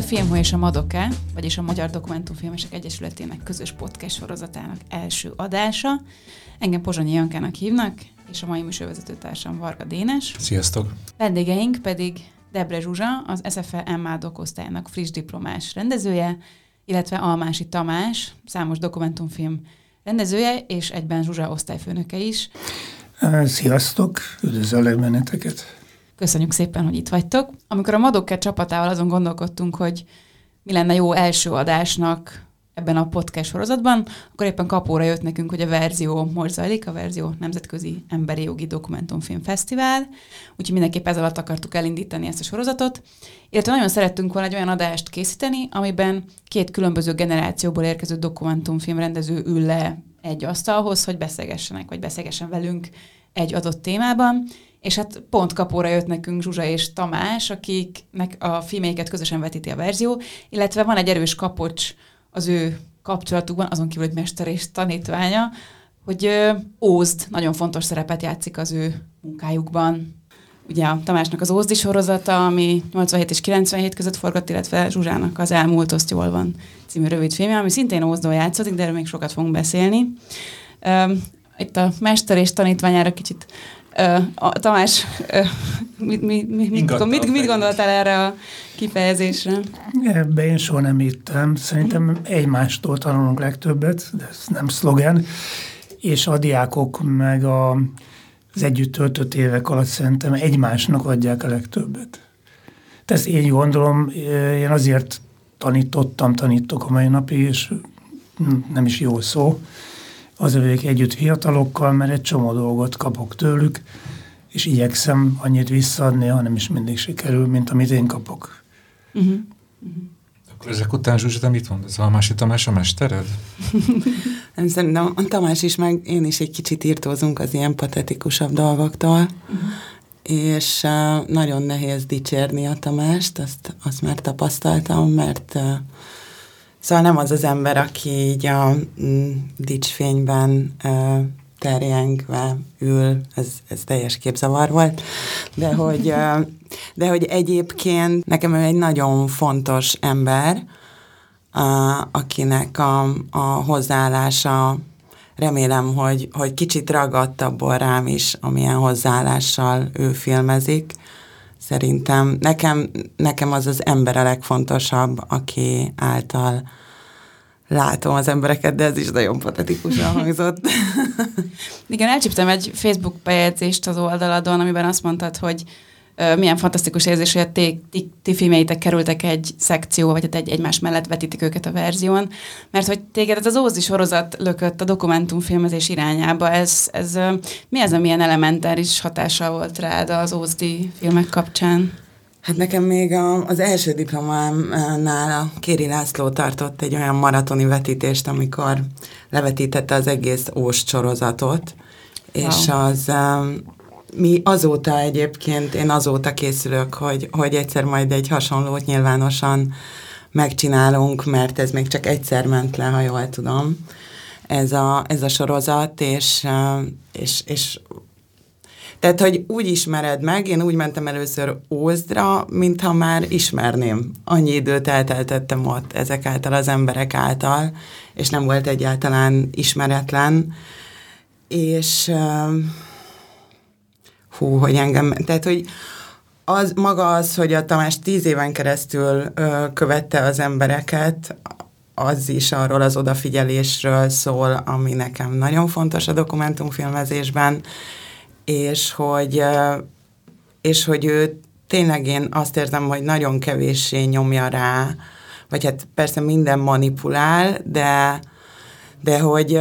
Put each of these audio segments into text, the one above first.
a Filmhó és a Madoke, vagyis a Magyar Dokumentumfilmesek Egyesületének közös podcast sorozatának első adása. Engem Pozsonyi Jankának hívnak, és a mai műsorvezetőtársam Varga Dénes. Sziasztok! Vendégeink pedig Debre Zsuzsa, az SFE MA dokosztályának friss diplomás rendezője, illetve Almási Tamás, számos dokumentumfilm rendezője, és egyben Zsuzsa osztályfőnöke is. Sziasztok, üdvözöllek benneteket! Köszönjük szépen, hogy itt vagytok. Amikor a Madokker csapatával azon gondolkodtunk, hogy mi lenne jó első adásnak ebben a podcast sorozatban, akkor éppen kapóra jött nekünk, hogy a Verzió most zajlik, a Verzió Nemzetközi Emberi Jogi Dokumentumfilm Fesztivál, úgyhogy mindenképp ez alatt akartuk elindítani ezt a sorozatot, illetve nagyon szerettünk volna egy olyan adást készíteni, amiben két különböző generációból érkező dokumentumfilm rendező ül le egy asztalhoz, hogy beszélgessenek, vagy beszélgessen velünk egy adott témában, és hát pont kapóra jött nekünk Zsuzsa és Tamás, akiknek a filméket közösen vetíti a verzió, illetve van egy erős kapocs az ő kapcsolatukban, azon kívül, hogy mester és tanítványa, hogy Ózd nagyon fontos szerepet játszik az ő munkájukban. Ugye a Tamásnak az Ózdi sorozata, ami 87 és 97 között forgott, illetve Zsuzsának az Elmúlt Oszt jól van című rövid filmje, ami szintén Ózdon játszott, de erről még sokat fogunk beszélni. Itt a mester és tanítványára kicsit a Tamás, mit, mit, mit, mit, mit, mit gondoltál erre a kifejezésre? Ebbe én soha nem hittem. Szerintem egymástól tanulunk legtöbbet, de ez nem szlogen. És a diákok meg a, az együtt töltött évek alatt szerintem egymásnak adják a legtöbbet. Tehát én gondolom, én azért tanítottam, tanítok a mai napig, és nem is jó szó, az övők együtt fiatalokkal, mert egy csomó dolgot kapok tőlük, és igyekszem annyit visszaadni, hanem is mindig sikerül, mint amit én kapok. Uh-huh. Uh-huh. Akkor ezek után Zsuzsi, te mit mondasz? Almási Tamás a mestered? Nem, szerintem a Tamás is, meg én is egy kicsit írtózunk az ilyen patetikusabb dolgoktól, uh-huh. és uh, nagyon nehéz dicsérni a Tamást, azt, azt már tapasztaltam, mert uh, Szóval nem az az ember, aki így a mm, dicsfényben uh, terjengve ül, ez, ez teljes képzavar volt, de hogy, de hogy egyébként nekem ő egy nagyon fontos ember, uh, akinek a, a hozzáállása remélem, hogy, hogy kicsit ragadt abból rám is, amilyen hozzáállással ő filmezik. Szerintem nekem, nekem az az ember a legfontosabb, aki által látom az embereket, de ez is nagyon patetikusan hangzott. Igen, elcsíptem egy Facebook bejegyzést az oldaladon, amiben azt mondtad, hogy milyen fantasztikus érzés, hogy a ti, ti, ti filmjeitek kerültek egy szekció, vagy hát egy egymás mellett vetítik őket a verzión, mert hogy téged ez az Ózdi sorozat lökött a dokumentumfilmezés irányába, ez, ez mi az, amilyen elementáris hatása volt rád az Ózdi filmek kapcsán? Hát nekem még a, az első diplomámnál a Kéri László tartott egy olyan maratoni vetítést, amikor levetítette az egész Óst sorozatot, wow. és az mi azóta egyébként, én azóta készülök, hogy, hogy egyszer majd egy hasonlót nyilvánosan megcsinálunk, mert ez még csak egyszer ment le, ha jól tudom, ez a, ez a sorozat, és, és, és tehát, hogy úgy ismered meg, én úgy mentem először Ózdra, mintha már ismerném. Annyi időt elteltettem ott ezek által, az emberek által, és nem volt egyáltalán ismeretlen. És hú, hogy engem, tehát, hogy az, maga az, hogy a Tamás tíz éven keresztül ö, követte az embereket, az is arról az odafigyelésről szól, ami nekem nagyon fontos a dokumentumfilmezésben, és hogy, és hogy ő tényleg én azt érzem, hogy nagyon kevéssé nyomja rá, vagy hát persze minden manipulál, de, de hogy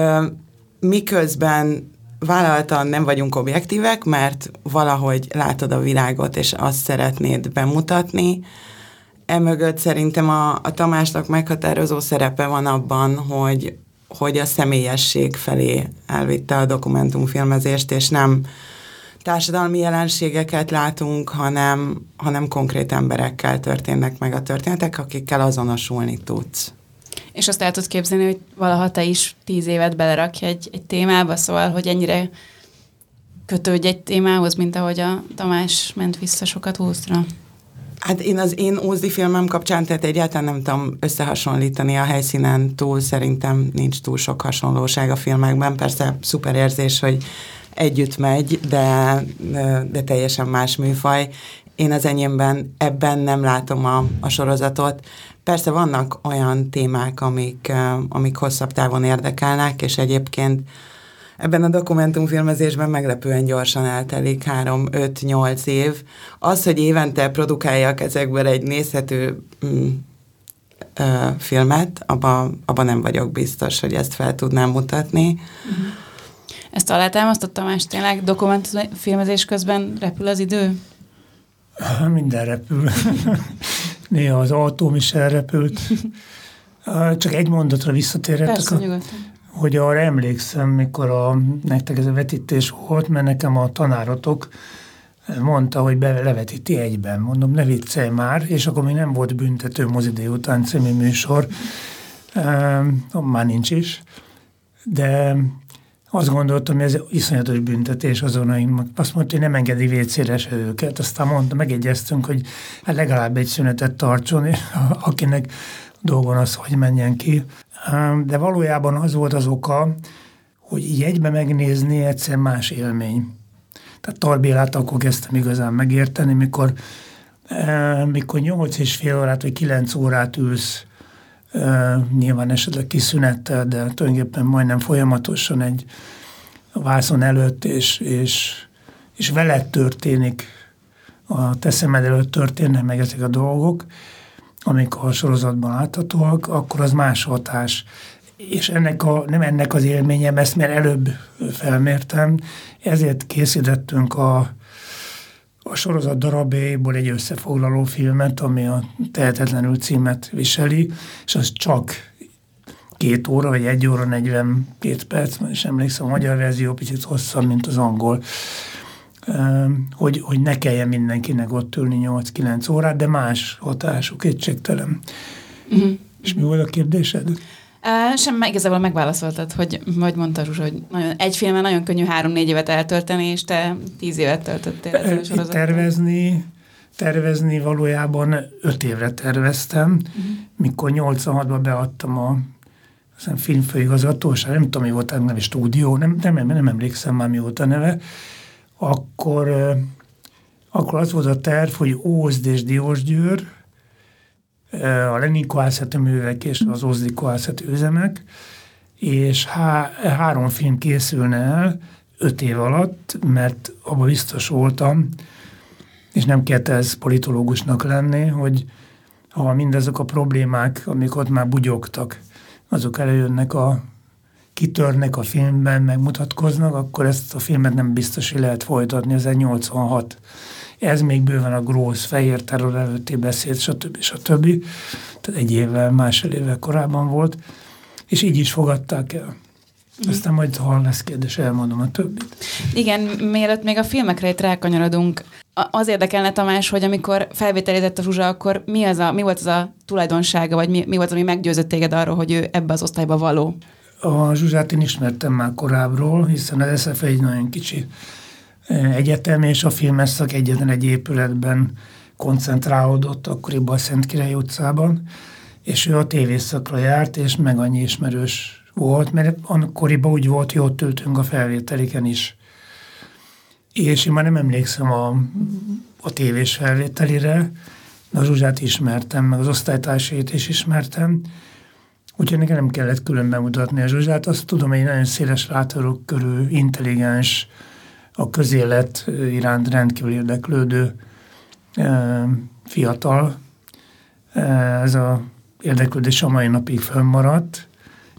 miközben vállaltan nem vagyunk objektívek, mert valahogy látod a világot, és azt szeretnéd bemutatni. Emögött szerintem a, a Tamásnak meghatározó szerepe van abban, hogy, hogy a személyesség felé elvitte a dokumentumfilmezést, és nem társadalmi jelenségeket látunk, hanem, hanem konkrét emberekkel történnek meg a történetek, akikkel azonosulni tudsz. És azt el tudsz képzelni, hogy valaha te is tíz évet belerakj egy, egy témába, szóval, hogy ennyire kötődj egy témához, mint ahogy a Tamás ment vissza sokat húszra. Hát én az én Ózdi filmem kapcsán, tehát egyáltalán nem tudom összehasonlítani a helyszínen túl, szerintem nincs túl sok hasonlóság a filmekben. Persze szuper érzés, hogy együtt megy, de, de teljesen más műfaj. Én az enyémben ebben nem látom a, a sorozatot. Persze vannak olyan témák, amik, amik hosszabb távon érdekelnek, és egyébként ebben a dokumentumfilmezésben meglepően gyorsan eltelik 3-5-8 év. Az, hogy évente produkáljak ezekből egy nézhető mm, ö, filmet, abban abba nem vagyok biztos, hogy ezt fel tudnám mutatni. Uh-huh. Ezt alátámasztott Tamás, tényleg dokumentumfilmezés közben repül az idő? Minden repül. Néha az autóm is elrepült. Csak egy mondatra visszatérhetek. Persze, a, nyugodtan hogy arra emlékszem, mikor a, nektek ez a vetítés volt, mert nekem a tanárotok mondta, hogy be, levetíti egyben. Mondom, ne viccelj már, és akkor még nem volt büntető mozi délután című műsor, uh, már nincs is, de azt gondoltam, hogy ez iszonyatos büntetés azon, azt mondta, hogy nem engedi vécére se őket. Aztán mondta, megegyeztünk, hogy hát legalább egy szünetet tartson, és akinek dolgon az, hogy menjen ki. De valójában az volt az oka, hogy így egybe megnézni egyszer más élmény. Tehát Tarbélát akkor kezdtem igazán megérteni, mikor, mikor 8 és fél órát vagy 9 órát ülsz, nyilván esetleg kiszünettel, de tulajdonképpen majdnem folyamatosan egy vászon előtt, és, és, és veled történik, a te szemed előtt történnek meg ezek a dolgok, amik a sorozatban láthatóak, akkor az más hatás. És ennek a, nem ennek az élményem, ezt mert előbb felmértem, ezért készítettünk a, a sorozat darabjaiból egy összefoglaló filmet, ami a Tehetetlenül címet viseli, és az csak két óra, vagy egy óra 42 perc, és emlékszem, a magyar verzió picit hosszabb, mint az angol hogy, hogy ne kelljen mindenkinek ott ülni 8-9 órát, de más hatású, kétségtelen. Uh-huh. És mi volt a kérdésed? Uh, sem igazából megválaszoltad, hogy vagy mondta Zsuzsa, hogy nagyon, egy filmen nagyon könnyű három-négy évet eltölteni, és te tíz évet töltöttél ezzel a Tervezni, tervezni valójában öt évre terveztem, uh-huh. mikor 86-ban beadtam a aztán filmfőigazgatóság, nem tudom, mi volt a neve, stúdió, nem, nem, nem, nem emlékszem már, mi volt a neve, akkor, akkor az volt a terv, hogy Ózd és Diósgyőr, a Lenin művek és az Ózdi koászati üzemek, és há, három film készülne el öt év alatt, mert abban biztos voltam, és nem kellett ez politológusnak lenni, hogy ha mindezek a problémák, amik ott már bugyogtak, azok előjönnek a kitörnek a filmben, megmutatkoznak, akkor ezt a filmet nem biztos, hogy lehet folytatni, ez egy 86. Ez még bőven a Grósz fehér terror előtti beszéd, stb. stb. Tehát egy évvel, másfél évvel korábban volt, és így is fogadták el. Mhm. Aztán majd, ha lesz kérdés, elmondom a többit. Igen, mielőtt még a filmekre itt rákanyarodunk, az érdekelne Tamás, hogy amikor felvételizett a Zsuzsa, akkor mi, az a, mi volt az a tulajdonsága, vagy mi, mi volt, ami meggyőzött téged arról, hogy ő ebbe az osztályba való? A Zsuzsát én ismertem már korábbról, hiszen az SZF egy nagyon kicsi egyetem, és a filmesszak egyetlen egy épületben koncentrálódott, akkoriban a Szentkirály utcában, és ő a tévészakra járt, és meg annyi ismerős volt, mert akkoriban úgy volt, hogy ott ültünk a felvételiken is. És én már nem emlékszem a, a tévés felvételire, de a Zsuzsát ismertem, meg az osztálytársait is ismertem, Úgyhogy nekem nem kellett külön bemutatni a Zsuzsát. Azt tudom, egy nagyon széles látorok körül, intelligens, a közélet iránt rendkívül érdeklődő fiatal. Ez a érdeklődés a mai napig fönnmaradt.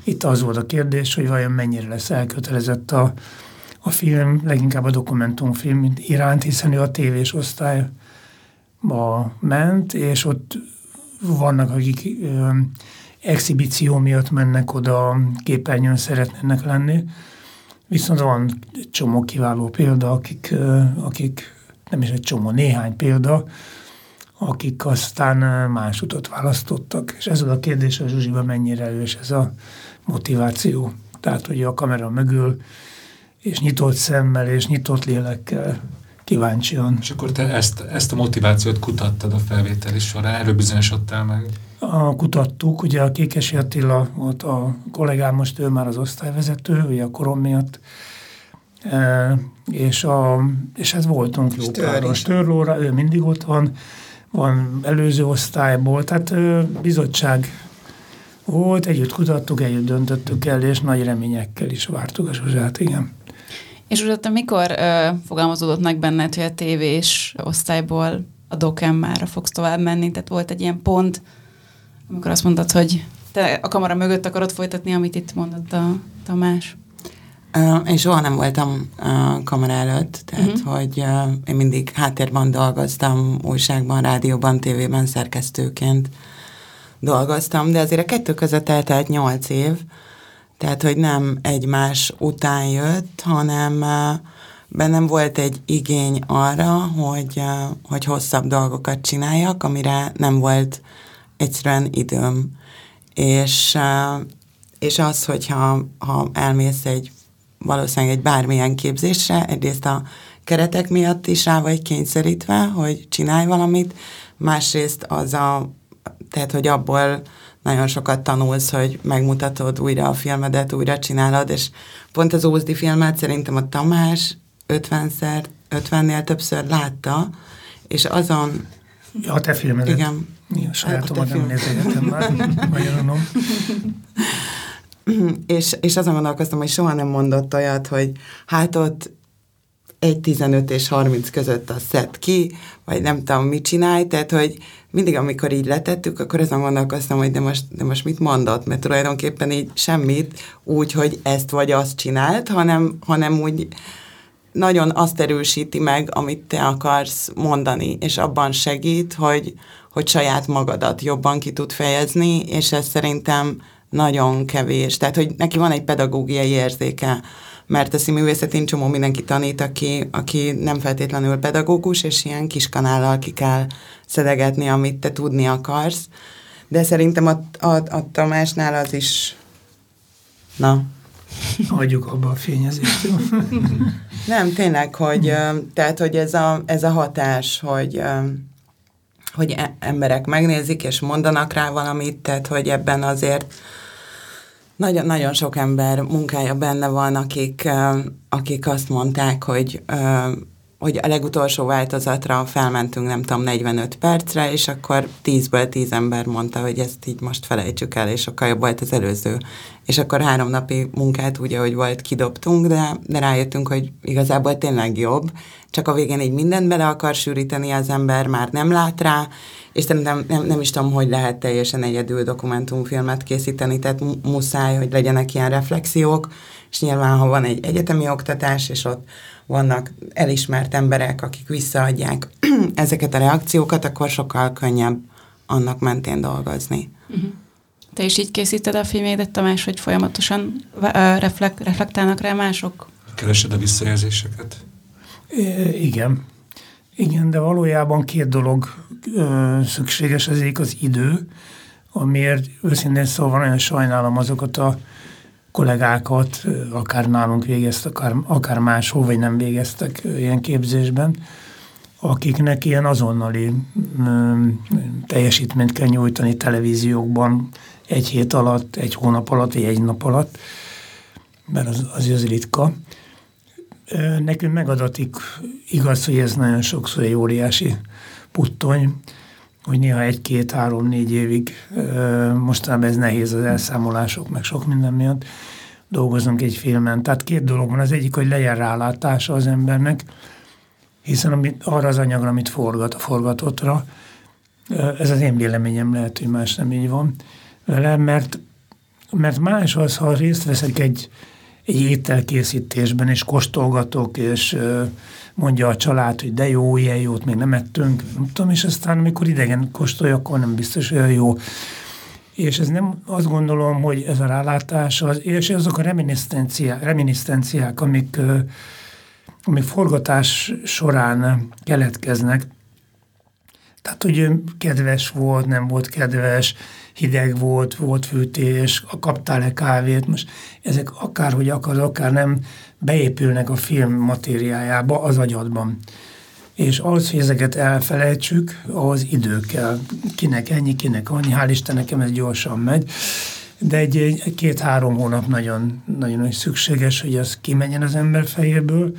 Itt az volt a kérdés, hogy vajon mennyire lesz elkötelezett a, a film, leginkább a dokumentumfilm iránt, hiszen ő a tévés osztályba ment, és ott vannak, akik exhibíció miatt mennek oda, képernyőn szeretnének lenni. Viszont van csomó kiváló példa, akik, akik nem is egy csomó, néhány példa, akik aztán más utat választottak. És ez a kérdés a Zsuzsiban mennyire erős ez a motiváció. Tehát, hogy a kamera mögül és nyitott szemmel és nyitott lélekkel kíváncsian. És akkor te ezt, ezt a motivációt kutattad a felvételi során, erről bizonyosodtál meg? A, kutattuk, ugye a Kékesi Attila volt a kollégám, most ő már az osztályvezető, ugye a korom miatt, e, és, a, és ez voltunk jó páron. Störlóra, ő mindig ott van, van előző osztályból, tehát ö, bizottság volt, együtt kutattuk, együtt döntöttük el, és nagy reményekkel is vártuk a Zsuzsát, igen. És utána mikor ö, fogalmazódott meg benned, hogy a tévés osztályból a dokemmára fogsz tovább menni? Tehát volt egy ilyen pont, amikor azt mondtad, hogy te a kamera mögött akarod folytatni, amit itt mondott a Tamás? Én soha nem voltam uh, kamera előtt, tehát uh-huh. hogy uh, én mindig háttérben dolgoztam, újságban, rádióban, tévében szerkesztőként dolgoztam, de azért a kettő között eltelt nyolc év, tehát hogy nem egymás után jött, hanem bennem volt egy igény arra, hogy, hogy hosszabb dolgokat csináljak, amire nem volt egyszerűen időm. És, és az, hogyha ha elmész egy valószínűleg egy bármilyen képzésre, egyrészt a keretek miatt is rá vagy kényszerítve, hogy csinálj valamit, másrészt az a, tehát hogy abból nagyon sokat tanulsz, hogy megmutatod újra a filmedet, újra csinálod, és pont az Ózdi filmet szerintem a Tamás 50-szer, 50-nél többször látta, és azon... Ja, a te filmedet. Igen. Ja, sajátomat nem nézegetem már, magyaronom. és, és azon gondolkoztam, hogy soha nem mondott olyat, hogy hát ott egy 15 és 30 között a szed ki, vagy nem tudom, mit csinálj, tehát, hogy mindig, amikor így letettük, akkor azon gondolkoztam, hogy de most, de most mit mondott, mert tulajdonképpen így semmit úgy, hogy ezt vagy azt csinált, hanem, hanem úgy nagyon azt erősíti meg, amit te akarsz mondani, és abban segít, hogy, hogy saját magadat jobban ki tud fejezni, és ez szerintem nagyon kevés. Tehát, hogy neki van egy pedagógiai érzéke, mert a színművészetén csomó mindenki tanít, aki, aki nem feltétlenül pedagógus, és ilyen kis kanállal ki kell szedegetni, amit te tudni akarsz. De szerintem a, a, a Tamásnál az is... Na. Hagyjuk abba a fényezést. nem, tényleg, hogy, tehát, hogy ez a, ez a hatás, hogy hogy e, emberek megnézik és mondanak rá valamit, tehát hogy ebben azért nagyon, nagyon sok ember munkája benne van, akik, akik azt mondták, hogy hogy a legutolsó változatra felmentünk, nem tudom, 45 percre, és akkor 10-ből 10 ember mondta, hogy ezt így most felejtsük el, és sokkal jobb volt az előző. És akkor három napi munkát úgy, ahogy volt, kidobtunk, de, de rájöttünk, hogy igazából tényleg jobb, csak a végén így mindent bele akar sűríteni az ember, már nem lát rá, és szerintem nem, nem is tudom, hogy lehet teljesen egyedül dokumentumfilmet készíteni, tehát muszáj, hogy legyenek ilyen reflexiók, és nyilván, ha van egy egyetemi oktatás, és ott vannak elismert emberek, akik visszaadják ezeket a reakciókat, akkor sokkal könnyebb annak mentén dolgozni. Uh-huh. Te is így készíted a filmédet, Tamás, hogy folyamatosan reflek- reflektálnak rá mások? Keresed a visszajelzéseket? É, igen. Igen, de valójában két dolog ö, szükséges, az egyik az idő, amiért őszintén szóval nagyon sajnálom azokat a kollégákat, akár nálunk végeztek, akár, akár máshol, vagy nem végeztek ilyen képzésben, akiknek ilyen azonnali ö, teljesítményt kell nyújtani televíziókban egy hét alatt, egy hónap alatt, vagy egy nap alatt, mert az, az, az ritka. Nekünk megadatik, igaz, hogy ez nagyon sokszor egy óriási puttony, hogy néha egy-két-három-négy évig, mostanában ez nehéz az elszámolások, meg sok minden miatt, dolgozunk egy filmen. Tehát két dolog van. Az egyik, hogy legyen rálátása az embernek, hiszen amit, arra az anyagra, amit forgat, a forgatottra, ez az én véleményem, lehet, hogy más nem így van vele, mert, mert más az, ha részt veszek egy, egy ételkészítésben, és kóstolgatok, és mondja a család, hogy de jó, ilyen jót még nem ettünk, nem tudom, és aztán amikor idegen kóstolja, akkor nem biztos olyan jó. És ez nem azt gondolom, hogy ez a rálátás, az, és azok a reminiszenciák, reminiszenciák amik, amik forgatás során keletkeznek, tehát, hogy kedves volt, nem volt kedves, hideg volt, volt fűtés, kaptál-e kávét, most ezek akárhogy akar, akár nem, beépülnek a film matériájába az agyadban. és ahhoz, hogy ezeket elfelejtsük, ahhoz idő kell. Kinek ennyi, kinek annyi, hál' Isten nekem ez gyorsan megy, de egy, egy két-három hónap nagyon, nagyon szükséges, hogy az kimenjen az ember fejéből,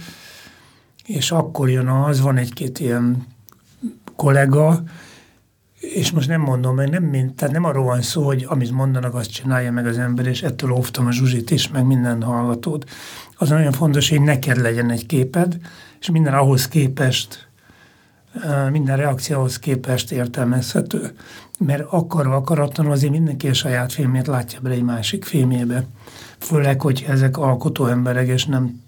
és akkor jön az, van egy-két ilyen kollega, és most nem mondom, mert nem, mint, tehát nem arról van szó, hogy amit mondanak, azt csinálja meg az ember, és ettől óvtam a Zsuzsit is, meg minden hallgatót. Az nagyon fontos, hogy neked legyen egy képed, és minden ahhoz képest, minden reakcióhoz képest értelmezhető. Mert akarva akaratlanul azért mindenki a saját filmét látja bele egy másik filmjébe. Főleg, hogy ezek alkotó emberek, és nem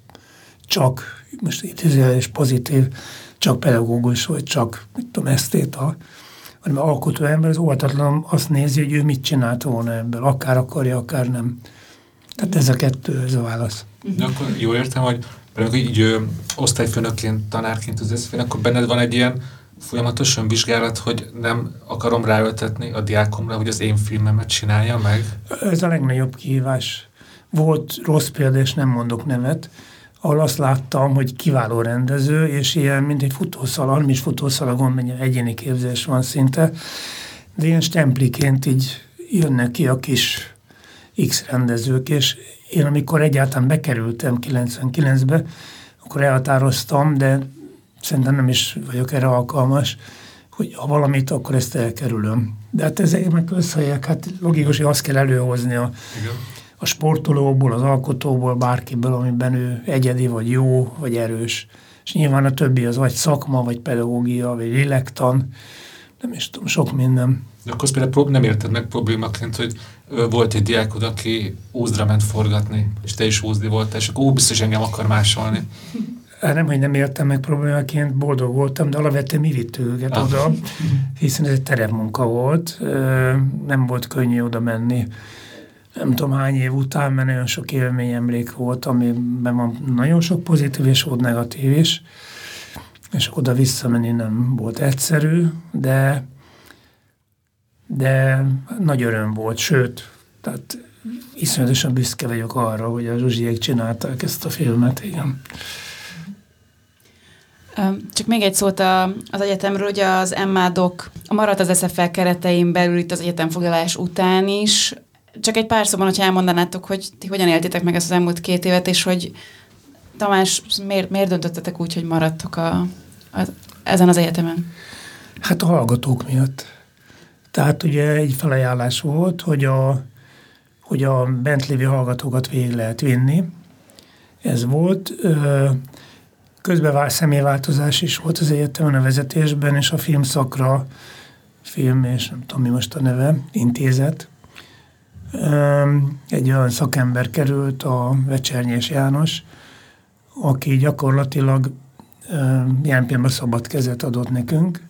csak, most itt is pozitív, csak pedagógus, vagy csak, mit tudom, esztéta, hanem alkotó ember az óvatatlan azt nézi, hogy ő mit csinált volna ebből, akár akarja, akár nem. Tehát ez a kettő, ez a válasz. De akkor jól értem, hogy például így ö, osztályfőnökként, tanárként az eszfén, akkor benned van egy ilyen folyamatos önvizsgálat, hogy nem akarom ráöltetni a diákomra, hogy az én filmemet csinálja meg? Ez a legnagyobb kihívás. Volt rossz példa, és nem mondok nevet, ahol azt láttam, hogy kiváló rendező, és ilyen, mint egy futószal, armis futószalagon mennyi egyéni képzés van szinte, de ilyen stempliként így jönnek ki a kis X rendezők, és én amikor egyáltalán bekerültem 99-be, akkor elhatároztam, de szerintem nem is vagyok erre alkalmas, hogy ha valamit, akkor ezt elkerülöm. De hát ezek meg közhelyek, hát logikus, hogy azt kell előhozni a, Igen a sportolóból, az alkotóból, bárkiből, amiben ő egyedi, vagy jó, vagy erős. És nyilván a többi az vagy szakma, vagy pedagógia, vagy lélektan, nem is tudom, sok minden. De akkor azt például nem érted meg problémaként, hogy volt egy diákod, aki úzdra ment forgatni, és te is úzdi voltál, és akkor ó, biztos engem akar másolni. Nem, hogy nem értem meg problémaként, boldog voltam, de alapvetően mi vitt őket ah. oda, hiszen ez egy terepmunka volt, nem volt könnyű oda menni nem tudom hány év után, mert nagyon sok élmény emlék volt, amiben van nagyon sok pozitív és volt negatív is, és oda visszamenni nem volt egyszerű, de, de nagy öröm volt, sőt, tehát iszonyatosan büszke vagyok arra, hogy a Zsuzsiék csinálták ezt a filmet, igen. Csak még egy szót az egyetemről, hogy az MA-dok maradt az SFL keretein belül itt az egyetemfoglalás után is, csak egy pár szóban, hogyha elmondanátok, hogy ti hogyan éltétek meg ezt az elmúlt két évet, és hogy Tamás, miért, miért döntöttetek úgy, hogy maradtok a, a, ezen az egyetemen? Hát a hallgatók miatt. Tehát ugye egy felajánlás volt, hogy a, hogy a bent lévő hallgatókat végig lehet vinni. Ez volt. Közben személyváltozás is volt az egyetemen a vezetésben, és a filmszakra, film és nem tudom mi most a neve, intézet, egy olyan szakember került, a Vecsernyés János, aki gyakorlatilag ilyen pillanatban szabad kezet adott nekünk,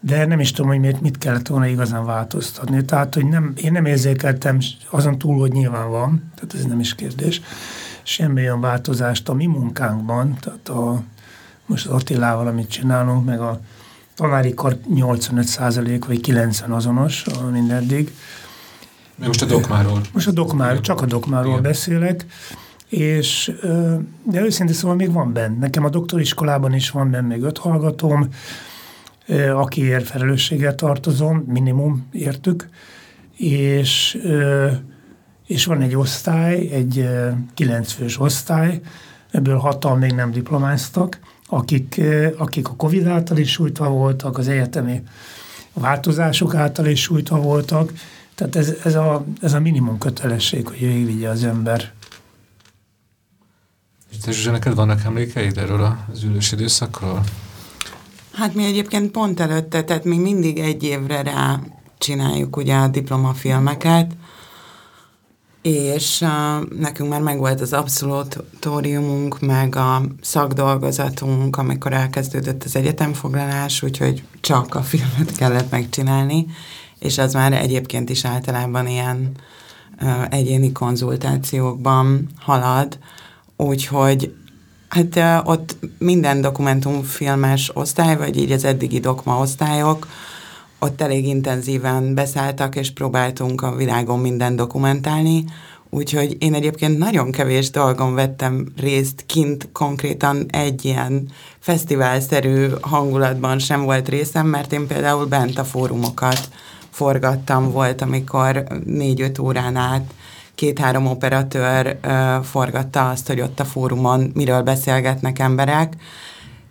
de nem is tudom, hogy miért mit kellett volna igazán változtatni. Tehát, hogy nem, én nem érzékeltem azon túl, hogy nyilván van, tehát ez nem is kérdés, semmi olyan változást a mi munkánkban, tehát a, most az Attilával, amit csinálunk, meg a tanári kar 85% vagy 90 azonos, mindeddig, most a dokmáról. Most a dokmáról, csak a dokmáról Igen. beszélek, és de őszintén szóval még van benne. Nekem a doktoriskolában is van benne még öt hallgatóm, akiért felelősséggel tartozom, minimum értük, és, és van egy osztály, egy kilencfős osztály, ebből hatan még nem diplomáztak, akik, akik a Covid által is sújtva voltak, az egyetemi változások által is sújtva voltak, tehát ez, ez, a, ez a minimum kötelesség, hogy végigvigye az ember. És te Zsuzsa, neked vannak emlékeid erről az ülős időszakról? Hát mi egyébként pont előtte, tehát még mindig egy évre rá csináljuk ugye a diplomafilmeket, és uh, nekünk már megvolt az abszolutóriumunk, meg a szakdolgozatunk, amikor elkezdődött az egyetemfoglalás, úgyhogy csak a filmet kellett megcsinálni, és az már egyébként is általában ilyen uh, egyéni konzultációkban halad, úgyhogy hát uh, ott minden dokumentumfilmes osztály, vagy így az eddigi dokma osztályok, ott elég intenzíven beszálltak, és próbáltunk a világon minden dokumentálni, Úgyhogy én egyébként nagyon kevés dolgon vettem részt kint, konkrétan egy ilyen fesztiválszerű hangulatban sem volt részem, mert én például bent a fórumokat forgattam, volt, amikor négy-öt órán át két-három operatőr ö, forgatta azt, hogy ott a fórumon miről beszélgetnek emberek,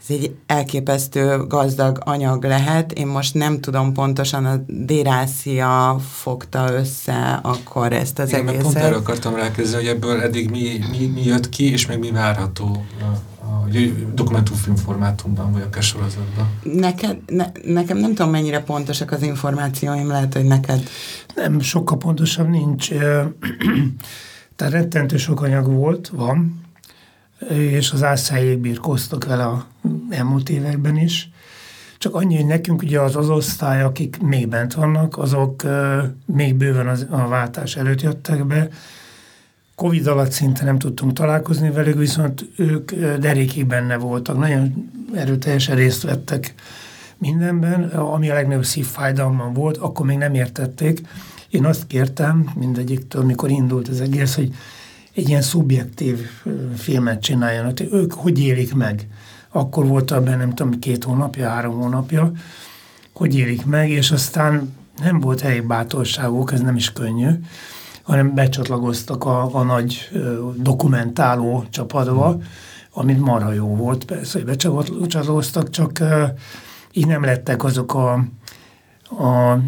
ez egy elképesztő gazdag anyag lehet. Én most nem tudom pontosan, a Dérászia fogta össze akkor ezt az Én egészet. pont erre akartam rákérdezni, hogy ebből eddig mi, mi, mi jött ki, és még mi várható a dokumentumfilm formátumban, vagy a sorozatban. Neked, ne, nekem nem tudom, mennyire pontosak az információim, lehet, hogy neked. Nem, sokkal pontosabb nincs. Tehát rettentő sok anyag volt, van, és az álszájék birkóztak vele a elmúlt években is. Csak annyi, hogy nekünk ugye az az osztály, akik még bent vannak, azok még bőven az, a váltás előtt jöttek be. Covid alatt szinte nem tudtunk találkozni velük, viszont ők derékig benne voltak, nagyon erőteljesen részt vettek mindenben, ami a legnagyobb szívfájdalmam volt, akkor még nem értették. Én azt kértem mindegyiktől, mikor indult az egész, hogy egy ilyen szubjektív filmet csináljanak. Ők hogy élik meg? Akkor volt abban nem tudom, két hónapja, három hónapja, hogy élik meg, és aztán nem volt elég bátorságuk, ez nem is könnyű, hanem becsatlakoztak a, a nagy dokumentáló csapatba, amit marha jó volt, persze, hogy becsatlakoztak, csak így nem lettek azok a, a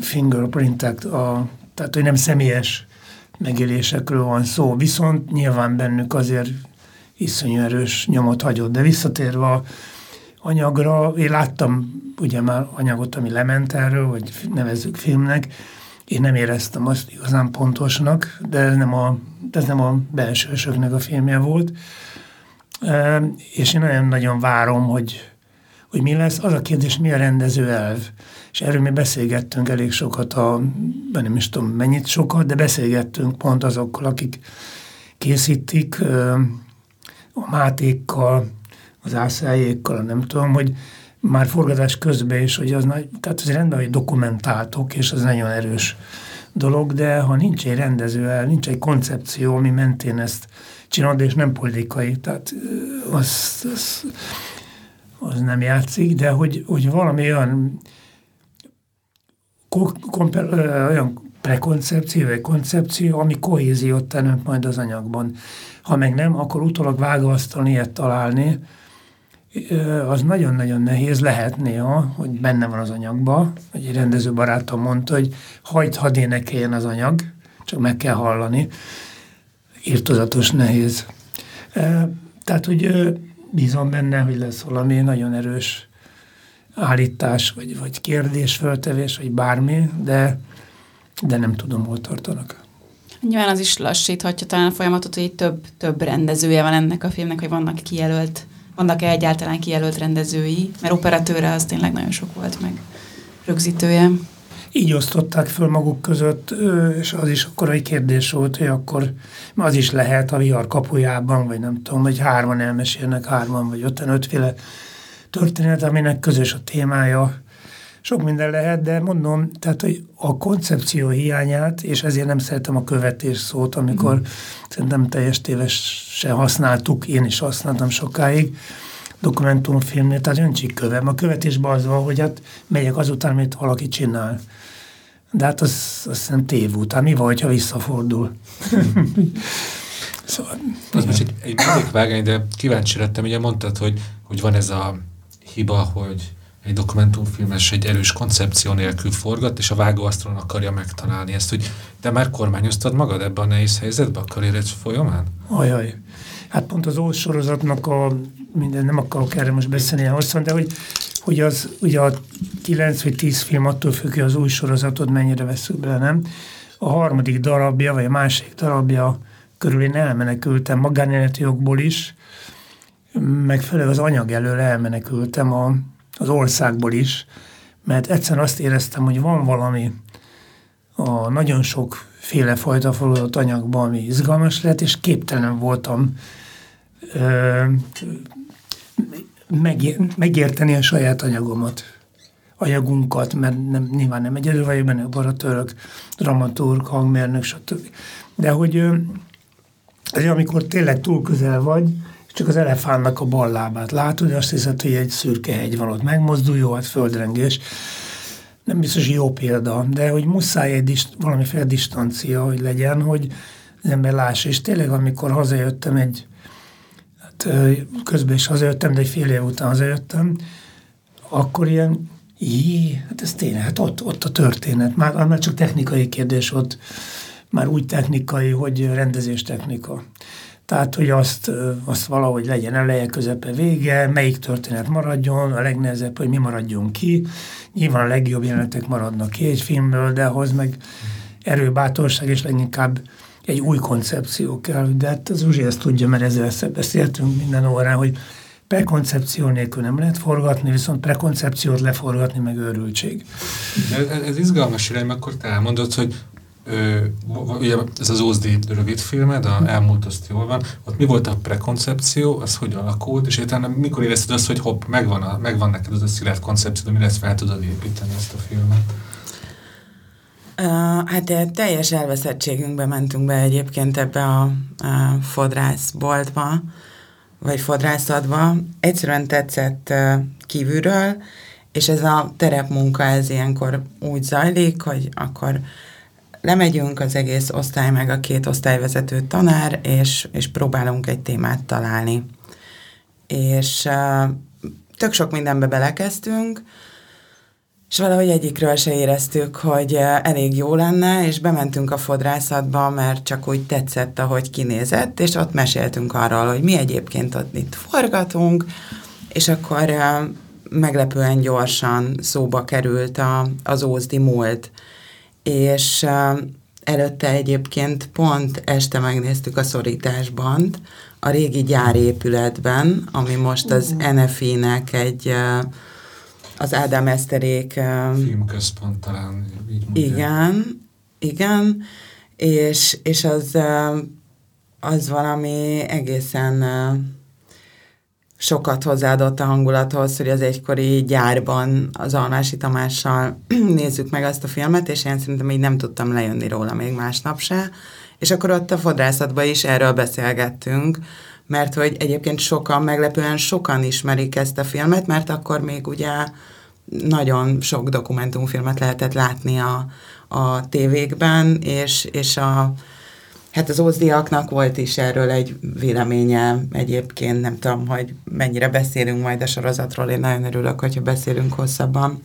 fingerprintek, a, tehát hogy nem személyes megélésekről van szó, viszont nyilván bennük azért iszonyú erős nyomot hagyott. De visszatérve a anyagra, én láttam ugye már anyagot, ami lement erről, vagy nevezzük filmnek, én nem éreztem azt igazán pontosnak, de ez nem a, ez nem a belsősöknek a filmje volt. E, és én nagyon-nagyon várom, hogy, hogy mi lesz. Az a kérdés, mi a rendező elv? És erről mi beszélgettünk elég sokat, a, nem is tudom mennyit sokat, de beszélgettünk pont azokkal, akik készítik, a Mátékkal, az Ászájékkal, nem tudom, hogy már forgatás közben is, hogy az nagy, tehát az rendben, hogy dokumentáltok, és az nagyon erős dolog, de ha nincs egy rendező nincs egy koncepció, ami mentén ezt csinálod, és nem politikai, tehát az, az, az nem játszik, de hogy, hogy valami olyan olyan prekoncepció, vagy koncepció, ami kohéziót teremt majd az anyagban. Ha meg nem, akkor utólag vágóasztalon ilyet találni, az nagyon-nagyon nehéz lehet néha, hogy benne van az anyagban. Egy rendező barátom mondta, hogy hagyd, hadd énekeljen az anyag, csak meg kell hallani. Írtozatos nehéz. Tehát, hogy bízom benne, hogy lesz valami nagyon erős állítás, vagy, vagy kérdésföltevés, vagy bármi, de, de nem tudom, hol tartanak. Nyilván az is lassíthatja talán a folyamatot, hogy több, több rendezője van ennek a filmnek, hogy vannak kijelölt, vannak-e egyáltalán kijelölt rendezői, mert operatőre az tényleg nagyon sok volt meg rögzítője. Így osztották föl maguk között, és az is akkor egy kérdés volt, hogy akkor az is lehet a vihar kapujában, vagy nem tudom, hogy hárman elmesélnek, hárman vagy öten, ötféle történet, aminek közös a témája. Sok minden lehet, de mondom, tehát hogy a koncepció hiányát, és ezért nem szeretem a követés szót, amikor mm. szerintem teljes tévesen használtuk, én is használtam sokáig, dokumentumfilmnél, tehát öntsik kövem. A követésben az van, hogy hát megyek azután, amit valaki csinál. De hát az, azt hiszem tévút. Hát mi van, ha visszafordul? szóval, az most egy, egy vágány, de kíváncsi lettem, ugye mondtad, hogy, hogy van ez a hiba, hogy egy dokumentumfilmes egy erős koncepció nélkül forgat, és a vágóasztalon akarja megtalálni ezt, hogy te már kormányoztad magad ebben a nehéz helyzetben a karriered folyamán? Ajaj. Hát pont az Ósz a, minden, nem akarok erre most beszélni hosszan, de hogy, hogy az ugye a 9 vagy 10 film attól függ, hogy az új sorozatod mennyire veszük bele, nem? A harmadik darabja, vagy a másik darabja körül én elmenekültem magánéleti jogból is, meg főleg az anyag elől elmenekültem a, az országból is, mert egyszerűen azt éreztem, hogy van valami a nagyon sok féle fajta forradott anyagban, ami izgalmas lett, és képtelen voltam ö, megérteni a saját anyagomat. anyagunkat, mert nem, nyilván nem egyedül vagyok benne, operatőrök, dramaturg, hangmérnök, stb. De hogy ez amikor tényleg túl közel vagy, csak az elefánnak a bal lábát látod, azt hiszed, hogy egy szürke hegy van ott, megmozdul, jó, hát földrengés. Nem biztos jó példa, de hogy muszáj egy dist, valamiféle distancia, hogy legyen, hogy az ember lássa. És tényleg, amikor hazajöttem egy, hát közben is hazajöttem, de egy fél év után hazajöttem, akkor ilyen, jé, hát ez tényleg, hát ott, ott a történet. Már, már csak technikai kérdés ott, már úgy technikai, hogy rendezés technika. Tehát, hogy azt, azt valahogy legyen eleje, közepe, vége, melyik történet maradjon, a legnehezebb, hogy mi maradjon ki. Nyilván a legjobb jelenetek maradnak ki egy filmből, de ahhoz meg erő, bátorság, és leginkább egy új koncepció kell. De hát az Zsuzsi ezt tudja, mert ezzel beszéltünk minden órán, hogy prekoncepció nélkül nem lehet forgatni, viszont prekoncepciót leforgatni meg őrültség. Ez, ez izgalmas irány, akkor te elmondod, hogy Ö, ugye ez az OSD rövid filmed, a elmúlt azt jól van, ott mi volt a prekoncepció, az hogy alakult, és utána mikor érezted azt, hogy hopp, megvan, a, megvan neked az a szilárd koncepció, amire ezt fel tudod építeni ezt a filmet? Uh, hát teljes elveszettségünkbe mentünk be egyébként ebbe a, a fodrászboltba, vagy fodrászatba. Egyszerűen tetszett uh, kívülről, és ez a terepmunka, ez ilyenkor úgy zajlik, hogy akkor lemegyünk az egész osztály, meg a két osztályvezető tanár, és, és próbálunk egy témát találni. És uh, tök sok mindenbe belekezdtünk, és valahogy egyikről se éreztük, hogy elég jó lenne, és bementünk a fodrászatba, mert csak úgy tetszett, ahogy kinézett, és ott meséltünk arról, hogy mi egyébként ott itt forgatunk, és akkor meglepően gyorsan szóba került a, az Ózdi múlt és előtte egyébként pont este megnéztük a szorításban, a régi gyárépületben, ami most az. NFI-nek egy az Ádám Eszterék filmközpont talán így mondja. Igen, igen, és, és az, az valami egészen sokat hozzáadott a hangulathoz, hogy az egykori gyárban az Almási Tamással nézzük meg azt a filmet, és én szerintem így nem tudtam lejönni róla még másnap se. És akkor ott a fodrászatban is erről beszélgettünk, mert hogy egyébként sokan, meglepően sokan ismerik ezt a filmet, mert akkor még ugye nagyon sok dokumentumfilmet lehetett látni a, a tévékben, és, és a Hát az ózdiaknak volt is erről egy véleménye egyébként, nem tudom, hogy mennyire beszélünk majd a sorozatról, én nagyon örülök, hogyha beszélünk hosszabban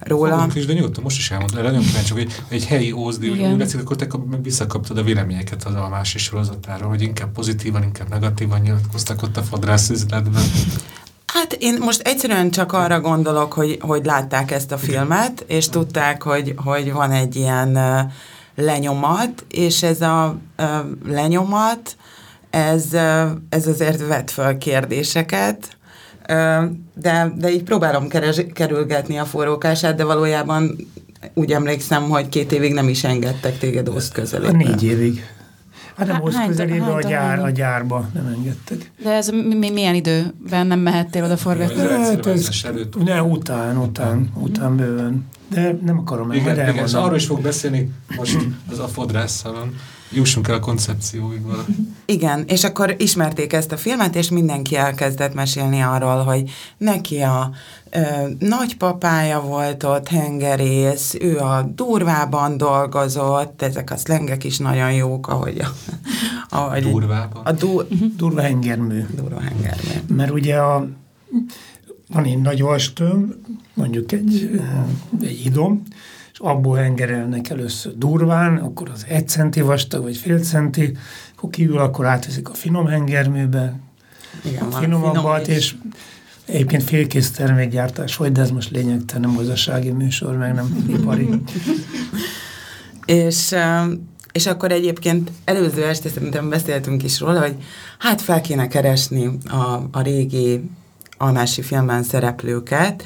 róla. Fogunk is, de nyugodtan, most is elmondom, nagyon kíváncsi, hogy egy helyi ózdi, hogy úgy beszél, akkor te visszakaptad a véleményeket az almási sorozatáról, hogy inkább pozitívan, inkább negatívan nyilatkoztak ott a fodrász üzletben. Hát én most egyszerűen csak arra gondolok, hogy, hogy látták ezt a filmet, és tudták, hogy, hogy van egy ilyen lenyomat, és ez a lenyomat, ez, ez azért vet föl kérdéseket, de, de így próbálom keres, kerülgetni a forrókását, de valójában úgy emlékszem, hogy két évig nem is engedtek téged oszt közelébe. Négy évig. Hát nem oszt közelébe, a, gyár, a gyárba nem engedtek. De ez mi, milyen időben nem mehettél oda forgatni? Hát ez, ne, után, után, után bőven de nem akarom igen, igen, és arról is fog beszélni most az a fodrásszalon. Jussunk el a koncepcióig valahogy. Igen, és akkor ismerték ezt a filmet, és mindenki elkezdett mesélni arról, hogy neki a ö, nagypapája volt ott, hengerész, ő a durvában dolgozott, ezek a szlengek is nagyon jók, ahogy a... Ahogy durvában? A du, durva hengermű. Durva hengermű. Mert ugye a van egy nagy vastömb, mondjuk egy, egy idom, abból hengerelnek először durván, akkor az egy centi vastag, vagy fél centi, akkor kívül akkor átveszik a finom hengerműbe, Igen, a finomabbat, finom és egyébként félkész termékgyártás vagy, de ez most lényegtelen, nem gazdasági műsor, meg nem ipari. és és akkor egyébként előző este szerintem beszéltünk is róla, hogy hát fel kéne keresni a, a régi almási filmben szereplőket,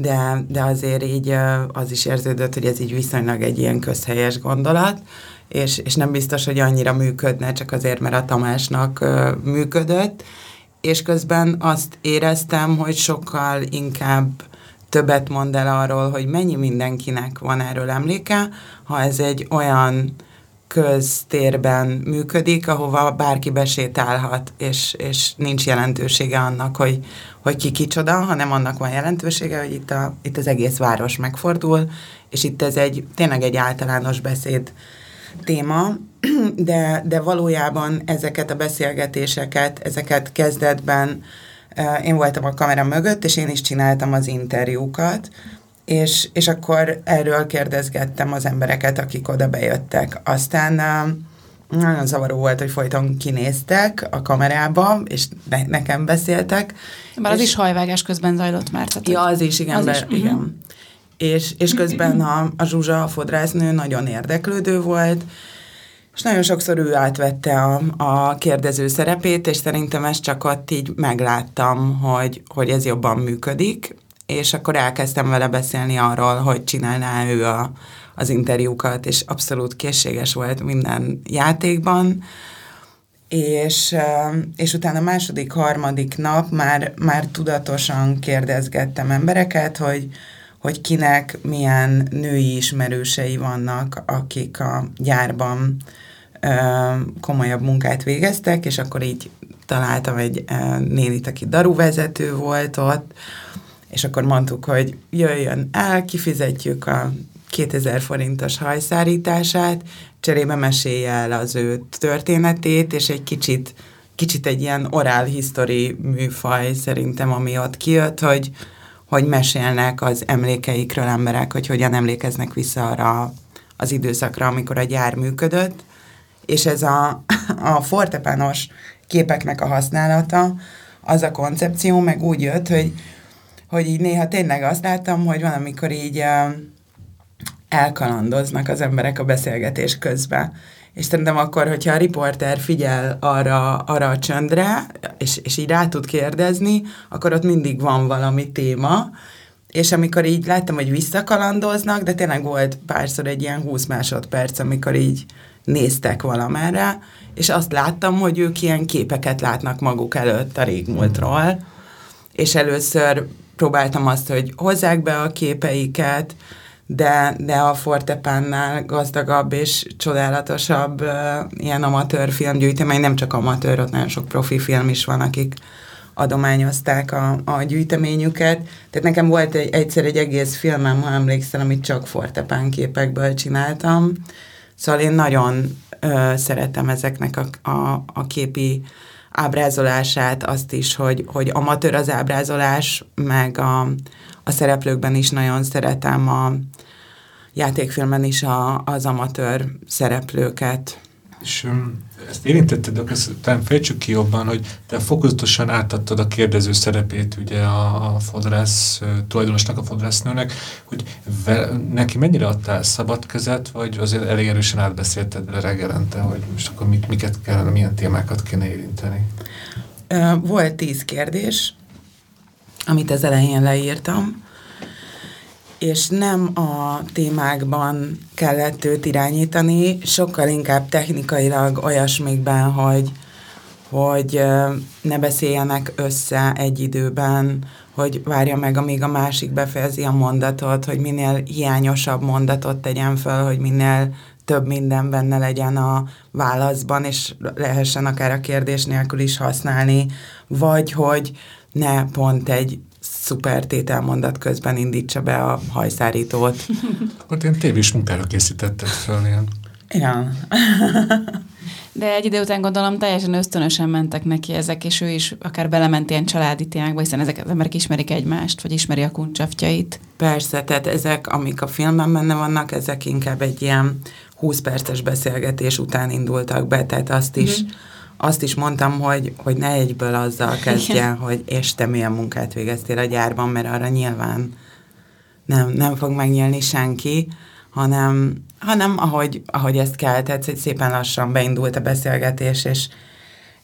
de, de azért így az is érződött, hogy ez így viszonylag egy ilyen közhelyes gondolat, és, és nem biztos, hogy annyira működne, csak azért, mert a Tamásnak működött, és közben azt éreztem, hogy sokkal inkább többet mond el arról, hogy mennyi mindenkinek van erről emléke, ha ez egy olyan köztérben működik, ahova bárki besétálhat, és, és nincs jelentősége annak, hogy, hogy ki kicsoda, hanem annak van jelentősége, hogy itt, a, itt az egész város megfordul, és itt ez egy tényleg egy általános beszéd téma, de, de valójában ezeket a beszélgetéseket, ezeket kezdetben én voltam a kamera mögött, és én is csináltam az interjúkat, és, és akkor erről kérdezgettem az embereket, akik oda bejöttek. Aztán nagyon zavaró volt, hogy folyton kinéztek a kamerába, és ne, nekem beszéltek. Már az is hajvágás közben zajlott már. Tehát ja, az is, igen. Az be, is. igen. Uh-huh. És, és közben a, a Zsuzsa, a fodrásznő nagyon érdeklődő volt, és nagyon sokszor ő átvette a, a kérdező szerepét, és szerintem ezt csak ott így megláttam, hogy, hogy ez jobban működik, és akkor elkezdtem vele beszélni arról, hogy csinálná ő a, az interjúkat, és abszolút készséges volt minden játékban, és, és utána második, harmadik nap már, már tudatosan kérdezgettem embereket, hogy, hogy kinek milyen női ismerősei vannak, akik a gyárban ö, komolyabb munkát végeztek, és akkor így találtam egy ö, nénit, aki daruvezető volt ott, és akkor mondtuk, hogy jöjjön el, kifizetjük a 2000 forintos hajszárítását, cserébe mesélje el az ő történetét, és egy kicsit, kicsit egy ilyen oral history műfaj szerintem, ami ott kijött, hogy, hogy mesélnek az emlékeikről emberek, hogy hogyan emlékeznek vissza arra az időszakra, amikor a gyár működött, és ez a, a fortepános képeknek a használata, az a koncepció meg úgy jött, hogy, hogy így néha tényleg azt láttam, hogy van, amikor így elkalandoznak az emberek a beszélgetés közben. És szerintem akkor, hogyha a riporter figyel arra, arra a csöndre, és, és így rá tud kérdezni, akkor ott mindig van valami téma, és amikor így láttam, hogy visszakalandoznak, de tényleg volt párszor egy ilyen 20 másodperc, amikor így néztek valamerre, és azt láttam, hogy ők ilyen képeket látnak maguk előtt a régmúltról, és először próbáltam azt, hogy hozzák be a képeiket, de, de a Fortepánnál gazdagabb és csodálatosabb uh, ilyen amatőr filmgyűjtemény, nem csak amatőr, ott nagyon sok profi film is van, akik adományozták a, a gyűjteményüket. Tehát nekem volt egy, egyszer egy egész filmem, ha emlékszel, amit csak Fortepán képekből csináltam. Szóval én nagyon uh, szeretem ezeknek a, a, a képi ábrázolását, azt is, hogy, hogy amatőr az ábrázolás, meg a, a szereplőkben is nagyon szeretem a játékfilmen is a, az amatőr szereplőket. És ezt érintetted, de ezt talán fejtsük ki jobban, hogy te fokozatosan átadtad a kérdező szerepét ugye a, a fodrász tulajdonosnak, a fodrásznőnek, hogy ve, neki mennyire adtál szabad kezet, vagy azért elég erősen átbeszélted vele reggelente, hogy most akkor mit, miket kellene, milyen témákat kéne érinteni? Volt tíz kérdés, amit az elején leírtam, és nem a témákban kellett őt irányítani, sokkal inkább technikailag olyasmikben, hogy, hogy ne beszéljenek össze egy időben, hogy várja meg, amíg a másik befejezi a mondatot, hogy minél hiányosabb mondatot tegyen fel, hogy minél több minden benne legyen a válaszban, és lehessen akár a kérdés nélkül is használni, vagy hogy ne pont egy szuper tételmondat közben indítsa be a hajszárítót. Akkor én tévés munkára készítetted fel ilyen. Ja. De egy idő után gondolom teljesen ösztönösen mentek neki ezek, és ő is akár belement ilyen családi témákba, hiszen ezek az emberek ismerik egymást, vagy ismeri a kuncsaftjait. Persze, tehát ezek, amik a filmben benne vannak, ezek inkább egy ilyen 20 perces beszélgetés után indultak be, tehát azt is mm-hmm azt is mondtam, hogy, hogy ne egyből azzal kezdjen, hogy és te milyen munkát végeztél a gyárban, mert arra nyilván nem, nem fog megnyílni senki, hanem, hanem ahogy, ahogy ezt kell, tehát szépen lassan beindult a beszélgetés, és,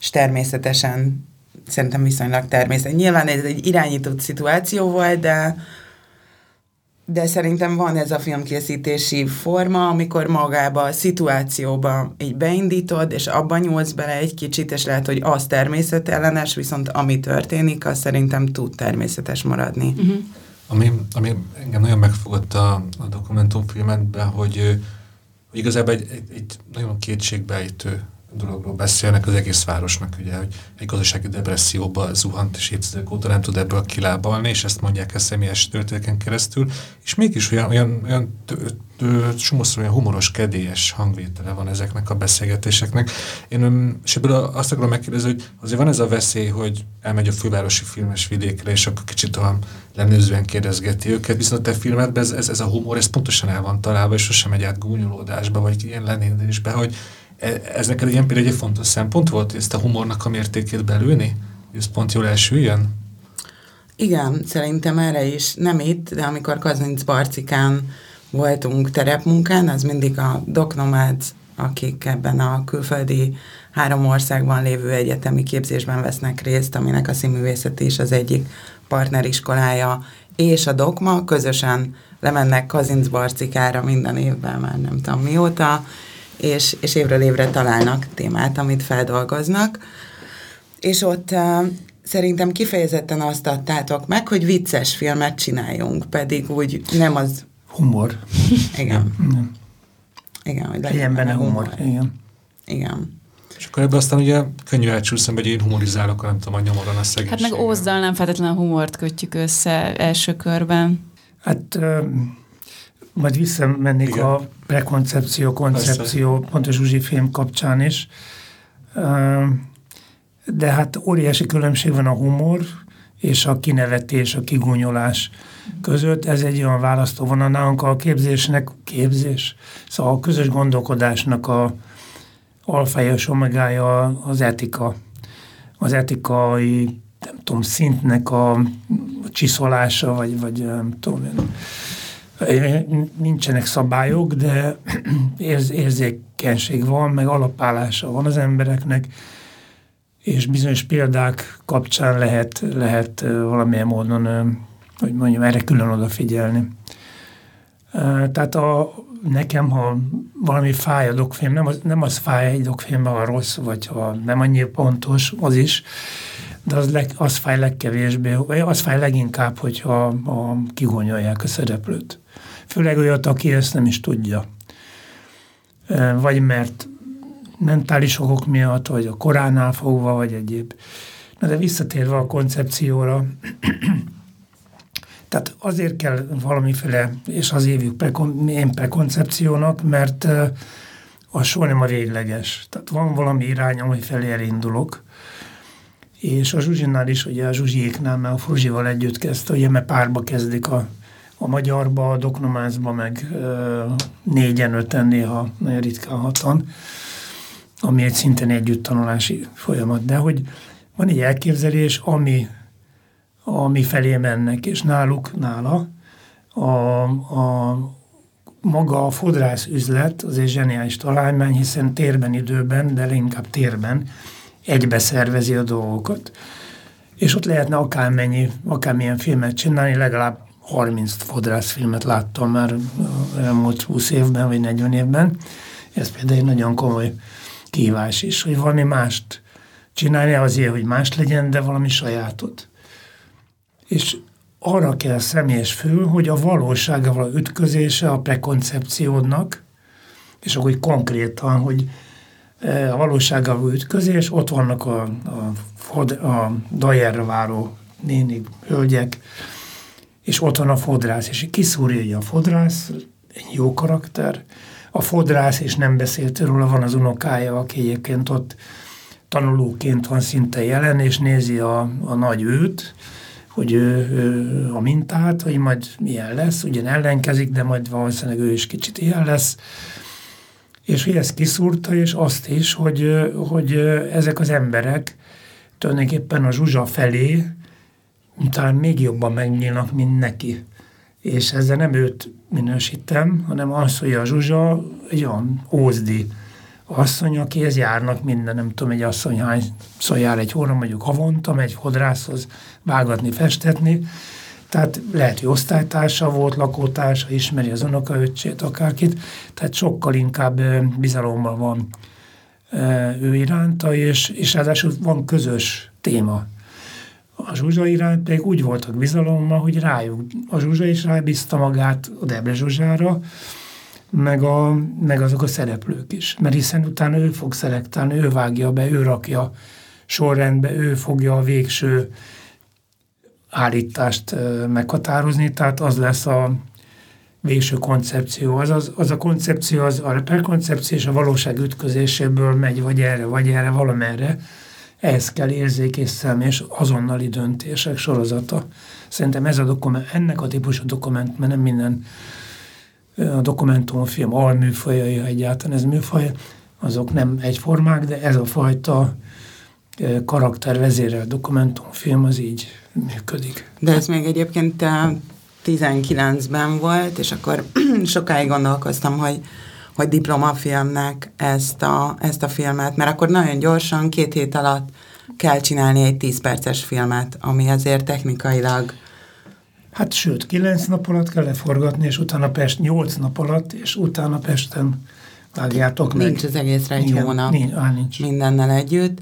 és természetesen szerintem viszonylag természetes. Nyilván ez egy irányított szituáció volt, de, de szerintem van ez a filmkészítési forma, amikor magába a szituációba így beindítod, és abban nyúlsz bele egy kicsit, és lehet, hogy az természetellenes, viszont ami történik, az szerintem tud természetes maradni. Uh-huh. Ami, ami engem nagyon megfogott a, a dokumentumfilmetben, hogy, hogy igazából egy, egy, egy nagyon kétségbejtő dologról beszélnek az egész városnak, ugye, hogy egy gazdasági depresszióba zuhant, és évtizedek óta nem tud ebből kilábalni, és ezt mondják a személyes történeten keresztül, és mégis olyan, olyan, olyan csomószor olyan humoros, kedélyes hangvétele van ezeknek a beszélgetéseknek. Én és ebből azt akarom megkérdezni, hogy azért van ez a veszély, hogy elmegy a fővárosi filmes vidékre, és akkor kicsit olyan lenőzően kérdezgeti őket, viszont a te filmedben ez, ez, ez a humor, ez pontosan el van találva, és sosem megy át gúnyolódásba, vagy ilyen lenézésbe, hogy ez neked ilyen például egy fontos szempont volt, ezt a humornak a mértékét belülni? Hogy ez pont jól elsüljön? Igen, szerintem erre is, nem itt, de amikor Kazinc Barcikán voltunk terepmunkán, az mindig a doknomád, akik ebben a külföldi három országban lévő egyetemi képzésben vesznek részt, aminek a színművészeti is az egyik partneriskolája, és a Dokma közösen lemennek Kazinc Barcikára minden évben, már nem tudom mióta, és, és évről évre találnak témát, amit feldolgoznak. És ott uh, szerintem kifejezetten azt adtátok meg, hogy vicces filmet csináljunk, pedig úgy nem az... Humor. Igen. Igen, hogy legyen benne humor. humor. Igen. Igen. És akkor ebben aztán ugye könnyű elcsúszom, hogy én humorizálok, nem tudom, a nyomoron a szegénység. Hát meg Ózdal nem feltétlenül humort kötjük össze első körben. Hát majd visszamennék Igen. a prekoncepció, koncepció, Persze. pont a Zsuzsi film kapcsán is. De hát óriási különbség van a humor és a kinevetés, a kigúnyolás között. Ez egy olyan választóvonal nálunk a képzésnek, képzés, szóval a közös gondolkodásnak a alfája és omegája az etika. Az etikai, nem tudom, szintnek a csiszolása, vagy, vagy nem tudom, nincsenek szabályok, de érz, érzékenység van, meg alapállása van az embereknek, és bizonyos példák kapcsán lehet, lehet valamilyen módon, hogy mondjam, erre külön odafigyelni. Tehát a, nekem, ha valami fáj a dokfilm, nem az, nem az fáj egy dokfilmben, ha rossz, vagy ha nem annyira pontos, az is, de az, leg, az fáj legkevésbé, az fáj leginkább, hogyha a, kigonyolják a szereplőt. Főleg olyat, aki ezt nem is tudja. Vagy mert mentális okok miatt, vagy a koránál fogva, vagy egyéb. Na de visszatérve a koncepcióra, tehát azért kell valamiféle, és az évük prekon, én prekoncepciónak, mert az soha nem a végleges. Tehát van valami irány, ami felé elindulok, és a Zsuzsinál is, ugye a Zsuzsiéknál, mert a Fruzsival együtt kezdte, ugye mert párba kezdik a a magyarba, a doknomázba meg négyen, öten, néha nagyon ritkán hatan, ami egy szintén együtt tanulási folyamat. De hogy van egy elképzelés, ami, ami felé mennek, és náluk, nála a, a maga a fodrász üzlet az egy zseniális találmány, hiszen térben, időben, de inkább térben egybe szervezi a dolgokat. És ott lehetne akármennyi, akármilyen filmet csinálni, legalább 30 fodrászfilmet láttam már elmúlt 20 évben, vagy 40 évben. Ez például egy nagyon komoly kívás is, hogy valami mást csinálni azért, hogy más legyen, de valami sajátot. És arra kell személyes fő, hogy a valósággal ütközése a prekoncepciódnak, és akkor konkrétan, hogy a valósággal ütközés, ott vannak a, a, a dajerre váró nénik, hölgyek, és ott van a fodrász, és kiszúrja a fodrász, egy jó karakter, a fodrász, és nem beszélt róla, van az unokája, aki egyébként ott tanulóként van szinte jelen, és nézi a, a nagy őt, hogy ő, ő a mintát, hogy majd milyen lesz, ugyan ellenkezik, de majd valószínűleg ő is kicsit ilyen lesz. És hogy ezt kiszúrta, és azt is, hogy, hogy ezek az emberek tulajdonképpen a Zsuzsa felé talán még jobban megnyílnak, mint neki. És ezzel nem őt minősítem, hanem az, hogy a Zsuzsa egy olyan ózdi asszony, akihez járnak minden, nem tudom, egy asszony hányszor jár egy hónap, mondjuk havonta, megy fodrászhoz vágatni, festetni, tehát lehet, hogy osztálytársa volt, lakótársa, ismeri az unokaöccsét, akárkit, tehát sokkal inkább bizalommal van ő iránta, és, és ráadásul van közös téma a Zsuzsa iránt pedig úgy voltak bizalommal, hogy rájuk, a Zsuzsa is rábízta magát a Debre Zsuzsára, meg, a, meg azok a szereplők is. Mert hiszen utána ő fog szelektálni, ő vágja be, ő rakja sorrendbe, ő fogja a végső állítást meghatározni, tehát az lesz a végső koncepció. Az, az, az a koncepció, az a reperkoncepció és a valóság ütközéséből megy, vagy erre, vagy erre, valamerre. Ehhez kell érzék és szem és azonnali döntések sorozata. Szerintem ez a dokument, ennek a típusú dokument, mert nem minden a dokumentumfilm alműfajai, ha egyáltalán ez műfaj, azok nem egyformák, de ez a fajta karaktervezérel dokumentumfilm az így működik. De ez még egyébként 19-ben volt, és akkor sokáig gondolkoztam, hogy, hogy diplomafilmnek ezt a, ezt a filmet, mert akkor nagyon gyorsan, két hét alatt kell csinálni egy 10 perces filmet, ami azért technikailag Hát sőt, kilenc nap alatt kell leforgatni, és utána Pest nyolc nap alatt, és utána Pesten vágjátok meg. Nincs az egészre egy Igen, hónap nincs, á, nincs. mindennel együtt,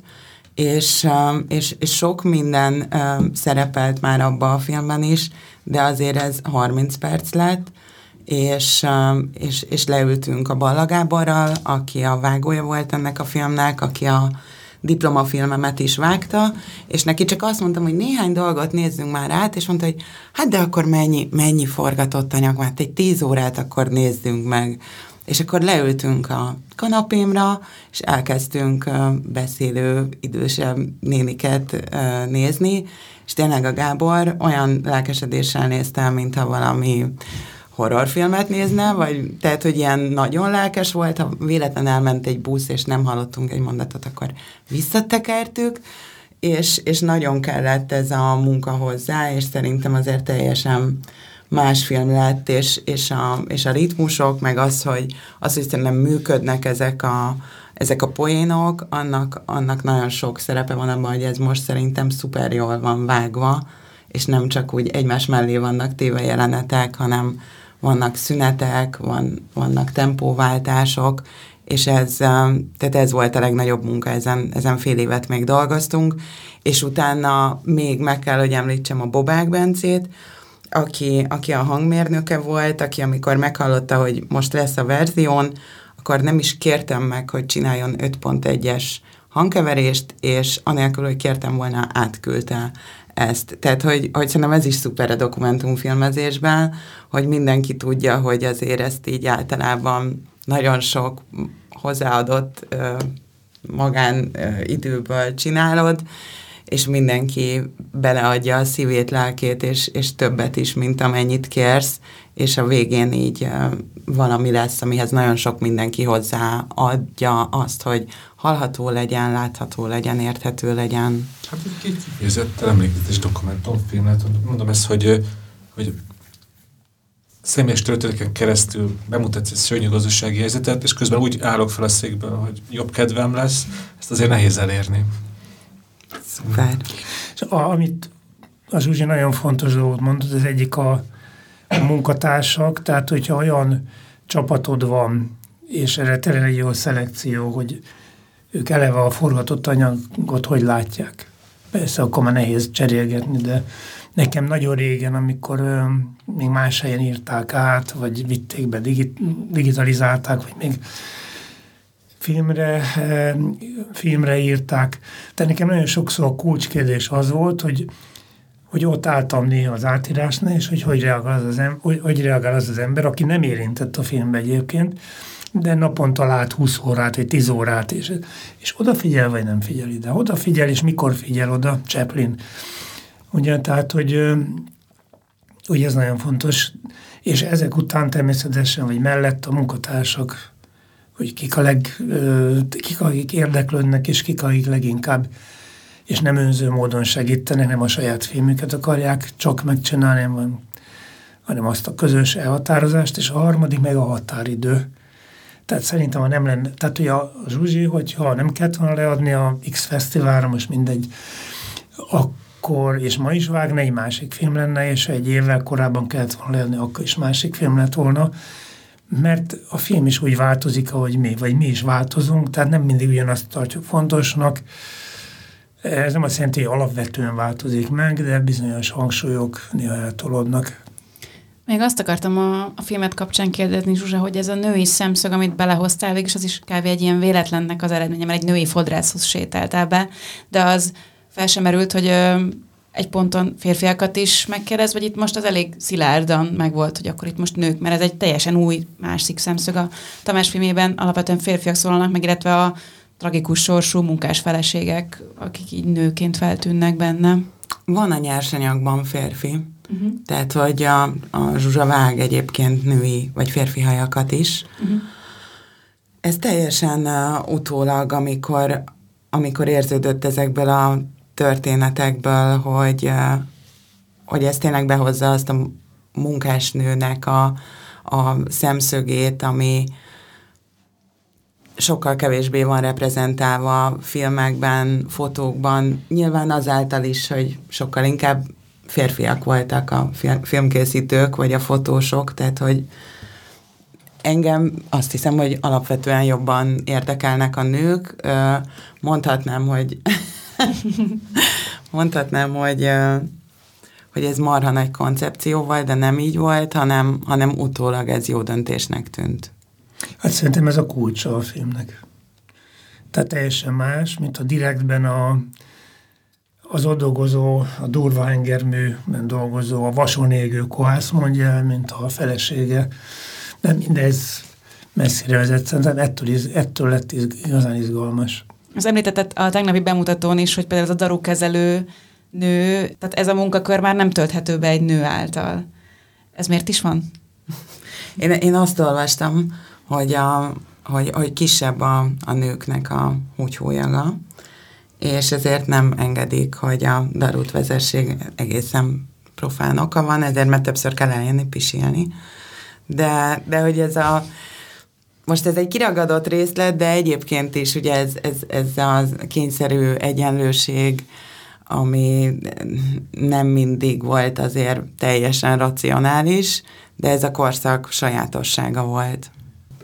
és, um, és, és sok minden um, szerepelt már abba a filmben is, de azért ez 30 perc lett, és, um, és, és leültünk a Balla Gáborral, aki a vágója volt ennek a filmnek, aki a diplomafilmemet is vágta, és neki csak azt mondtam, hogy néhány dolgot nézzünk már át, és mondta, hogy hát de akkor mennyi, mennyi forgatott anyag, hát egy tíz órát akkor nézzünk meg. És akkor leültünk a kanapémra, és elkezdtünk beszélő idősebb néniket nézni, és tényleg a Gábor olyan lelkesedéssel nézte, mintha valami horrorfilmet nézne, vagy tehát, hogy ilyen nagyon lelkes volt, ha véletlen elment egy busz, és nem hallottunk egy mondatot, akkor visszatekertük, és, és nagyon kellett ez a munka hozzá, és szerintem azért teljesen más film lett, és, és, a, és a ritmusok, meg az, hogy, az, hogy szerintem működnek ezek a, ezek a poénok, annak, annak nagyon sok szerepe van abban, hogy ez most szerintem szuper jól van vágva, és nem csak úgy egymás mellé vannak téve jelenetek, hanem, vannak szünetek, van, vannak tempóváltások, és ez, tehát ez volt a legnagyobb munka, ezen, ezen fél évet még dolgoztunk, és utána még meg kell, hogy említsem a Bobák Bencét, aki, aki a hangmérnöke volt, aki amikor meghallotta, hogy most lesz a verzión, akkor nem is kértem meg, hogy csináljon 5.1-es hangkeverést, és anélkül, hogy kértem volna, átküldte ezt. Tehát, hogy, hogy szerintem ez is szuper a dokumentumfilmezésben, hogy mindenki tudja, hogy azért ezt így általában nagyon sok hozzáadott ö, magán ö, időből csinálod, és mindenki beleadja a szívét, lelkét, és, és többet is, mint amennyit kérsz, és a végén így uh, valami lesz, amihez nagyon sok mindenki hozzáadja azt, hogy hallható legyen, látható legyen, érthető legyen. Hát egy két kifejezetten emlékezetes dokumentumfilm lett. Mondom ezt, hogy, hogy személyes történeteken keresztül bemutatsz egy szörnyű gazdasági helyzetet, és közben úgy állok fel a székből, hogy jobb kedvem lesz, ezt azért nehéz elérni. Szuper. És a, amit az Zsuzsi nagyon fontos dolgot mondott, az egyik a, a munkatársak, tehát hogyha olyan csapatod van, és erre tényleg egy jó szelekció, hogy ők eleve a forgatott anyagot hogy látják. Persze akkor már nehéz cserélgetni, de nekem nagyon régen, amikor ö, még más helyen írták át, vagy vitték be, digit, digitalizálták, vagy még filmre, e, filmre írták. De nekem nagyon sokszor a kulcskérdés az volt, hogy, hogy ott álltam néha az átírásnál, és hogy hogy reagál az, az, em, hogy, hogy reagál az az ember, aki nem érintett a filmbe egyébként, de naponta lát 20 órát, vagy 10 órát, és, és odafigyel, vagy nem figyel ide. Odafigyel, és mikor figyel oda, Chaplin. Ugye, tehát, hogy, hogy ez nagyon fontos, és ezek után természetesen, vagy mellett a munkatársak, hogy kik a leg, kik, akik érdeklődnek, és kik, akik leginkább és nem önző módon segítenek, nem a saját filmüket akarják csak megcsinálni, hanem azt a közös elhatározást, és a harmadik meg a határidő. Tehát szerintem, ha nem lenne, tehát hogy a Zsuzsi, hogyha nem kellett volna leadni a X fesztiválra, most mindegy, akkor, és ma is vágna, egy másik film lenne, és egy évvel korábban kellett volna leadni, akkor is másik film lett volna, mert a film is úgy változik, ahogy mi, vagy mi is változunk, tehát nem mindig ugyanazt tartjuk fontosnak. Ez nem azt jelenti, hogy alapvetően változik meg, de bizonyos hangsúlyok néha eltolódnak. Még azt akartam a, a filmet kapcsán kérdezni, Zsuzsa, hogy ez a női szemszög, amit belehoztál, végülis az is kb. egy ilyen véletlennek az eredménye, mert egy női fodrászhoz sétáltál be, de az fel sem merült, hogy ö, egy ponton férfiakat is megkérdez, vagy itt most az elég szilárdan megvolt, hogy akkor itt most nők, mert ez egy teljesen új, másik szemszög a Tamás filmében, alapvetően férfiak szólalnak meg, illetve a tragikus sorsú munkás feleségek, akik így nőként feltűnnek benne. Van a nyersanyagban férfi, uh-huh. tehát hogy a, a Zsuzsa vág egyébként női vagy férfi hajakat is. Uh-huh. Ez teljesen uh, utólag, amikor, amikor érződött ezekből a történetekből, hogy, uh, hogy ez tényleg behozza azt a munkásnőnek a, a szemszögét, ami, sokkal kevésbé van reprezentálva filmekben, fotókban, nyilván azáltal is, hogy sokkal inkább férfiak voltak a filmkészítők, vagy a fotósok, tehát hogy engem azt hiszem, hogy alapvetően jobban érdekelnek a nők. Mondhatnám, hogy mondhatnám, hogy hogy ez marha nagy koncepció volt, de nem így volt, hanem, hanem utólag ez jó döntésnek tűnt. Hát szerintem ez a kulcsa a filmnek. Tehát teljesen más, mint a direktben a, az ott dolgozó, a durva hengerműben dolgozó, a vason égő kohász mondja el, mint a felesége. De mindez messzire vezet, szerintem ettől, iz, ettől lett iz, igazán izgalmas. Az említetted a tegnapi bemutatón is, hogy például az a darukezelő nő, tehát ez a munkakör már nem tölthető be egy nő által. Ez miért is van? Én, én azt olvastam, hogy, a, hogy, hogy kisebb a, a nőknek a húgyhólyaga, és ezért nem engedik, hogy a darút vezesség egészen profán oka van, ezért mert többször kell eljönni pisilni. De, de hogy ez a most ez egy kiragadott részlet, de egyébként is ugye ez, ez, ez a kényszerű egyenlőség, ami nem mindig volt azért teljesen racionális, de ez a korszak sajátossága volt.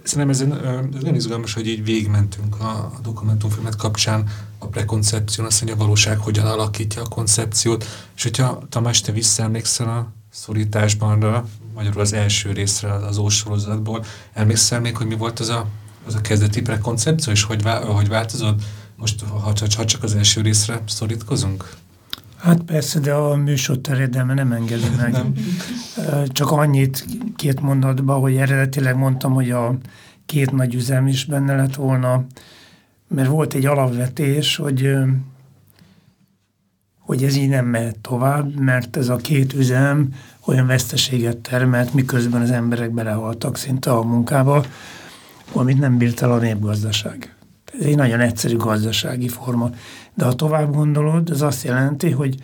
Szerintem ez, ez nagyon izgalmas, hogy így végmentünk a, a dokumentumfilmet kapcsán a prekoncepción, azt mondja, a valóság hogyan alakítja a koncepciót, és hogyha Tamás, te visszaemlékszel a szorításban, magyarul az első részre az ósorozatból, emlékszel még, hogy mi volt az a, az a kezdeti prekoncepció, és hogy, hogy változott? Most, ha, ha csak az első részre szorítkozunk? Hát persze, de a műsor terjedelme nem engedi meg. Nem. Csak annyit két mondatban, hogy eredetileg mondtam, hogy a két nagy üzem is benne lett volna, mert volt egy alapvetés, hogy hogy ez így nem mehet tovább, mert ez a két üzem olyan veszteséget termelt, miközben az emberek belehaltak szinte a munkába, amit nem bírt el a népgazdaság. Ez egy nagyon egyszerű gazdasági forma. De ha tovább gondolod, ez azt jelenti, hogy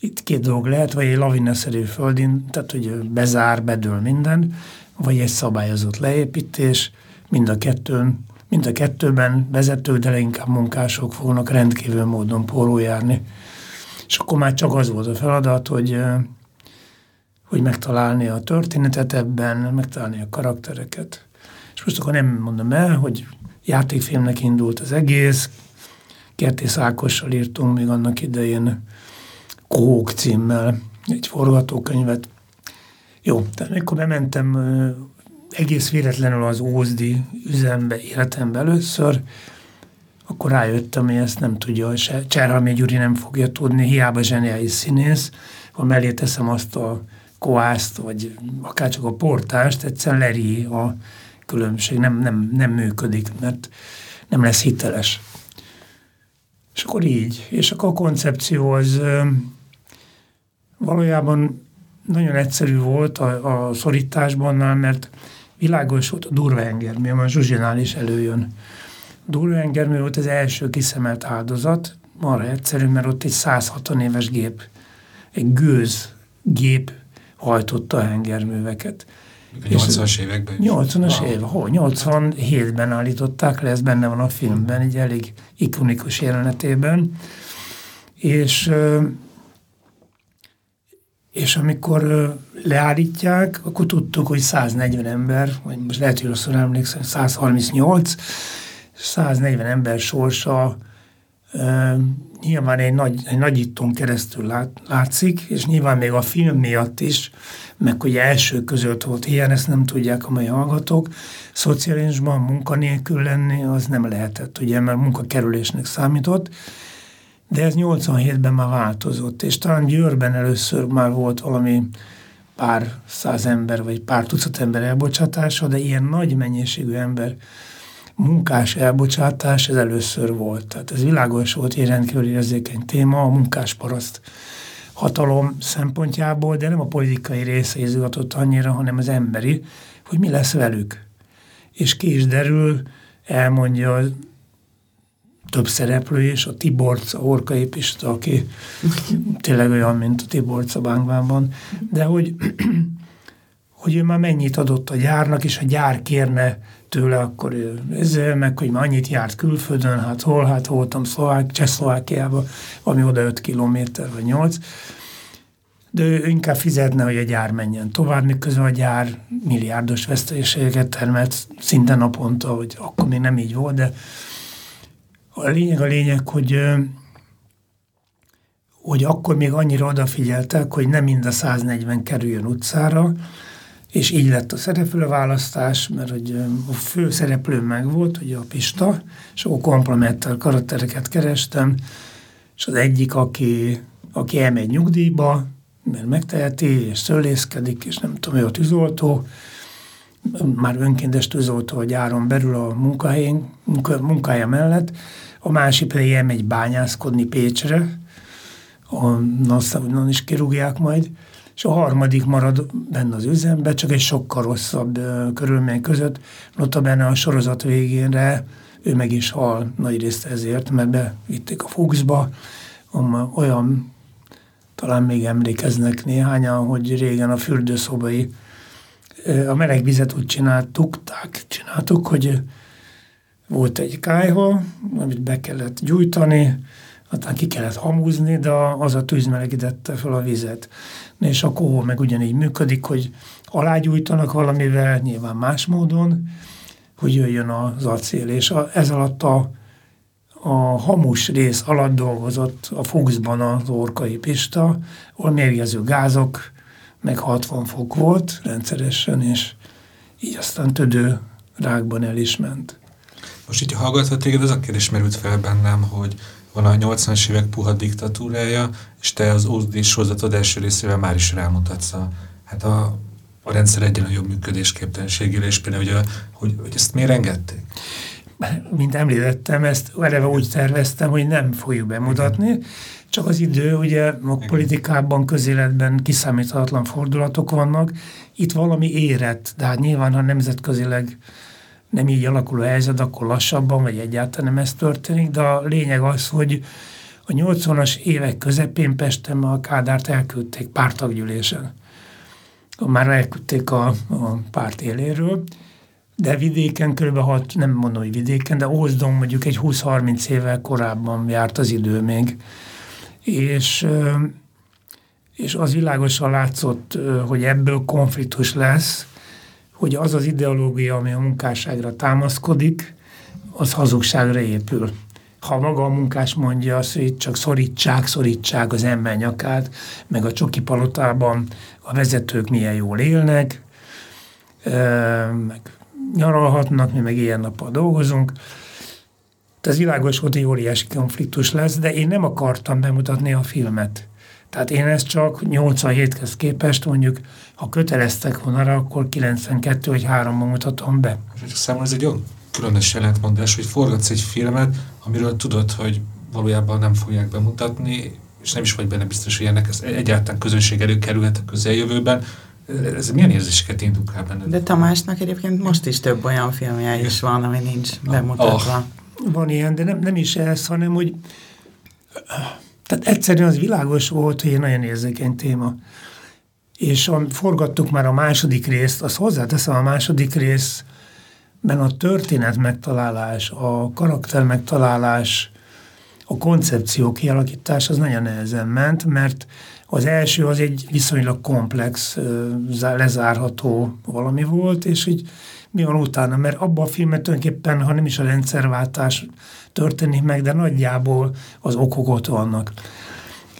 itt két dolog lehet, vagy egy lavinaszerű földin, tehát hogy bezár, bedől minden, vagy egy szabályozott leépítés, mind a kettőn, mind a kettőben vezetők, de inkább munkások fognak rendkívül módon járni. És akkor már csak az volt a feladat, hogy, hogy megtalálni a történetet ebben, megtalálni a karaktereket. És most akkor nem mondom el, hogy játékfilmnek indult az egész, Kertész Ákossal írtunk még annak idején Kohók címmel egy forgatókönyvet. Jó, tehát amikor bementem egész véletlenül az Ózdi üzembe életembe először, akkor rájöttem, hogy ezt nem tudja, se Cserhalmi Gyuri nem fogja tudni, hiába zseniális színész, ha mellé teszem azt a koászt, vagy akár csak a portást, egyszerűen leri a különbség, nem, nem, nem működik, mert nem lesz hiteles. És akkor így. És akkor a koncepció az valójában nagyon egyszerű volt a, a szorításban, mert világos volt a durva engermű, a Zsuzsinál is előjön. Durva engermű volt az első kiszemelt áldozat, marha egyszerű, mert ott egy 160 éves gép, egy gőz gép hajtotta a hengerműveket. 80-as években is. 80-as wow. év, hol? 87-ben állították le, ez benne van a filmben, egy elég ikonikus jelenetében. És, és amikor leállítják, akkor tudtuk, hogy 140 ember, vagy most lehet, hogy rosszul emlékszem, 138, 140 ember sorsa nyilván egy, nagy, egy nagyítón keresztül lát, látszik, és nyilván még a film miatt is, meg hogy első között volt ilyen, ezt nem tudják a mai hallgatók, szocializmusban munkanélkül lenni az nem lehetett, ugye, mert munkakerülésnek számított, de ez 87-ben már változott, és talán Győrben először már volt valami pár száz ember, vagy pár tucat ember elbocsátása, de ilyen nagy mennyiségű ember munkás elbocsátás, ez először volt. Tehát ez világos volt, egy rendkívül érzékeny téma, a munkásparaszt hatalom szempontjából, de nem a politikai része izgatott annyira, hanem az emberi, hogy mi lesz velük. És ki is derül, elmondja több szereplő is, a Tiborca, Orkai Pista, aki tényleg olyan, mint a Tiborca bánkvánban, de hogy, hogy ő már mennyit adott a gyárnak, és a gyár kérne tőle, akkor ez, meg hogy már annyit járt külföldön, hát hol, hát voltam Szlovák, Csehszlovákiában, ami oda 5 kilométer vagy 8, de ő inkább fizetne, hogy a gyár menjen tovább, miközben a gyár milliárdos veszteségeket termelt szinte naponta, hogy akkor még nem így volt, de a lényeg a lényeg, hogy hogy akkor még annyira odafigyeltek, hogy nem mind a 140 kerüljön utcára, és így lett a szereplőválasztás, mert hogy a fő szereplő meg volt, ugye a Pista, és akkor komplementál karaktereket kerestem, és az egyik, aki, aki elmegy nyugdíjba, mert megteheti, és szölészkedik, és nem tudom, ő a tűzoltó, már önkéntes tűzoltó a gyáron belül a munkahelyén, munka, munkája mellett, a másik pedig elmegy bányászkodni Pécsre, onnan is kirúgják majd, és a harmadik marad benne az üzembe, csak egy sokkal rosszabb körülmény között. Notabene a sorozat végénre ő meg is hal nagy részt ezért, mert bevitték a Fuchsba, olyan, talán még emlékeznek néhányan, hogy régen a fürdőszobai a meleg vizet úgy csináltuk, tak, csináltuk, hogy volt egy kájha, amit be kellett gyújtani, aztán ki kellett hamúzni, de az a tűz melegítette fel a vizet. És a kohó meg ugyanígy működik, hogy alágyújtanak valamivel, nyilván más módon, hogy jöjjön az acél. És a, ez alatt a, a hamus rész alatt dolgozott a Fuchsban az Orkai Pista, ahol mérgező gázok, meg 60 fok volt rendszeresen, és így aztán tödő rákban el is ment. Most így hallgatva téged, az a kérdés merült fel bennem, hogy van a 80-as évek puha diktatúrája, és te az OSD sorozatod első részével már is rámutatsz a, hát a, a rendszer egyen a jobb működésképtelenségére, és például, hogy, a, hogy, hogy ezt miért engedték? Mint említettem, ezt eleve úgy terveztem, hogy nem fogjuk bemutatni, csak az idő, ugye a politikában, közéletben kiszámíthatatlan fordulatok vannak, itt valami érett, de hát nyilván, ha nemzetközileg nem így alakul a helyzet, akkor lassabban, vagy egyáltalán nem ez történik, de a lényeg az, hogy a 80-as évek közepén Pesten a Kádárt elküldték pártaggyűlésen. Már elküldték a, a párt éléről, de vidéken kb. hat, nem mondom, hogy vidéken, de Ózdon mondjuk egy 20-30 évvel korábban járt az idő még. És, és az világosan látszott, hogy ebből konfliktus lesz, hogy az az ideológia, ami a munkásságra támaszkodik, az hazugságra épül. Ha maga a munkás mondja azt, hogy csak szorítsák, szorítsák az ember nyakát, meg a csoki palotában a vezetők milyen jól élnek, meg nyaralhatnak, mi meg ilyen nappal dolgozunk. Ez világos hogy óriási konfliktus lesz, de én nem akartam bemutatni a filmet. Tehát én ezt csak 87-hez képest mondjuk, ha köteleztek volna rá, akkor 92 vagy 3-ban mutatom be. És számomra ez egy olyan különös jelentmondás, hogy forgatsz egy filmet, amiről tudod, hogy valójában nem fogják bemutatni, és nem is vagy benne biztos, hogy ennek ez egyáltalán közönség előkerülhet a közeljövőben. Ez milyen érzéseket indukál benne? De Tamásnak egyébként most is több olyan filmje is van, ami nincs bemutatva. Oh. Van ilyen, de nem, nem is ez, hanem hogy tehát egyszerűen az világos volt, hogy egy nagyon érzékeny téma. És a, forgattuk már a második részt, azt hozzáteszem, a második részben a történet megtalálás, a karakter megtalálás, a koncepció kialakítás az nagyon nehezen ment, mert az első az egy viszonylag komplex, lezárható valami volt, és így mi van utána, mert abban a filmet tulajdonképpen, ha nem is a rendszerváltás történik meg, de nagyjából az okok ott vannak.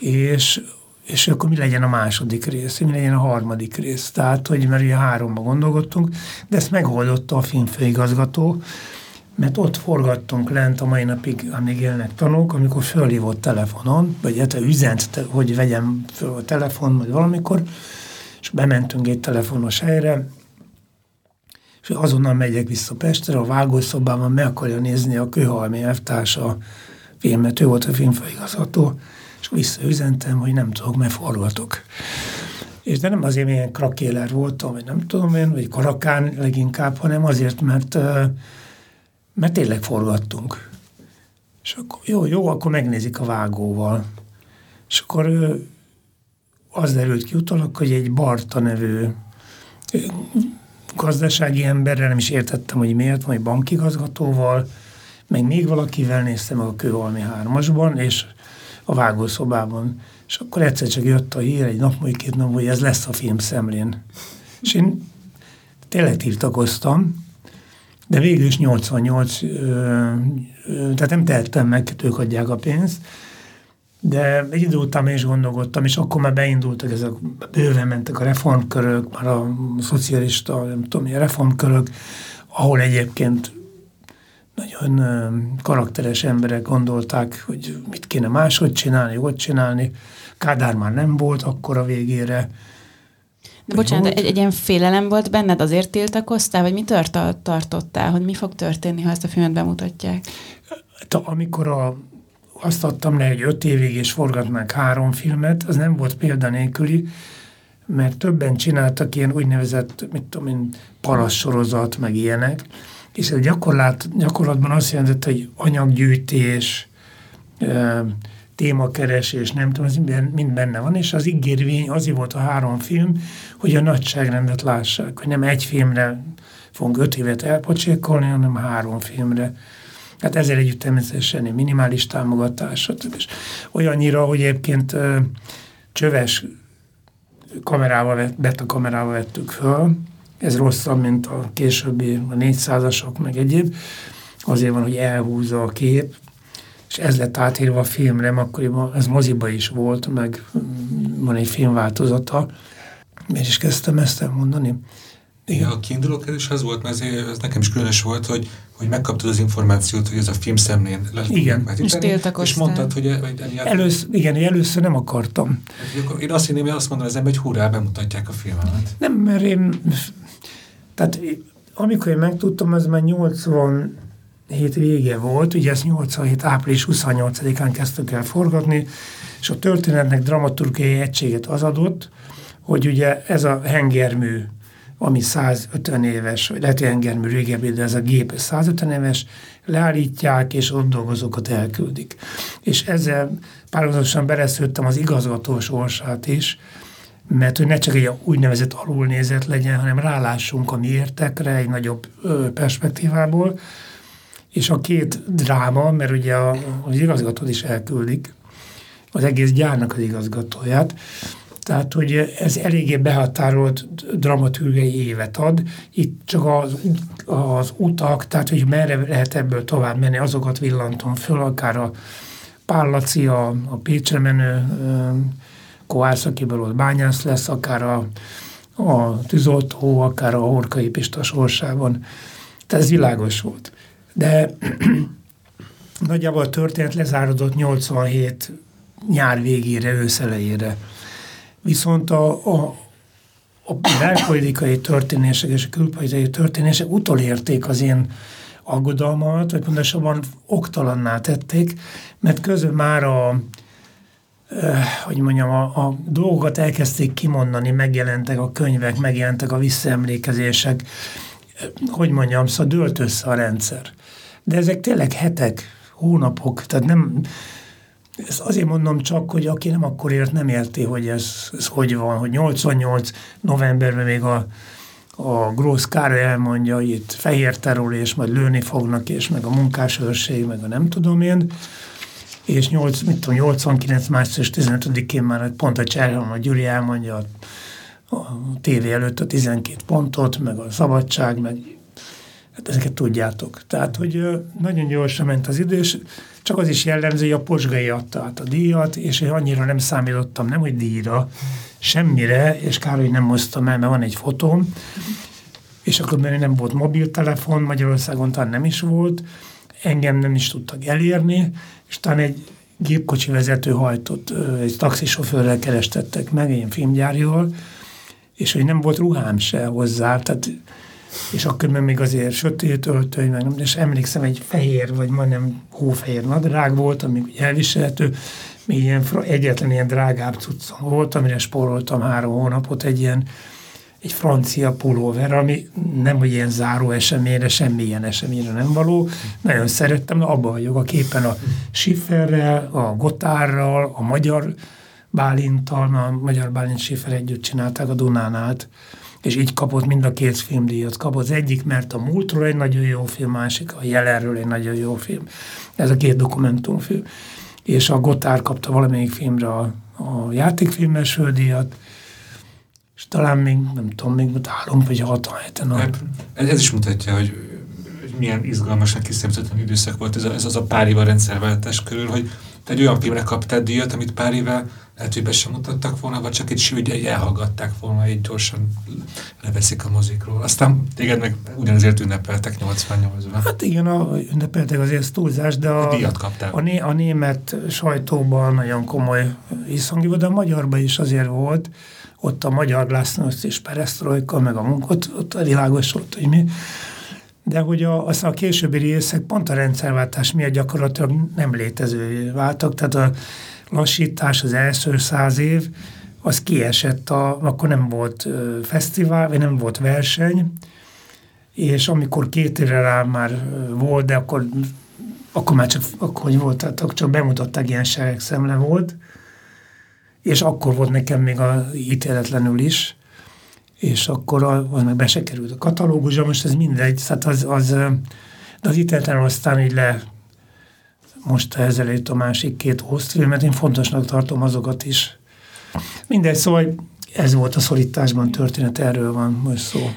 És, és akkor mi legyen a második rész, mi legyen a harmadik rész. Tehát, hogy mert ugye háromba gondolkodtunk, de ezt megoldotta a filmfőigazgató, mert ott forgattunk lent a mai napig, amíg élnek tanúk, amikor fölhívott telefonon, vagy hát üzent, hogy vegyem föl a telefon, vagy valamikor, és bementünk egy telefonos helyre, és azonnal megyek vissza Pestre, a vágószobában meg akarja nézni a Kőhalmi elvtársa filmet, ő volt a filmfőigazgató, és visszaüzentem, hogy nem tudok, mert forgatok. És de nem azért, milyen krakéler voltam, vagy nem tudom én, vagy karakán leginkább, hanem azért, mert, mert tényleg forgattunk. És akkor jó, jó, akkor megnézik a vágóval. És akkor az derült ki utólag, hogy egy Barta nevű gazdasági emberrel, nem is értettem, hogy miért, vagy bankigazgatóval, meg még valakivel néztem a Kőholmi hármasban, és a vágószobában. És akkor egyszer csak jött a hír, egy nap, vagy két nap, hogy ez lesz a film szemlén. És én tényleg tiltakoztam, de végül is 88, ö, ö, tehát nem tehettem meg, ők adják a pénzt, de egy idő után is gondolkodtam, és akkor már beindultak ezek, bőven mentek a reformkörök, már a szocialista, nem tudom, milyen reformkörök, ahol egyébként nagyon karakteres emberek gondolták, hogy mit kéne máshogy csinálni, hogy csinálni. Kádár már nem volt akkor a végére. De bocsánat, egy, egy ilyen félelem volt benned, azért tiltakoztál, vagy mi tört, tartottál, hogy mi fog történni, ha ezt a filmet bemutatják? Hát, amikor a azt adtam le, hogy öt évig és forgatnánk három filmet, az nem volt példanélküli, mert többen csináltak ilyen úgynevezett, mit tudom én, parassorozat, meg ilyenek, és ez gyakorlat, gyakorlatban azt jelentett, hogy anyaggyűjtés, témakeresés, nem tudom, ez mind benne van, és az ígérvény azért volt a három film, hogy a nagyságrendet lássák, hogy nem egy filmre fogunk öt évet elpocsékolni, hanem három filmre Hát ezzel együtt természetesen minimális támogatás, stb. Olyannyira, hogy egyébként csöves kamerával, beta kamerával vettük föl, ez rosszabb, mint a későbbi a 400-asok, meg egyéb. Azért van, hogy elhúzza a kép, és ez lett átírva a filmre, akkoriban ez moziba is volt, meg van egy filmváltozata. Miért is kezdtem ezt elmondani? Igen, a kiinduló kérdés az volt, mert ez, ez nekem is különös volt, hogy, hogy megkaptad az információt, hogy ez a film szemlén lesz. Igen. És És mondtad, hogy... hogy először, igen, először nem akartam. Hát, én azt hinném, hogy azt mondom az ember, hogy hurrá, bemutatják a filmet. Nem, mert én... Tehát amikor én megtudtam, ez már 87 vége volt, ugye ezt 87 április 28-án kezdtük el forgatni, és a történetnek dramaturgiai egységet az adott, hogy ugye ez a hengermű ami 150 éves, vagy lehet, hogy engermű régebbi, de ez a gép 150 éves, leállítják, és ott dolgozókat elküldik. És ezzel párhuzamosan beleszőttem az igazgató sorsát is, mert hogy ne csak egy úgynevezett alulnézet legyen, hanem rálássunk a mi értekre egy nagyobb perspektívából, és a két dráma, mert ugye az igazgatót is elküldik, az egész gyárnak az igazgatóját, tehát, hogy ez eléggé behatárolt dramaturgiai évet ad. Itt csak az, az utak, tehát hogy merre lehet ebből tovább menni, azokat villantom föl, akár a Pállaci, a, a Pécsre menő Kovász, akiből ott bányász lesz, akár a, a tűzoltó, akár a Horkai Pista sorsában. Tehát ez világos volt. De nagyjából a történet lezárodott 87 nyár végére, őszelejére. Viszont a, a, a belpolitikai történések és a külpolitikai történések utolérték az én aggodalmat, vagy pontosabban oktalanná tették, mert közben már a, hogy mondjam, a, a dolgokat elkezdték kimondani, megjelentek a könyvek, megjelentek a visszaemlékezések, hogy mondjam, szóval dőlt össze a rendszer. De ezek tényleg hetek, hónapok, tehát nem, ezt azért mondom csak, hogy aki nem akkor ért, nem érti, hogy ez, ez hogy van, hogy 88 novemberben még a, a Grósz Károly elmondja, hogy itt fehér terror, és majd lőni fognak, és meg a munkásőrség, meg a nem tudom én, és 8, mit tudom, 89. március 15-én már pont a Cserholm, a Gyuri elmondja a, a tévé előtt a 12 pontot, meg a szabadság, meg Hát ezeket tudjátok. Tehát, hogy nagyon gyorsan ment az idő, és csak az is jellemző, hogy a Posgai adta át a díjat, és én annyira nem számítottam, nem hogy díjra, semmire, és kár, hogy nem hoztam el, mert van egy fotóm, és akkor mert nem volt mobiltelefon, Magyarországon talán nem is volt, engem nem is tudtak elérni, és talán egy gépkocsi vezető hajtott, egy taxisofőrrel kerestettek meg, ilyen filmgyárjól, és hogy nem volt ruhám se hozzá, tehát és akkor még azért sötét öltöny, meg nem, és emlékszem, egy fehér, vagy majdnem hófehér nadrág volt, ami elviselhető, még ilyen, egyetlen ilyen drágább cuccom volt, amire spóroltam három hónapot, egy ilyen egy francia pulóver, ami nem hogy ilyen záró eseményre, semmilyen eseményre nem való. Nagyon szerettem, abban vagyok a képen a Schifferrel, a Gotárral, a Magyar Bálintal, a Magyar Bálint Schiffer együtt csinálták a Dunán át, és így kapott mind a két filmdíjat. Kapott az egyik, mert a múltról egy nagyon jó film, másik a jelenről egy nagyon jó film. Ez a két dokumentumfilm. És a Gotár kapta valamelyik filmre a, a játékfilmes fődíjat, és talán még, nem tudom, még három vagy hat héten. A... Hát, ez, is mutatja, hogy, milyen izgalmasan kiszemtetlen időszak volt ez, a, ez az a pár év a rendszerváltás körül, hogy egy olyan filmre kaptál díjat, amit pár éve lehet, hogy be sem mutattak volna, vagy csak egy sűrűn elhallgatták volna, így gyorsan leveszik a mozikról. Aztán téged meg ugyanazért ünnepeltek 88-ban. Hát igen, a, ünnepeltek azért túlzás, de a, díjat kaptál. A, né, a német sajtóban nagyon komoly visszhangi volt, de a magyarban is azért volt, ott a magyar glasnost és perestroika, meg a munkot, ott világos volt, hogy mi. De hogy a, aztán a későbbi részek pont a rendszerváltás miatt gyakorlatilag nem létező váltak, tehát a lassítás az első száz év, az kiesett, a, akkor nem volt fesztivál, vagy nem volt verseny, és amikor két évre rá már volt, de akkor, akkor már csak, akkor hogy volt, akkor csak bemutatták, ilyen szemle volt, és akkor volt nekem még a ítéletlenül is, és akkor a, az meg be se került a katalógusra, most ez mindegy, tehát az, az, de az ítéletlenül aztán így le most ezelőtt a másik két filmet, én fontosnak tartom azokat is. Mindegy, szóval ez volt a szorításban történet, erről van most szó.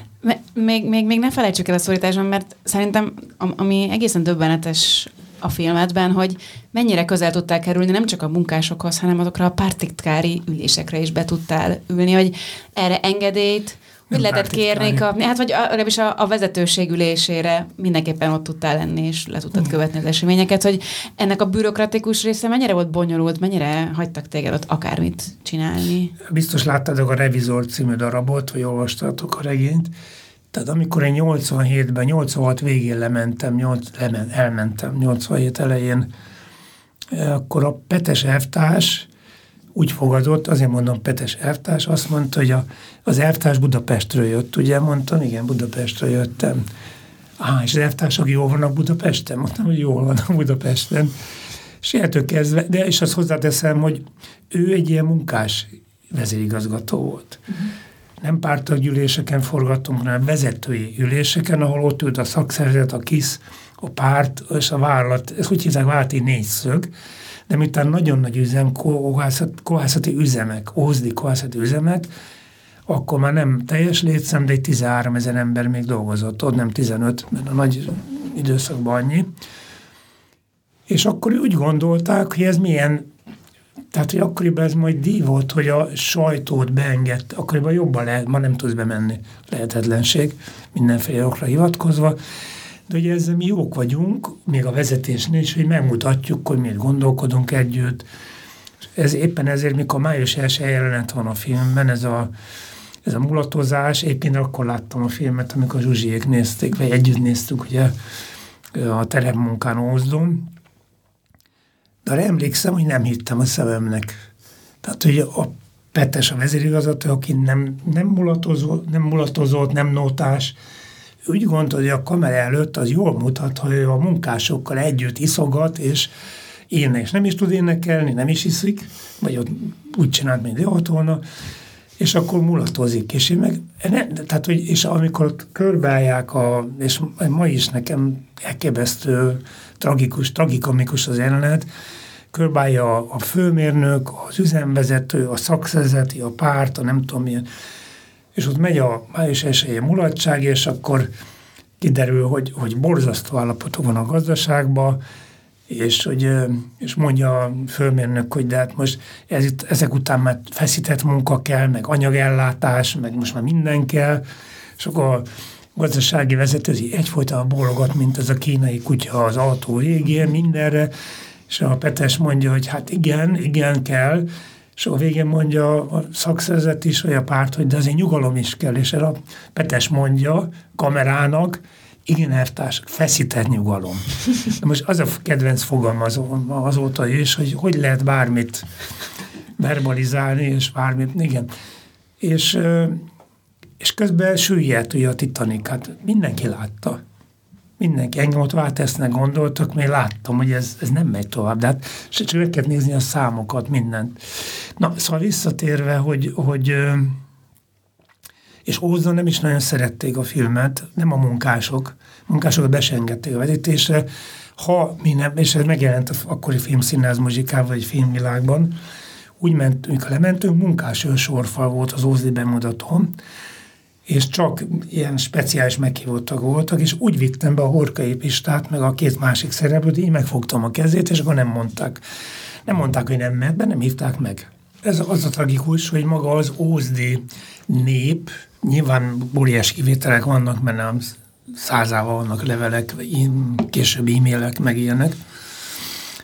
Még, még, még ne felejtsük el a szorításban, mert szerintem ami egészen döbbenetes a filmedben, hogy mennyire közel tudtál kerülni nem csak a munkásokhoz, hanem azokra a pártitkári ülésekre is be tudtál ülni, hogy erre engedélyt, hogy lehetett kérni kapni, hát vagy legalábbis a, a vezetőség ülésére mindenképpen ott tudtál lenni, és le tudtad mm. követni az eseményeket, hogy ennek a bürokratikus része mennyire volt bonyolult, mennyire hagytak téged ott akármit csinálni? Biztos láttatok a Revizor című darabot, vagy olvastatok a regényt, tehát amikor én 87-ben, 86 végén lementem, 8, lemen, elmentem 87 elején, eh, akkor a Petes elvtárs úgy fogadott, azért mondom Petes elvtárs, azt mondta, hogy a, az elvtárs Budapestről jött, ugye mondtam, igen, Budapestről jöttem. Á, és az elvtársak jól vannak Budapesten? Mondtam, hogy jól vannak Budapesten. És kezdve, de és azt hozzáteszem, hogy ő egy ilyen munkás vezérigazgató volt. Uh-huh nem pártaggyűléseken forgattunk, hanem vezetői üléseken, ahol ott ült a szakszervezet, a KISZ, a párt és a vállalat, ezt úgy hívják válti négyszög, de miután nagyon nagy üzem, kohászat, kohászati üzemek, ózdi kohászati üzemek, akkor már nem teljes létszám, de egy 13 ezer ember még dolgozott, ott nem 15, mert a nagy időszakban annyi. És akkor úgy gondolták, hogy ez milyen tehát, hogy akkoriban ez majd díj volt, hogy a sajtót beengedt, akkoriban jobban lehet, ma nem tudsz bemenni, lehetetlenség, mindenféle okra hivatkozva, de ugye ezzel mi jók vagyunk, még a vezetésnél is, hogy megmutatjuk, hogy miért gondolkodunk együtt. Ez éppen ezért, mikor május első jelenet van a filmben, ez a, ez a mulatozás, éppen akkor láttam a filmet, amikor a Zsuzsiék nézték, vagy együtt néztük ugye a terepmunkán Ózdon, de arra emlékszem, hogy nem hittem a szememnek. Tehát, hogy a Petes, a vezérigazgató, aki nem, nem, mulatozott, nem mulatozott, nem nótás, úgy gondolja, hogy a kamera előtt az jól mutat, hogy ő a munkásokkal együtt iszogat, és ének, és nem is tud énekelni, nem is iszik, vagy ott úgy csinált, mint volna, és akkor mulatozik, és én meg, ne, tehát, hogy, és amikor körbeállják, a, és ma is nekem elképesztő, tragikus, tragikomikus az jelenet, körbálja a, a főmérnök, az üzemvezető, a szakszerzeti, a párt, a nem tudom milyen, és ott megy a május esélye mulatság, és akkor kiderül, hogy, hogy borzasztó állapotok van a gazdaságban, és, hogy, és mondja a főmérnök, hogy de hát most ez ezek után már feszített munka kell, meg anyagellátás, meg most már minden kell, és akkor a gazdasági vezető egyfolytában bólogat, mint ez a kínai kutya az autó végén, mindenre, és a Petes mondja, hogy hát igen, igen kell, és a végén mondja a szakszerzet is, vagy a párt, hogy de azért nyugalom is kell, és a Petes mondja kamerának, igen, elvtársak, feszített nyugalom. De most az a kedvenc fogalmazom azóta is, hogy hogy lehet bármit verbalizálni, és bármit, igen. És, és közben süllyedt ugye a Titanic, hát mindenki látta. Mindenki, engem ott Váltesznek gondoltak, mert láttam, hogy ez, ez nem megy tovább, de hát csak meg kell nézni a számokat, mindent. Na, szóval visszatérve, hogy, hogy és Ózdon nem is nagyon szerették a filmet, nem a munkások. A munkásokat besengedték a vetítésre. Ha mi nem, és ez megjelent az akkori filmszínház muzsikában, vagy filmvilágban, úgy ment, mikor lementünk, munkás sorfal volt az Ózdi bemutatón, és csak ilyen speciális meghívottak voltak, és úgy vittem be a Horkai Pistát, meg a két másik szereplőt, így megfogtam a kezét, és akkor nem mondták. Nem mondták, hogy nem mehet be, nem hívták meg. Ez az a tragikus, hogy maga az ózdi nép, Nyilván óriás kivételek vannak, mert nem százával vannak levelek, később e-mailek, meg ilyenek,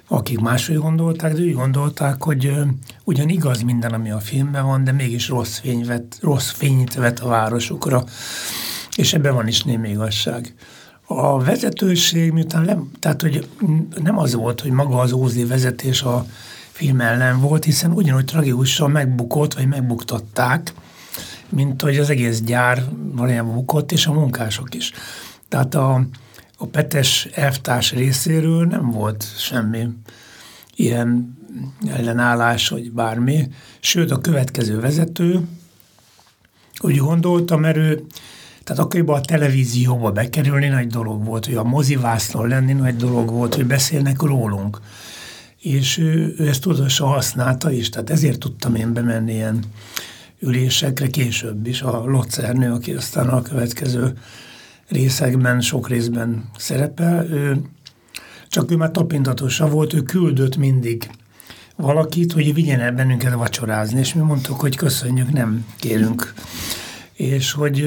akik máshogy gondolták, de úgy gondolták, hogy ugyan igaz minden, ami a filmben van, de mégis rossz, fény vet, rossz fényt vet a városukra, és ebben van is némi igazság. A vezetőség, miután nem, tehát hogy nem az volt, hogy maga az Ózdi vezetés a film ellen volt, hiszen ugyanúgy tragikusan megbukott, vagy megbuktatták, mint hogy az egész gyár valójában bukott, és a munkások is. Tehát a, a Petes elvtárs részéről nem volt semmi ilyen ellenállás, vagy bármi. Sőt, a következő vezető úgy gondolta, mert ő tehát akkoriban a televízióba bekerülni nagy dolog volt, hogy a mozivászlón lenni nagy dolog volt, hogy beszélnek rólunk. És ő, ő ezt tudatosan használta is, tehát ezért tudtam én bemenni ilyen ülésekre később is a Locernő, aki aztán a következő részekben, sok részben szerepel, ő, csak ő már tapintatosabb volt, ő küldött mindig valakit, hogy vigyen el bennünket vacsorázni, és mi mondtuk, hogy köszönjük, nem kérünk. És, hogy,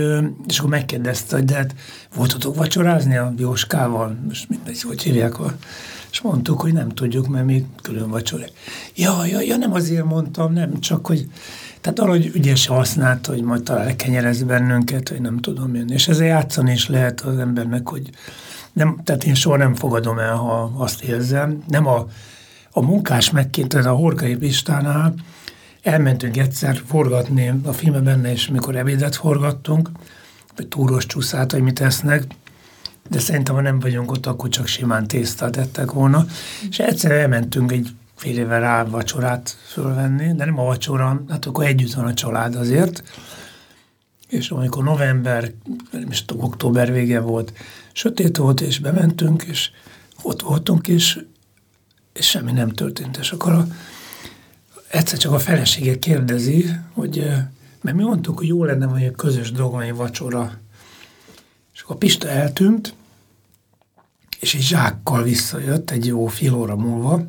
és akkor megkérdezte, hogy de hát voltatok vacsorázni a Jóskával? Most mindegy, hogy hívják, és mondtuk, hogy nem tudjuk, mert mi külön vacsora. Ja, ja, ja, nem azért mondtam, nem, csak hogy tehát valahogy ügyesen használta, hogy majd talán lekenyerez bennünket, hogy nem tudom én. És ezzel játszani is lehet az embernek, hogy nem, tehát én soha nem fogadom el, ha azt érzem. Nem a, a munkás megként, a Horkai Pistánál elmentünk egyszer forgatni a filmben benne, és mikor ebédet forgattunk, vagy túros csúszát, hogy mit esznek, de szerintem, ha nem vagyunk ott, akkor csak simán tésztát ettek volna. És egyszer elmentünk egy fél éve rá vacsorát fölvenni, de nem a vacsora, hát akkor együtt van a család azért. És amikor november, nem is tudom, október vége volt, sötét volt, és bementünk, és ott voltunk, és, és semmi nem történt. És akkor a, egyszer csak a felesége kérdezi, hogy mert mi mondtuk, hogy jó lenne, hogy egy közös egy vacsora. És akkor Pista eltűnt, és egy zsákkal visszajött egy jó fél óra múlva,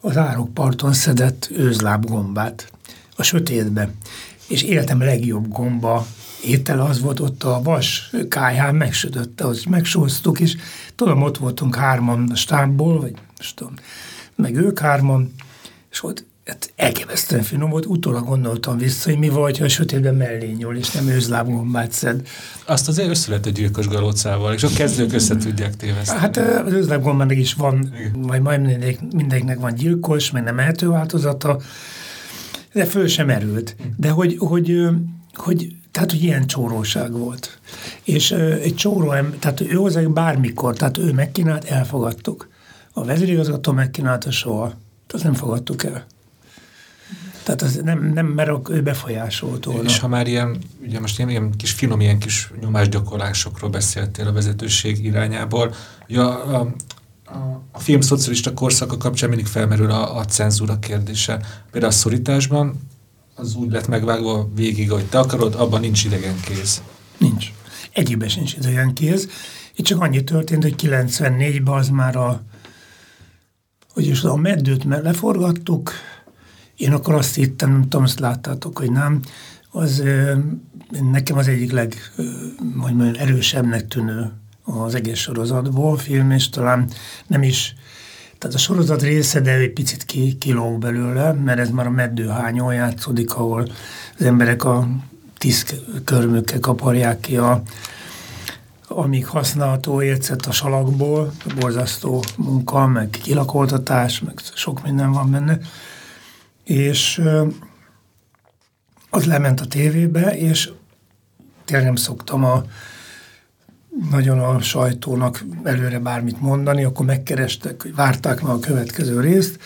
az árokparton szedett őzlábgombát a sötétbe. És életem legjobb gomba étel az volt ott a vas káján, megsütötte, az megsóztuk, és tudom, ott voltunk hárman a stábból, vagy most tudom, meg ők hárman, és ott hát elképesztően finom volt, utólag gondoltam vissza, hogy mi vagy, ha a sötétben mellé nyúl, és nem őzlábgombát szed. Azt azért össze lehet egy gyilkos galócával, és a kezdők össze tudják téveszteni. Hát az őzlábgombának is van, vagy majd mindenkinek van gyilkos, meg nem ehető változata, de föl sem erült. De hogy, hogy, hogy tehát, hogy ilyen csóróság volt. És egy csóró, tehát ő hozzá bármikor, tehát ő megkínált, elfogadtuk. A vezérigazgató megkínálta soha. Tehát nem fogadtuk el. Tehát az nem, nem mert ő befolyásolt volna. És ha már ilyen, ugye most ilyen, ilyen kis finom, ilyen kis nyomásgyakorlásokról beszéltél a vezetőség irányából, ugye a, a, a, film szocialista korszaka kapcsán mindig felmerül a, a cenzúra kérdése. Például a szorításban az úgy lett megvágva végig, hogy te akarod, abban nincs idegen kéz. Nincs. egyikben sincs idegen kéz. Itt csak annyi történt, hogy 94-ben az már a, hogy is a meddőt leforgattuk, én akkor azt hittem, nem tudom, azt láttátok, hogy nem, az nekem az egyik leg, hogy mondjam, erősebbnek tűnő az egész sorozatból film, és talán nem is, tehát a sorozat része, de egy picit ki, kilóg belőle, mert ez már a meddőhányon játszódik, ahol az emberek a tíz körmükkel kaparják ki a, amíg használható ércet a salakból, borzasztó munka, meg kilakoltatás, meg sok minden van benne. És az lement a tévébe, és tényleg nem szoktam a, nagyon a sajtónak előre bármit mondani, akkor megkerestek, hogy várták meg a következő részt,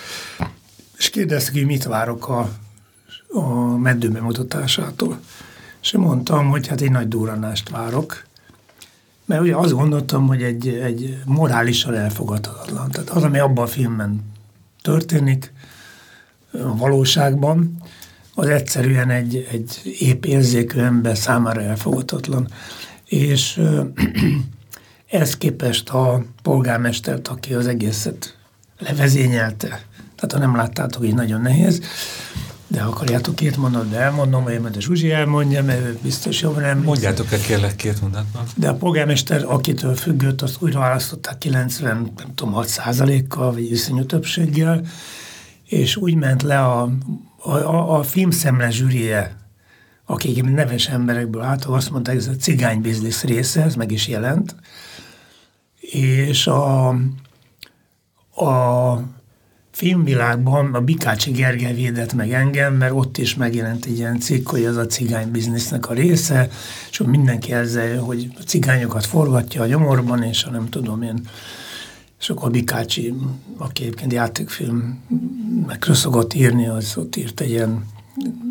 és kérdeztek, hogy mit várok a, a meddő bemutatásától. És én mondtam, hogy hát egy nagy duranást várok, mert ugye azt gondoltam, hogy egy, egy morálisan elfogadhatatlan. Tehát az, ami abban a filmben történik, a valóságban, az egyszerűen egy, egy épp érzékű ember számára elfogadhatatlan. És ehhez képest a polgármestert, aki az egészet levezényelte, tehát ha nem láttátok, így nagyon nehéz, de akarjátok két mondatban elmondom, vagy majd a Zsuzsi elmondja, mert ő biztos jobban nem. Mondjátok el kérlek két mondatban. De a polgármester, akitől függött, azt újra választották 90, nem tudom, 6 százalékkal, vagy iszonyú többséggel, és úgy ment le a, a, a, a filmszemle zsűrie, akik neves emberekből álltak, azt mondták, ez a cigány biznisz része, ez meg is jelent, és a, a filmvilágban a Bikácsi Gergely védett meg engem, mert ott is megjelent egy ilyen cikk, hogy az a cigány biznisznek a része, és mindenki ezzel, hogy a cigányokat forgatja a nyomorban, és ha nem tudom én, és akkor Bikácsi, aki egyébként játékfilm meg szokott írni, az ott írt egy ilyen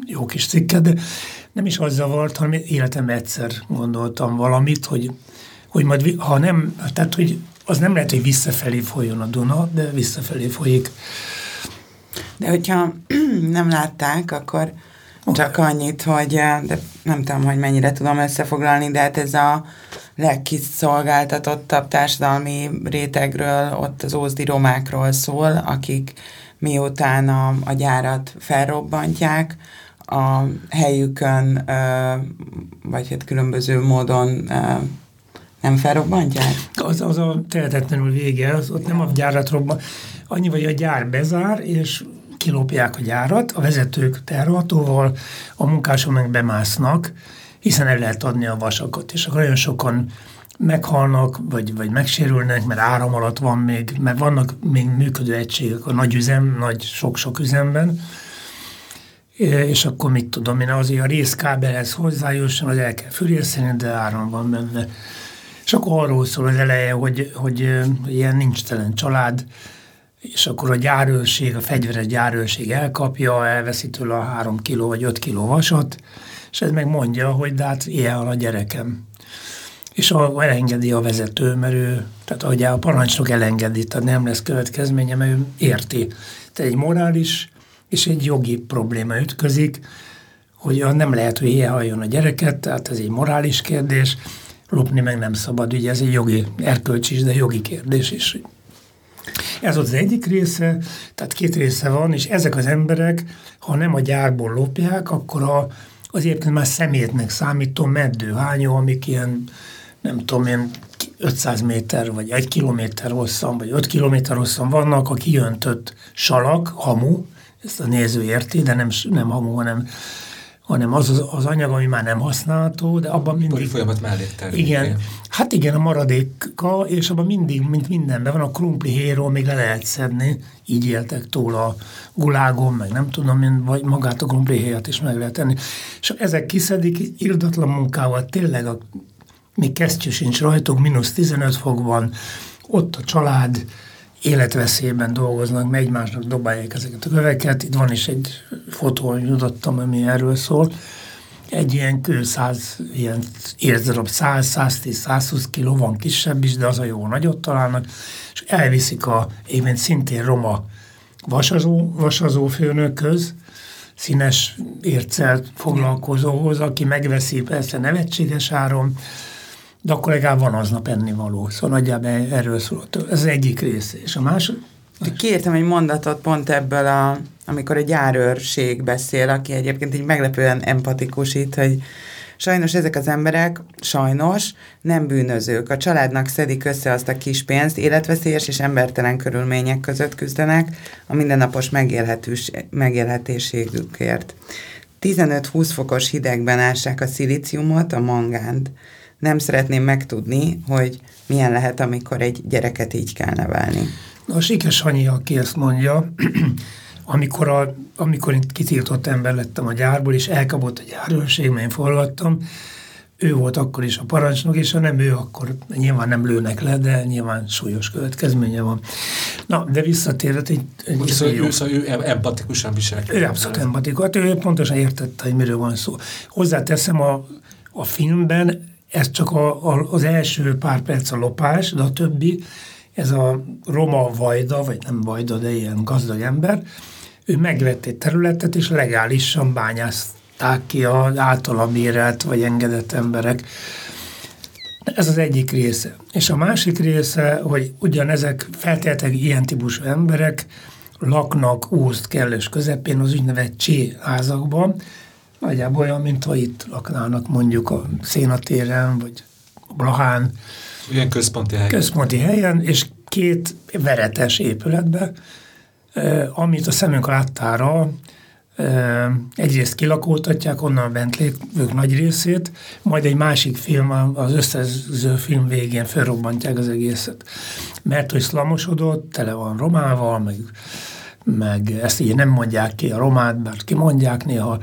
jó kis cikket, de nem is az zavart, hanem életemben egyszer gondoltam valamit, hogy, hogy majd, ha nem, tehát, hogy az nem lehet, hogy visszafelé folyjon a Duna, de visszafelé folyik. De hogyha nem látták, akkor csak annyit, hogy de nem tudom, hogy mennyire tudom összefoglalni, de hát ez a legkiszolgáltatottabb társadalmi rétegről, ott az ózdi romákról szól, akik miután a, a gyárat felrobbantják, a helyükön, vagy hát különböző módon nem felrobbantják? Az, az a tehetetlenül vége, az ott nem a gyárat robban. Annyi, hogy a gyár bezár, és kilopják a gyárat, a vezetők terhatóval, a munkások meg bemásznak, hiszen el lehet adni a vasakat, és akkor nagyon sokan meghalnak, vagy, vagy megsérülnek, mert áram alatt van még, mert vannak még működő egységek a nagy üzem, nagy sok-sok üzemben, és akkor mit tudom én, azért a részkábelhez hozzájusson, az el kell fűrészeni, de áram van benne. És akkor arról szól az eleje, hogy, hogy, ilyen nincs telen család, és akkor a gyárőrség, a fegyveres gyárőrség elkapja, elveszi tőle a három kiló vagy öt kiló vasat, és ez meg mondja, hogy de hát ilyen a gyerekem. És a, elengedi a vezető, mert ő, tehát ahogy a parancsnok elengedi, tehát nem lesz következménye, mert ő érti. Tehát egy morális és egy jogi probléma ütközik, hogy nem lehet, hogy ilyen halljon a gyereket, tehát ez egy morális kérdés, lopni meg nem szabad, ugye ez egy jogi, erkölcs is, de jogi kérdés is. Ez az egyik része, tehát két része van, és ezek az emberek, ha nem a gyárból lopják, akkor a, az egyébként már szemétnek számító meddőhányó, amik ilyen, nem tudom én, 500 méter, vagy egy kilométer hosszan, vagy 5 kilométer hosszan vannak a kijöntött salak, hamu, ezt a néző érti, de nem, nem hamu, hanem hanem az, az az anyag, ami már nem használható, de abban mindig... Pari folyamat mellé Igen, hát igen, a maradéka, és abban mindig, mint mindenben van, a krumpli héról még le lehet szedni, így éltek túl a gulágon, meg nem tudom én, vagy magát a krumpli héjat is meg lehet tenni. És ezek kiszedik irdatlan munkával, tényleg a, még kesztyű sincs rajtuk, mínusz 15 fokban, ott a család, életveszélyben dolgoznak, mert egymásnak dobálják ezeket a köveket. Itt van is egy fotó, hogy jutottam, ami erről szól. Egy ilyen kő 100, ilyen érzelap 100, 110, 120 kiló, van kisebb is, de az a jó nagyot találnak, és elviszik a éven szintén roma vasazó, vasazó főnökhöz, színes ércel foglalkozóhoz, aki megveszi persze nevetséges áron, de akkor legalább van aznap ennivaló. Szóval nagyjából erről szól. Ez egyik része. És a másik... Kiírtam egy mondatot pont ebből, a, amikor a gyárőrség beszél, aki egyébként így meglepően empatikus itt, hogy Sajnos ezek az emberek, sajnos, nem bűnözők. A családnak szedik össze azt a kis pénzt, életveszélyes és embertelen körülmények között küzdenek a mindennapos megélhetésségükért. 15-20 fokos hidegben ássák a szilíciumot, a mangánt. Nem szeretném megtudni, hogy milyen lehet, amikor egy gyereket így kell nevelni. Na, Sikes Hanyi, aki ezt mondja, amikor, a, amikor én kitiltott ember lettem a gyárból, és elkapott a gyárőrség, mert én forgattam, ő volt akkor is a parancsnok, és ha nem ő, akkor nyilván nem lőnek le, de nyilván súlyos következménye van. Na, de visszatérhet egy... egy szóval, ő, szóval ő empatikusan viselkedik. Ő abszolút empatikus. Hát ő pontosan értette, hogy miről van szó. Hozzáteszem, a, a filmben ez csak a, a, az első pár perc a lopás, de a többi, ez a roma vajda, vagy nem vajda, de ilyen gazdag ember, ő megvett egy területet, és legálisan bányázták ki az általa mérelt vagy engedett emberek. Ez az egyik része. És a másik része, hogy ugyanezek feltétlenül ilyen típusú emberek laknak Ószt kellős közepén az úgynevezett csé házakban, nagyjából olyan, mint ha itt laknának mondjuk a Szénatéren, vagy Blahán. Ilyen központi helyen. Központi helyen, és két veretes épületben, amit a szemünk láttára egyrészt kilakoltatják, onnan bent lévők nagy részét, majd egy másik film, az összező film végén felrobbantják az egészet. Mert hogy szlamosodott, tele van romával, meg, meg ezt így nem mondják ki a romát, bár kimondják néha,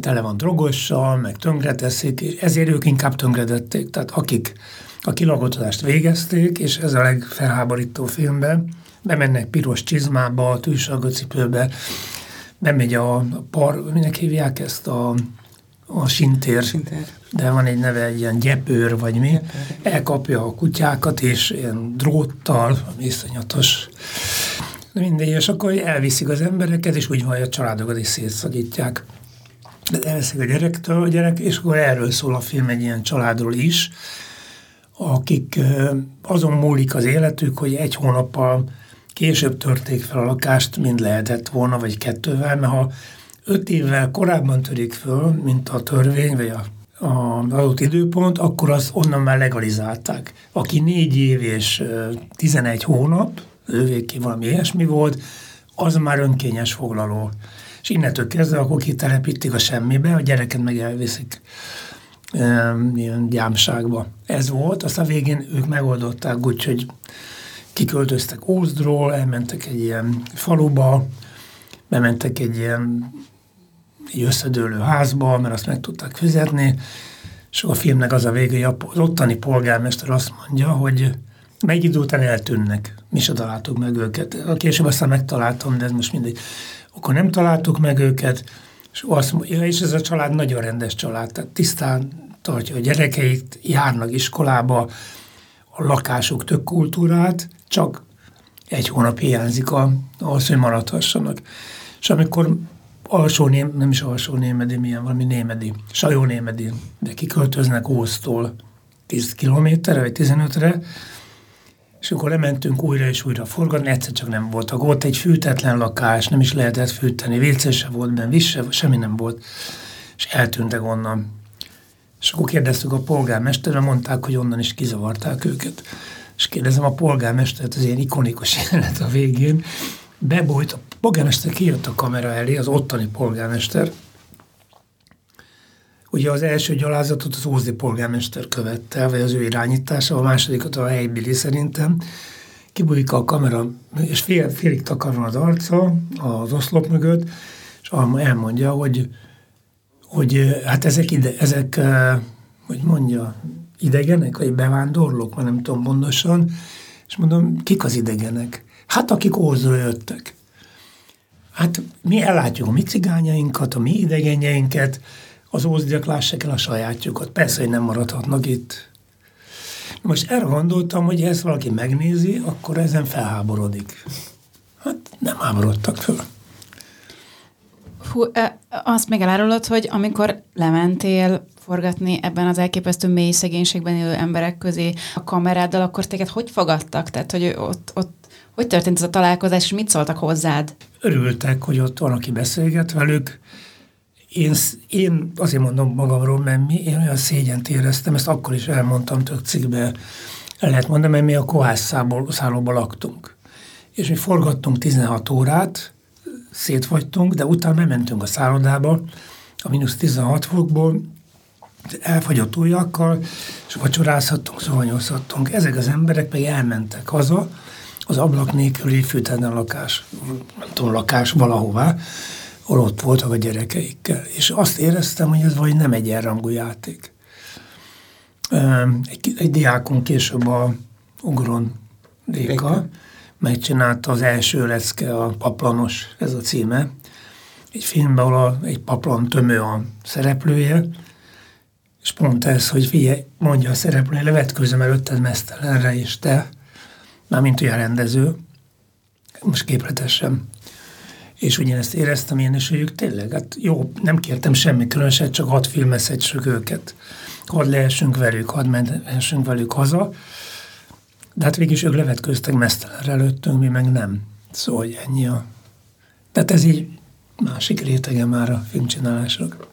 tele van drogossal, meg tönkreteszik, és ezért ők inkább tönkredették. Tehát akik a kilakotatást végezték, és ez a legfelháborító filmben, bemennek piros csizmába, a tűzsalgócipőbe, bemegy a, a par, minek hívják ezt a, a sintér, sintér, de van egy neve, egy ilyen gyepőr, vagy mi, elkapja a kutyákat, és ilyen dróttal, iszonyatos, mindegy, és akkor elviszik az embereket, és úgy van, hogy a családokat is szétszagítják. Elveszik a gyerektől a gyerek, és akkor erről szól a film egy ilyen családról is, akik azon múlik az életük, hogy egy hónappal Később törték fel a lakást, mind lehetett volna, vagy kettővel, mert ha öt évvel korábban törik föl, mint a törvény, vagy a a adott időpont, akkor azt onnan már legalizálták. Aki négy év és tizenegy hónap, ővé ki valami ilyesmi volt, az már önkényes foglaló. És innentől kezdve akkor kitelepítik a semmibe, a gyereket meg elviszik ilyen gyámságba. Ez volt, azt a végén ők megoldották úgy, hogy kiköltöztek Ózdról, elmentek egy ilyen faluba, bementek egy ilyen egy összedőlő házba, mert azt meg tudták fizetni, és a filmnek az a vége, hogy az ottani polgármester azt mondja, hogy egy idő után eltűnnek, mi se találtuk meg őket. Később aztán megtaláltam, de ez most mindegy. Akkor nem találtuk meg őket, és, azt mondja, és ez a család nagyon rendes család, tehát tisztán tartja a gyerekeit, járnak iskolába, a lakások tök kultúrát, csak egy hónap hiányzik a, ahhoz, hogy maradhassanak. És amikor alsó ném, nem is alsó némedi, milyen valami némedi, sajó némedi, de kiköltöznek Ósztól 10 kilométerre, vagy 15-re, és akkor lementünk újra és újra forgatni, egyszer csak nem voltak. Ott egy fűtetlen lakás, nem is lehetett fűteni, WC se volt benne, víz se, semmi nem volt, és eltűntek onnan. És akkor kérdeztük a polgármesterre, mondták, hogy onnan is kizavarták őket és kérdezem a polgármestert, az ilyen ikonikus jelenet a végén, bebújt, a polgármester kijött a kamera elé, az ottani polgármester, Ugye az első gyalázatot az Ózdi polgármester követte, vagy az ő irányítása, a másodikat a helybili szerintem. Kibújik a kamera, és fél, félig takaron az arca az oszlop mögött, és elmondja, hogy, hogy hát ezek, ide, ezek hogy mondja, idegenek, vagy bevándorlók, már nem tudom pontosan, és mondom, kik az idegenek? Hát akik Ózról jöttek. Hát mi ellátjuk a mi cigányainkat, a mi idegenjeinket, az ózdiak lássák el a sajátjukat. Persze, hogy nem maradhatnak itt. Most erre gondoltam, hogy ha ezt valaki megnézi, akkor ezen felháborodik. Hát nem háborodtak föl. Hú, azt még elárulod, hogy amikor lementél forgatni ebben az elképesztő mély szegénységben élő emberek közé a kameráddal, akkor téged hogy fogadtak? Tehát, hogy ott, ott hogy történt ez a találkozás, és mit szóltak hozzád? Örültek, hogy ott van, aki beszélget velük. Én, én azért mondom magamról, mert mi, én olyan szégyent éreztem, ezt akkor is elmondtam tök cikkbe, el lehet mondani, mert mi a kohász szállóban laktunk. És mi forgattunk 16 órát, szétfagytunk, de utána bementünk a szállodába, a mínusz 16 fokból, elfagyott ujjakkal, és vacsorázhattunk, szóvanyozhattunk. Ezek az emberek meg elmentek haza, az ablak nélküli fűtelen lakás, nem tudom, lakás valahová, ahol ott voltak a gyerekeikkel. És azt éreztem, hogy ez vagy nem egy elrangú játék. Egy, egy diákunk később a Ugron Réka megcsinálta az első lecke, a Paplanos, ez a címe. Egy filmben, ahol a, egy paplan tömő a szereplője, és pont ez, hogy figyelj, mondja a szereplő, levetkőzöm előtted mesztelenre, és te, mármint olyan rendező, most képletesen. És ugyanezt éreztem én is, hogy ők tényleg, hát jó, nem kértem semmi különöset, csak hadd filmezhetsük őket. Hadd lehessünk velük, hadd menhessünk velük haza. De hát végig ők levetkőztek mesztelenre előttünk, mi meg nem. Szóval, hogy ennyi a... Tehát ez így másik rétege már a filmcsinálások.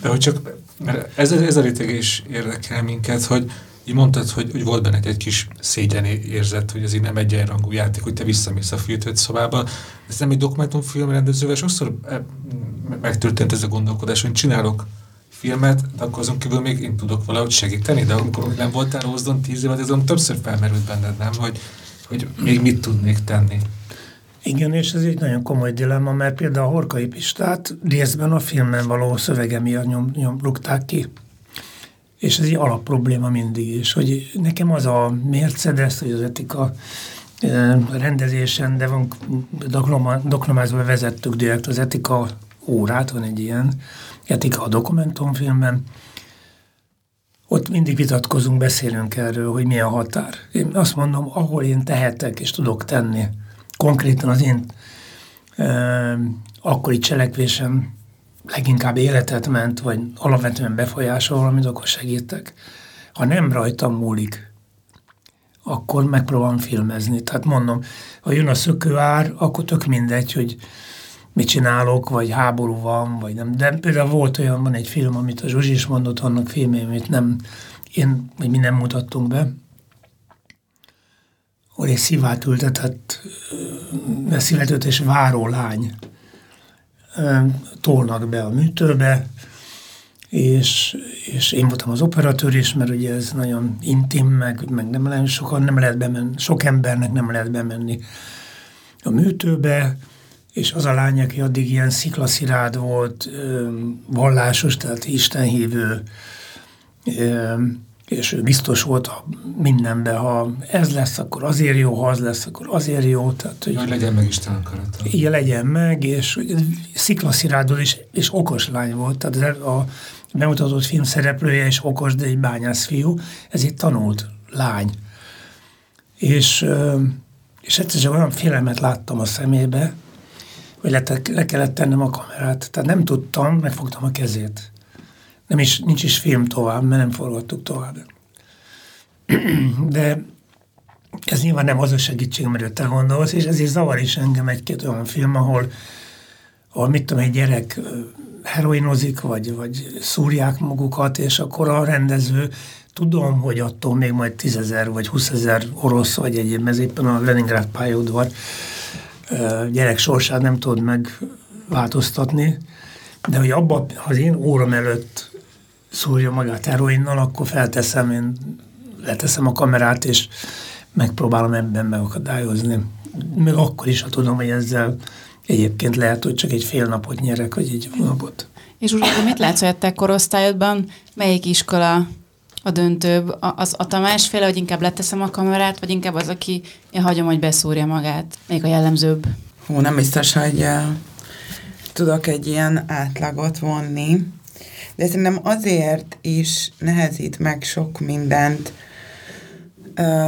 De hogy csak, mert ez, ez a réteg is érdekel minket, hogy így mondtad, hogy, hogy volt benne egy kis szégyen érzet, hogy ez így nem egyenrangú játék, hogy te visszamész a fűtött szobába. Ez nem egy dokumentumfilm rendezővel, sokszor eh, megtörtént ez a gondolkodás, hogy csinálok filmet, de akkor azon kívül még én tudok valahogy segíteni, de amikor nem voltál Rózdon tíz évet, azon többször felmerült benned, nem? Hogy, hogy még mit tudnék tenni. Igen, és ez egy nagyon komoly dilemma, mert például a Horkai Pistát részben a filmben való szövege miatt nyom, nyom, rúgták ki. És ez egy alapprobléma mindig is, hogy nekem az a Mercedes, hogy az etika rendezésen, de van doknomázva vezettük direkt az etika órát, van egy ilyen etika a dokumentumfilmben, ott mindig vitatkozunk, beszélünk erről, hogy mi a határ. Én azt mondom, ahol én tehetek és tudok tenni, konkrétan az én e, akkori cselekvésem leginkább életet ment, vagy alapvetően befolyásol valamit, akkor segítek. Ha nem rajtam múlik, akkor megpróbálom filmezni. Tehát mondom, ha jön a szökőár, akkor tök mindegy, hogy mit csinálok, vagy háború van, vagy nem. De például volt olyan, van egy film, amit a Zsuzsi is mondott, annak filmje, amit nem, én, vagy mi nem mutattunk be, ahol egy szívát ültetett, szívet és váró lány tolnak be a műtőbe, és, és én voltam az operatőr is, mert ugye ez nagyon intim, meg, meg nem lehet sokan nem lehet bemenni, sok embernek nem lehet bemenni a műtőbe, és az a lány, aki addig ilyen sziklaszirád volt, vallásos, tehát istenhívő, és ő biztos volt mindenben, ha ez lesz, akkor azért jó, ha az lesz, akkor azért jó. Tehát, hogy, hogy legyen meg Isten akarata. Igen, legyen meg, és sziklaszirádról is, és okos lány volt, tehát a bemutatott film szereplője is okos, de egy bányász fiú, ez egy tanult lány. És, és egyszer csak olyan félelmet láttam a szemébe, hogy le, le kellett tennem a kamerát. Tehát nem tudtam, megfogtam a kezét. Nem is, nincs is film tovább, mert nem forgattuk tovább. De ez nyilván nem az a segítség, mert te gondolsz, és ezért zavar is engem egy-két olyan film, ahol, ahol mit tudom, egy gyerek heroinozik, vagy, vagy szúrják magukat, és akkor a rendező tudom, hogy attól még majd tízezer vagy huszezer orosz vagy egyéb, ez éppen a Leningrád pályaudvar gyerek sorsát nem tud megváltoztatni, de hogy abban az én óram előtt szúrja magát heroinnal, akkor felteszem, én leteszem a kamerát, és megpróbálom ebben megakadályozni. Még akkor is, ha tudom, hogy ezzel egyébként lehet, hogy csak egy fél napot nyerek, vagy egy napot. És úgy, mit látsz, hogy a te korosztályodban melyik iskola a döntőbb? Az a Tamás féle, hogy inkább leteszem a kamerát, vagy inkább az, aki én hagyom, hogy beszúrja magát? Még a jellemzőbb? Hú, nem biztos, hogy uh, tudok egy ilyen átlagot vonni, de szerintem azért is nehezít meg sok mindent,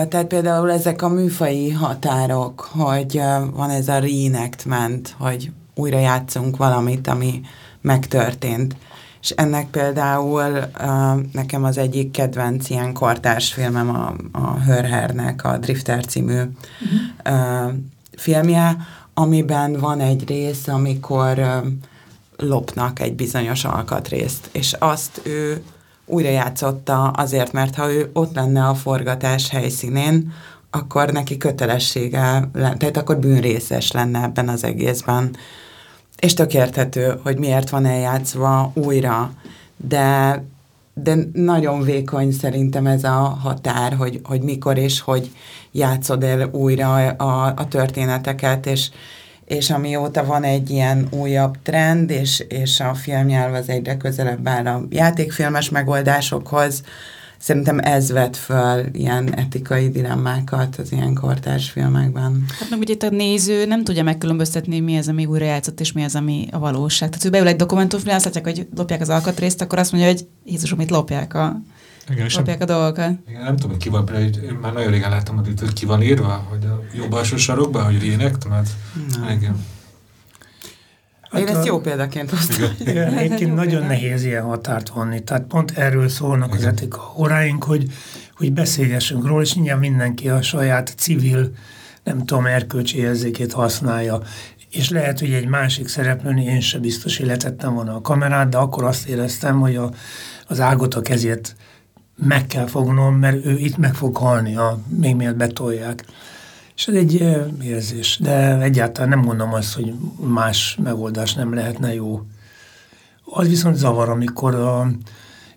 tehát például ezek a műfai határok, hogy van ez a reenactment, hogy újra játszunk valamit, ami megtörtént. És ennek például nekem az egyik kedvenc ilyen kortárs filmem a, a Hörhernek, a Drifter című uh-huh. uh, filmje, amiben van egy rész, amikor lopnak egy bizonyos alkatrészt, és azt ő újra játszotta azért, mert ha ő ott lenne a forgatás helyszínén, akkor neki kötelessége, tehát akkor bűnrészes lenne ebben az egészben. És tök érthető, hogy miért van eljátszva újra, de, de nagyon vékony szerintem ez a határ, hogy, hogy mikor és hogy játszod el újra a, a történeteket, és, és amióta van egy ilyen újabb trend, és, és a filmnyelv az egyre közelebb áll a játékfilmes megoldásokhoz, Szerintem ez vet föl ilyen etikai dilemmákat az ilyen kortárs filmekben. Hát meg ugye itt a néző nem tudja megkülönböztetni, mi az, ami újra játszott, és mi az, ami a valóság. Tehát, hogy beül egy dokumentumfilm, azt látják, hogy lopják az alkatrészt, akkor azt mondja, hogy Jézusom, itt lopják a, igen, lopják a dolgokat. Igen, nem tudom, hogy ki van, például, hogy már nagyon régen láttam, hogy ki van írva, hogy a jobb alsó sarokban, hogy reenact, mert igen. Hát Én ezt jó példaként hoztam. Igen, egyébként nagyon nehéz ilyen határt vonni. Tehát pont erről szólnak igen. az etika óráink, hogy, hogy beszélgessünk róla, és nyilván mindenki a saját civil, nem tudom, erkölcsi érzékét használja. És lehet, hogy egy másik szereplőni én sem biztos, hogy letettem volna a kamerát, de akkor azt éreztem, hogy a, az ágot a kezét meg kell fognom, mert ő itt meg fog halni, a, még miért betolják. És ez egy érzés, de egyáltalán nem mondom azt, hogy más megoldás nem lehetne jó. Az viszont zavar, amikor a,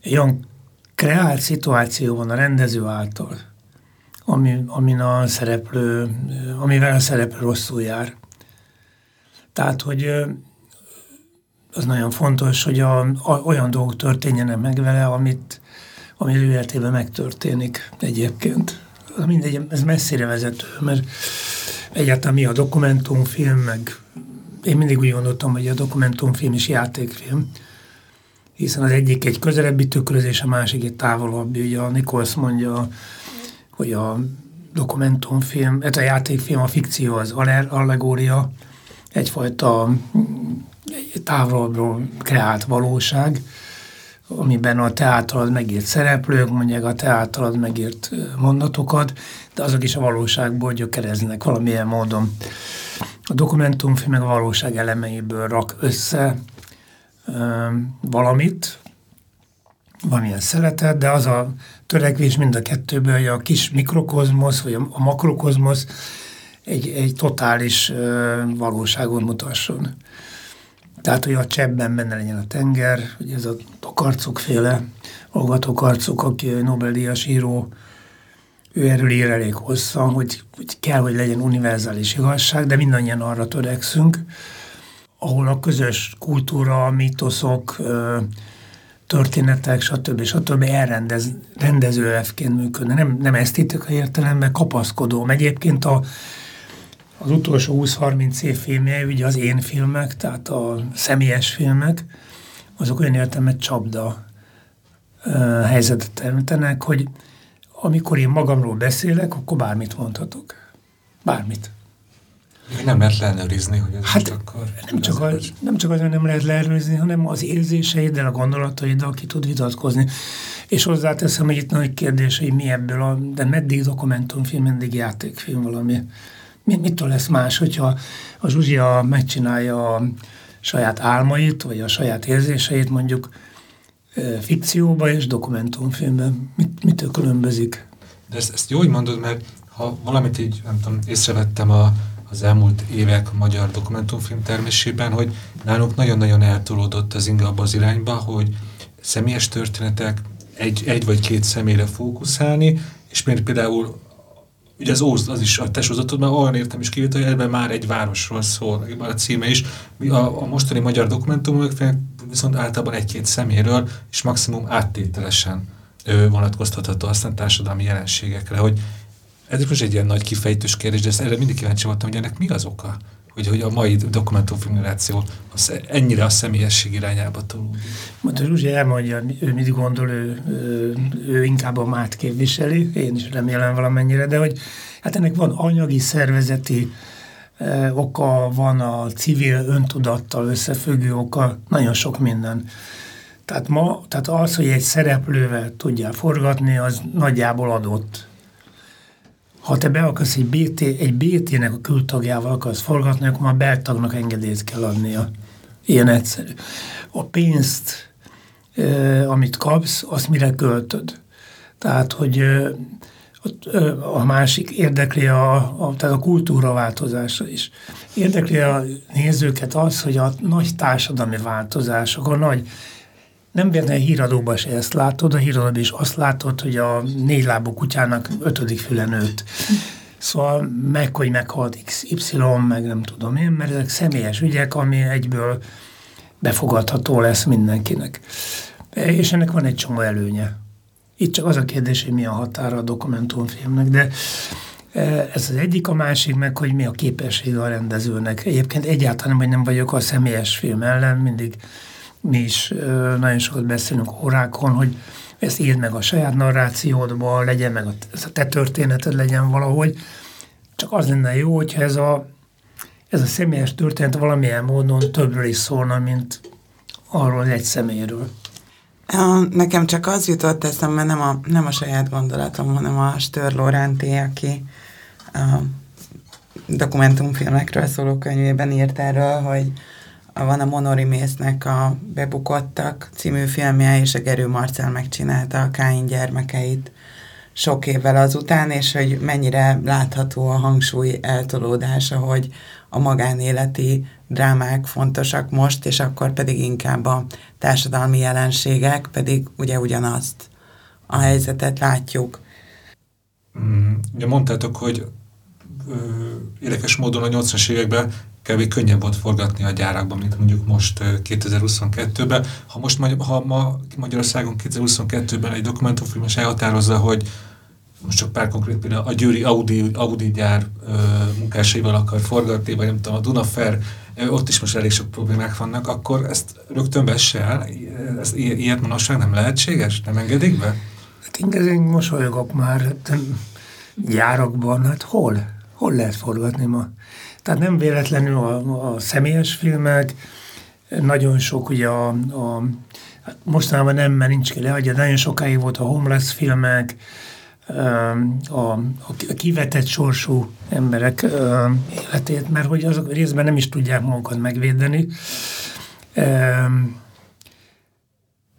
egy olyan kreált szituáció van a rendező által, ami, amin a szereplő, amivel a szereplő rosszul jár. Tehát, hogy az nagyon fontos, hogy a, a, olyan dolgok történjenek meg vele, amit, ami ő életében megtörténik egyébként mindegy, ez messzire vezető, mert egyáltalán mi a dokumentumfilm, meg én mindig úgy gondoltam, hogy a dokumentumfilm is játékfilm, hiszen az egyik egy közelebbi tükrözés, a másik egy távolabbi. Ugye a Nichols mondja, hogy a dokumentumfilm, ez a játékfilm, a fikció az allegória, egyfajta egy távolabbról kreált valóság, amiben a te általad megírt szereplők mondják a te általad megírt mondatokat, de azok is a valóságból gyökereznek valamilyen módon. A dokumentumfilm meg a valóság elemeiből rak össze ö, valamit, valamilyen szeletet, de az a törekvés mind a kettőből, hogy a kis mikrokozmosz, vagy a, makrokozmosz egy, egy totális ö, valóságon mutasson. Tehát, hogy a cseppben benne legyen a tenger, hogy ez a Tokarcuk féle, Olga Tokarcuk, aki Nobel-díjas író, ő erről ír elég hosszan, hogy, hogy kell, hogy legyen univerzális igazság, de mindannyian arra törekszünk, ahol a közös kultúra, mítoszok, történetek, stb. stb. elrendez, rendezőelfként működne. Nem, nem esztétikai értelemben kapaszkodó. Egyébként a, az utolsó 20-30 év filmje, ugye az én filmek, tehát a személyes filmek, azok olyan értelmet csapda helyzetet teremtenek, hogy amikor én magamról beszélek, akkor bármit mondhatok. Bármit. Nem lehet leellenőrizni, hogy ez hát akkor... Nem csak, az, nem csak az, hogy nem lehet leellenőrizni, hanem az érzéseiddel, a gondolataiddal ki tud vitatkozni. És hozzáteszem, hogy itt nagy kérdés, hogy mi ebből a... De meddig dokumentumfilm, mindig játékfilm valami mitől lesz más, hogyha a Zsuzsia megcsinálja a saját álmait, vagy a saját érzéseit mondjuk fikcióba és dokumentumfilmben. Mit, mitől különbözik? De ezt, ezt jó, hogy mondod, mert ha valamit így, nem tudom, észrevettem a, az elmúlt évek magyar dokumentumfilm termésében, hogy nálunk nagyon-nagyon eltolódott az inga abba az irányba, hogy személyes történetek egy, egy vagy két személyre fókuszálni, és például ugye az Óz, az is a te sorozatod, olyan értem is kivétel, hogy ebben már egy városról szól, a címe is. A, a mostani magyar dokumentumok viszont általában egy-két szeméről, és maximum áttételesen vonatkoztatható aztán társadalmi jelenségekre, hogy ez most egy ilyen nagy kifejtős kérdés, de ezt erre mindig kíváncsi voltam, hogy ennek mi az oka? Hogy, hogy a mai dokumentumfilmuláció az ennyire a személyesség irányába tolódik. Mondta Zsuzsi elmondja, ő mit gondol, ő, ő, ő inkább a mát képviseli, én is remélem valamennyire, de hogy hát ennek van anyagi, szervezeti oka van a civil öntudattal összefüggő oka, nagyon sok minden. Tehát, ma, tehát az, hogy egy szereplővel tudjál forgatni, az nagyjából adott. Ha te be akarsz egy, BT, egy BT-nek a kültagjával akarsz forgatni, akkor már beltagnak engedélyt kell adnia. Ilyen egyszerű. A pénzt, amit kapsz, azt mire költöd. Tehát, hogy a másik érdekli a, a, tehát a kultúra változása is. Érdekli a nézőket az, hogy a nagy társadalmi változások, a nagy nem véletlenül híradóban se ezt látod, a híradóban is azt látod, hogy a négy lábú kutyának ötödik füle nőtt. Szóval meg, hogy meghalt XY, meg nem tudom én, mert ezek személyes ügyek, ami egyből befogadható lesz mindenkinek. És ennek van egy csomó előnye. Itt csak az a kérdés, hogy mi a határa a dokumentumfilmnek, de e, ez az egyik, a másik meg, hogy mi a képessége a rendezőnek. Egyébként egyáltalán, hogy nem vagyok a személyes film ellen, mindig mi is nagyon sokat beszélünk órákon, hogy ezt írd meg a saját narrációdban, legyen meg a, ez a te történeted legyen valahogy. Csak az lenne jó, hogyha ez a, ez a személyes történet valamilyen módon többről is szólna, mint arról egy személyről. Nekem csak az jutott eszembe, nem a, nem a saját gondolatom, hanem a Stör Loránté, aki a dokumentumfilmekről szóló könyvében írt erről, hogy van a Monori Mésznek a Bebukottak című filmje, és a Gerő Marcel megcsinálta a Káin gyermekeit sok évvel azután, és hogy mennyire látható a hangsúly eltolódása, hogy a magánéleti drámák fontosak most, és akkor pedig inkább a társadalmi jelenségek, pedig ugye ugyanazt a helyzetet látjuk. Mm, ugye mondtátok, hogy ö, érdekes módon a 80-as években kevés könnyebb volt forgatni a gyárakban, mint mondjuk most 2022-ben. Ha most ha ma Magyarországon 2022-ben egy dokumentumfilmes elhatározza, hogy most csak pár konkrét például, a Győri Audi, Audi gyár ö, munkásaival akar forgatni, vagy nem tudom, a Dunafer, ott is most elég sok problémák vannak, akkor ezt rögtön vesse el? Ez, ilyet manapság nem lehetséges? Nem engedik be? Hát én mosolyogok már hát, gyárakban, hát hol? Hol lehet forgatni ma? Tehát nem véletlenül a, a személyes filmek, nagyon sok ugye a, a mostanában nem, mert nincs ki leadja, nagyon sokáig volt a homeless filmek, a, a kivetett sorsú emberek életét, mert hogy azok részben nem is tudják magukat megvédeni.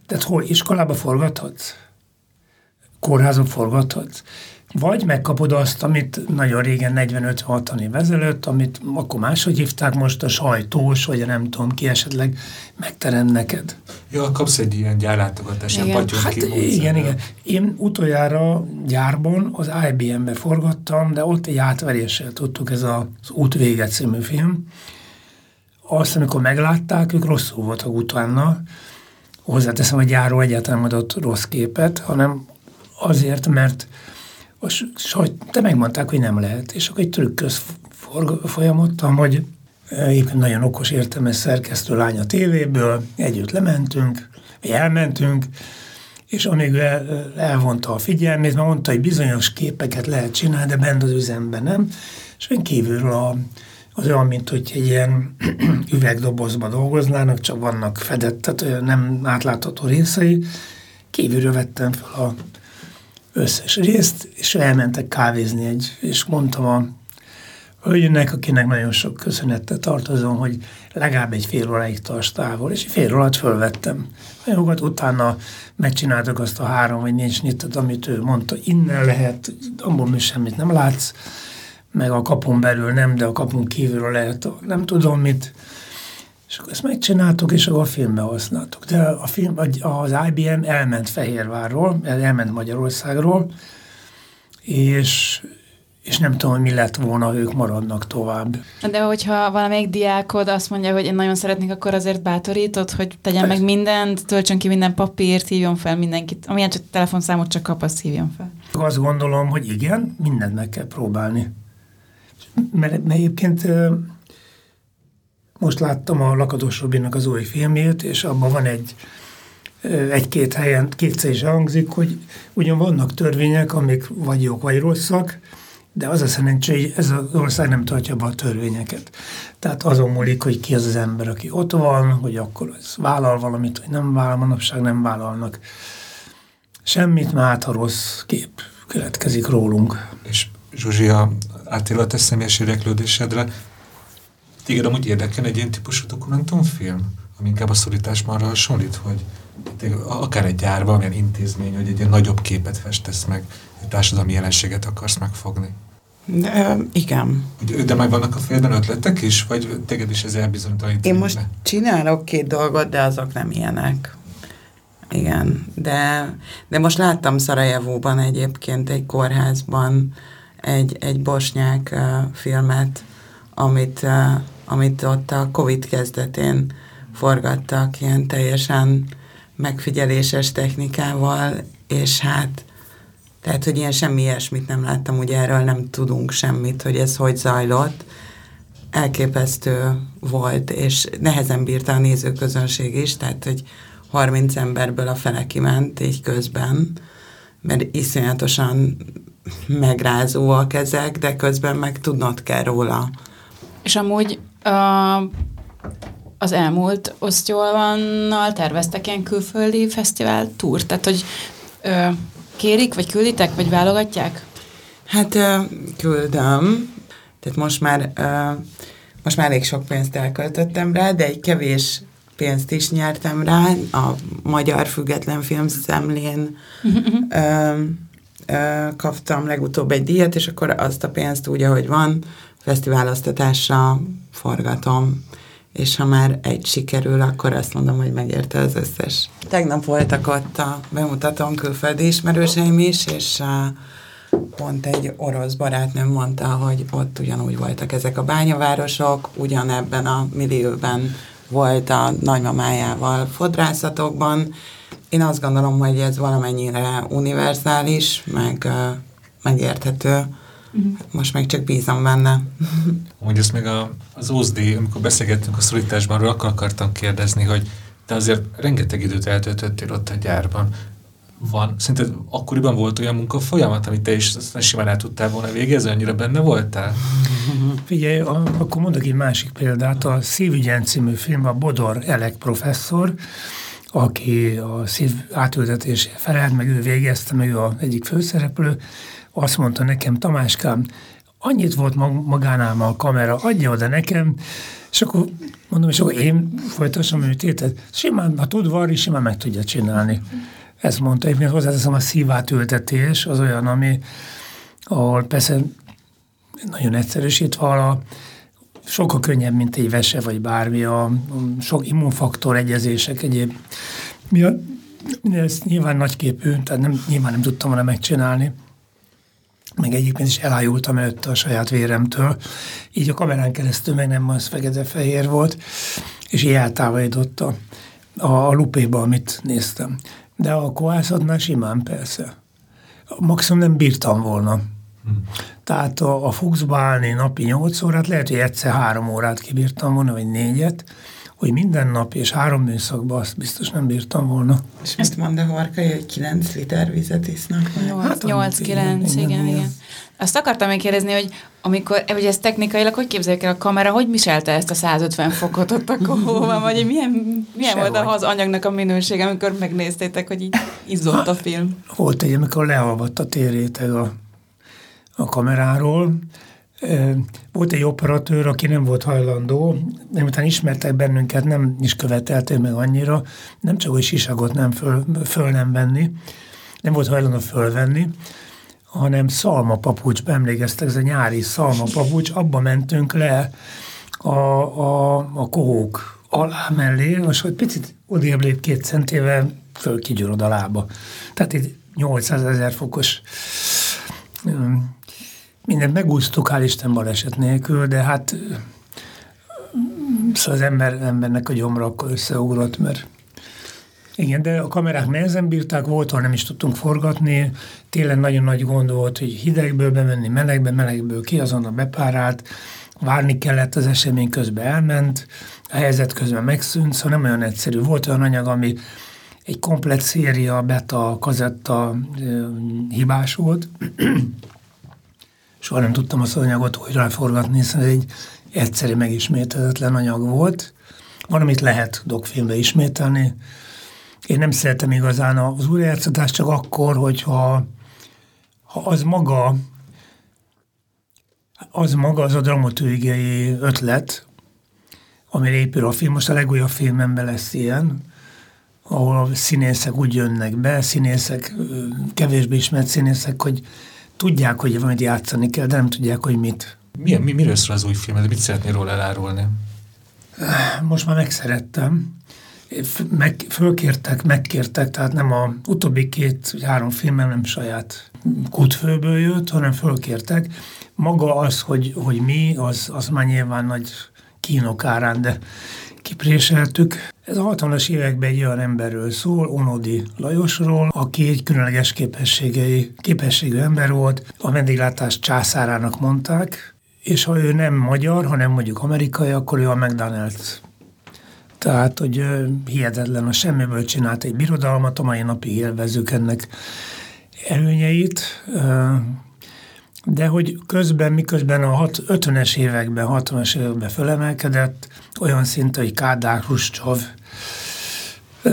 Tehát hol iskolába forgathatsz? Kórházon forgathatsz? Vagy megkapod azt, amit nagyon régen, 45-60 év ezelőtt, amit akkor máshogy hívták most a sajtós, vagy a nem tudom ki esetleg megterem neked. Ja, kapsz egy ilyen gyárlátogatás, ilyen hát, igen, igen. Én utoljára gyárban az IBM-be forgattam, de ott egy átveréssel tudtuk, ez az Út vége című film. Azt, amikor meglátták, ők rosszul voltak utána. Hozzáteszem, a gyáró egyáltalán adott rossz képet, hanem azért, mert a sajt, te megmondták, hogy nem lehet. És akkor egy trükköz folyamodtam, hogy éppen nagyon okos, értelmes szerkesztő lány a tévéből, együtt lementünk, vagy elmentünk, és amíg el, elvonta a figyelmét, mert mondta, hogy bizonyos képeket lehet csinálni, de bent az üzemben nem, és én kívülről a, az olyan, mint hogy egy ilyen üvegdobozba dolgoznának, csak vannak fedett, tehát nem átlátható részei, kívülről vettem fel a összes részt, és elmentek kávézni egy, és mondtam a hölgynek, akinek nagyon sok köszönettel tartozom, hogy legalább egy fél óráig tarts távol, és fél órát fölvettem. Anyagokat utána megcsináltak azt a három vagy négy snittet, amit ő mondta, innen lehet, abból mi semmit nem látsz, meg a kapun belül nem, de a kapun kívülről lehet, nem tudom mit. És akkor ezt megcsináltuk, és akkor a filmbe használtuk. De a film, az IBM elment Fehérvárról, elment Magyarországról, és, és nem tudom, hogy mi lett volna, ők maradnak tovább. De hogyha valamelyik diákod azt mondja, hogy én nagyon szeretnék, akkor azért bátorítod, hogy tegyen Persze. meg mindent, töltsön ki minden papírt, hívjon fel mindenkit. Amilyen csak telefonszámot csak kap, azt hívjon fel. Azt gondolom, hogy igen, mindent meg kell próbálni. Mert, mert egyébként most láttam a Lakatos Robinak az új filmjét, és abban van egy egy-két helyen kétszer is hangzik, hogy ugyan vannak törvények, amik vagy jók, vagy rosszak, de az a szerencsé, hogy ez az ország nem tartja be a törvényeket. Tehát azon múlik, hogy ki az az ember, aki ott van, hogy akkor az vállal valamit, vagy nem vállal, manapság nem vállalnak semmit, mert hát a rossz kép keletkezik rólunk. És Zsuzsia, áttél a te személyes érdeklődésedre, téged amúgy érdekel egy ilyen típusú dokumentumfilm, ami inkább a szorításban arra hasonlít, hogy akár egy gyár, valamilyen intézmény, hogy egy ilyen nagyobb képet festesz meg, egy társadalmi jelenséget akarsz megfogni. De, igen. De meg vannak a fejedben ötletek is, vagy téged is ez elbizonytalanít? Én most csinálok két dolgot, de azok nem ilyenek. Igen, de, de most láttam Szarajevóban egyébként egy kórházban egy, egy bosnyák uh, filmet, amit, uh, amit ott a Covid kezdetén forgattak, ilyen teljesen megfigyeléses technikával, és hát tehát, hogy ilyen semmi ilyesmit nem láttam, ugye erről nem tudunk semmit, hogy ez hogy zajlott. Elképesztő volt, és nehezen bírta a nézőközönség is, tehát, hogy 30 emberből a fele kiment így közben, mert iszonyatosan megrázóak ezek, de közben meg tudnod kell róla. És amúgy a, az elmúlt osztyolvannal terveztek ilyen külföldi fesztivál túrt, tehát hogy ö, kérik, vagy külditek, vagy válogatják? Hát ö, küldöm, tehát most már ö, most már elég sok pénzt elköltöttem rá, de egy kevés pénzt is nyertem rá, a Magyar Független Filmszemlén ö, ö, kaptam legutóbb egy díjat, és akkor azt a pénzt úgy, ahogy van, fesztiválasztatásra forgatom és ha már egy sikerül, akkor azt mondom, hogy megérte az összes. Tegnap voltak ott a bemutatón külföldi ismerőseim is, és uh, pont egy orosz barátnőm mondta, hogy ott ugyanúgy voltak ezek a bányavárosok, ugyanebben a millióben volt a nagymamájával fodrászatokban. Én azt gondolom, hogy ez valamennyire univerzális, meg uh, megérthető. Most meg csak bízom benne. Hogy ezt még a, az OSD, amikor beszélgettünk a szorításban, akkor akartam kérdezni, hogy te azért rengeteg időt eltöltöttél ott a gyárban. Van, szerinted akkoriban volt olyan munka folyamat, amit te is simán el tudtál volna végezni, annyira benne voltál? Figyelj, a, akkor mondok egy másik példát. A Szívügyen című film, a Bodor Elek professzor, aki a szív átültetésé felelt, meg ő végezte, meg ő az egyik főszereplő, azt mondta nekem, Tamáskám, annyit volt magánál a kamera, adja oda nekem, és akkor mondom, és akkor én folytassam műtétet. Simán, ha tud varni, simán meg tudja csinálni. Ezt mondta, én hozzáteszem a szívátültetés, az olyan, ami, ahol persze nagyon egyszerűsítve a sokkal könnyebb, mint egy vese, vagy bármi, a, a sok immunfaktor egyezések egyéb. Mi a, ez nyilván nagyképű, tehát nem, nyilván nem tudtam volna megcsinálni meg egyébként is elájultam előtte a saját véremtől, így a kamerán keresztül meg nem az fekete-fehér volt, és így eltávolított a, a, lupéba, amit néztem. De a koászatnál simán persze. Maximum nem bírtam volna. Hmm. Tehát a, a fuxba állni napi 8 órát, lehet, hogy egyszer három órát kibírtam volna, vagy négyet, hogy minden nap és három műszakban azt biztos nem bírtam volna. És mit mond a Horkai, hogy 9 liter vizet isznak? 8-9, hát, igen, igen, igen, igen. Azt akartam még kérdezni, hogy amikor, hogy ez technikailag, hogy képzeljük el a kamera, hogy viselte ezt a 150 fokot ott a kohóban, vagy milyen, milyen volt a az anyagnak a minősége, amikor megnéztétek, hogy így izzott a film? Volt egy, amikor lealvadt a térréteg a, a kameráról, volt egy operatőr, aki nem volt hajlandó, miután ismertek bennünket, nem is követelték meg annyira, nem csak, hogy sisagot nem föl, föl nem venni, nem volt hajlandó fölvenni, hanem szalmapapucsba emlékeztek, ez a nyári szalmapapucs, abba mentünk le a, a, a kohók alá mellé, most hogy picit odébb lép két centével, föl kigyurod a lába. Tehát itt 800 ezer fokos mindent megúsztuk, hál' Isten baleset nélkül, de hát szóval az ember, embernek a gyomra akkor összeugrott, mert igen, de a kamerák nehezen bírták, volt, ahol nem is tudtunk forgatni, télen nagyon nagy gond volt, hogy hidegből bemenni, melegbe, melegből ki, azonnal bepárált, várni kellett, az esemény közben elment, a helyzet közben megszűnt, szóval nem olyan egyszerű. Volt olyan anyag, ami egy komplet széria, beta, kazetta hibás volt, soha nem tudtam az anyagot újra forgatni, hiszen egy egyszerű megismételhetetlen anyag volt. Van, amit lehet dokfilmbe ismételni. Én nem szeretem igazán az újrajátszatást csak akkor, hogyha ha az maga az maga az a dramaturgiai ötlet, amire épül a film. Most a legújabb filmemben lesz ilyen, ahol a színészek úgy jönnek be, színészek, kevésbé ismert színészek, hogy tudják, hogy valamit játszani kell, de nem tudják, hogy mit. Milyen, mi, miről szól az új film? Mit szeretnél róla elárulni? Most már megszerettem. Meg, fölkértek, megkértek, tehát nem a utóbbi két-három filmem nem saját kutfőből jött, hanem fölkértek. Maga az, hogy, hogy mi, az, az már nyilván nagy kínok árán, de kipréseltük. Ez a 60-as években egy olyan emberről szól, Onodi Lajosról, aki egy különleges képességei, képességű ember volt, a vendéglátás császárának mondták, és ha ő nem magyar, hanem mondjuk amerikai, akkor ő a McDonald's. Tehát, hogy hihetetlen, a semmiből csinált egy birodalmat, a mai napig élvezzük ennek előnyeit de hogy közben, miközben a 50-es években, 60-as években fölemelkedett, olyan szinte, hogy Kádár Hruscsov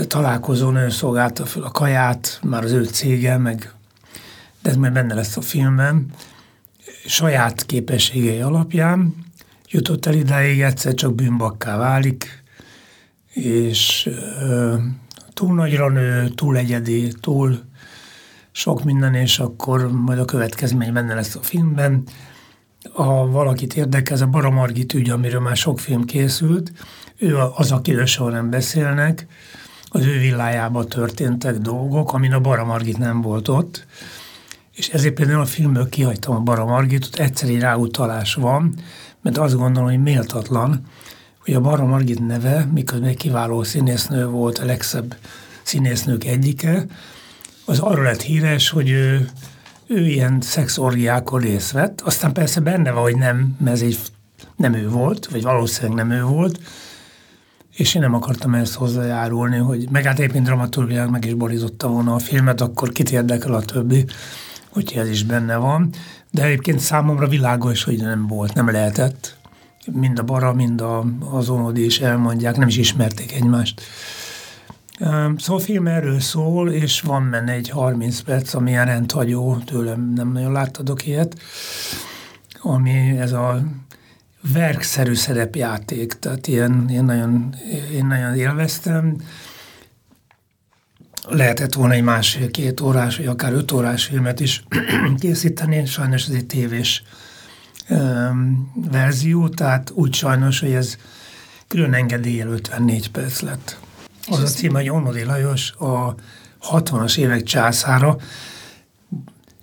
találkozón ő szolgálta fel a kaját, már az ő cége, meg, de ez majd benne lesz a filmben, saját képességei alapján jutott el idáig, egyszer csak bűnbakká válik, és ö, túl nagyra nő, túl egyedi, túl sok minden, és akkor majd a következmény benne lesz a filmben. Ha valakit érdekel, ez a Bara Margit ügy, amiről már sok film készült, ő az, akiről soha nem beszélnek, az ő villájában történtek dolgok, amin a Bara Margit nem volt ott, és ezért például a filmből kihagytam a Bara Margitot, egyszerű ráutalás van, mert azt gondolom, hogy méltatlan, hogy a Bara Margit neve, miközben egy kiváló színésznő volt, a legszebb színésznők egyike, az arról lett híres, hogy ő, ő ilyen szexorgiákon részt vett, aztán persze benne van, hogy nem, mert ez egy, nem ő volt, vagy valószínűleg nem ő volt, és én nem akartam ezt hozzájárulni, hogy meg hát éppen dramaturgiák meg is borította volna a filmet, akkor kit érdekel a többi, hogy ez is benne van. De egyébként számomra világos, hogy nem volt, nem lehetett. Mind a Bara, mind a, az Onodi is elmondják, nem is ismerték egymást. Szóval a film erről szól, és van benne egy 30 perc, ami ilyen rendhagyó, tőlem nem nagyon láttadok ilyet, ami ez a verkszerű szerepjáték, tehát ilyen, én, nagyon, én nagyon élveztem. Lehetett volna egy másfél-két órás, vagy akár öt órás filmet is készíteni, sajnos ez egy tévés um, verzió, tehát úgy sajnos, hogy ez külön engedélyel 54 perc lett. Az a cím, hogy Onodi Lajos a 60-as évek császára.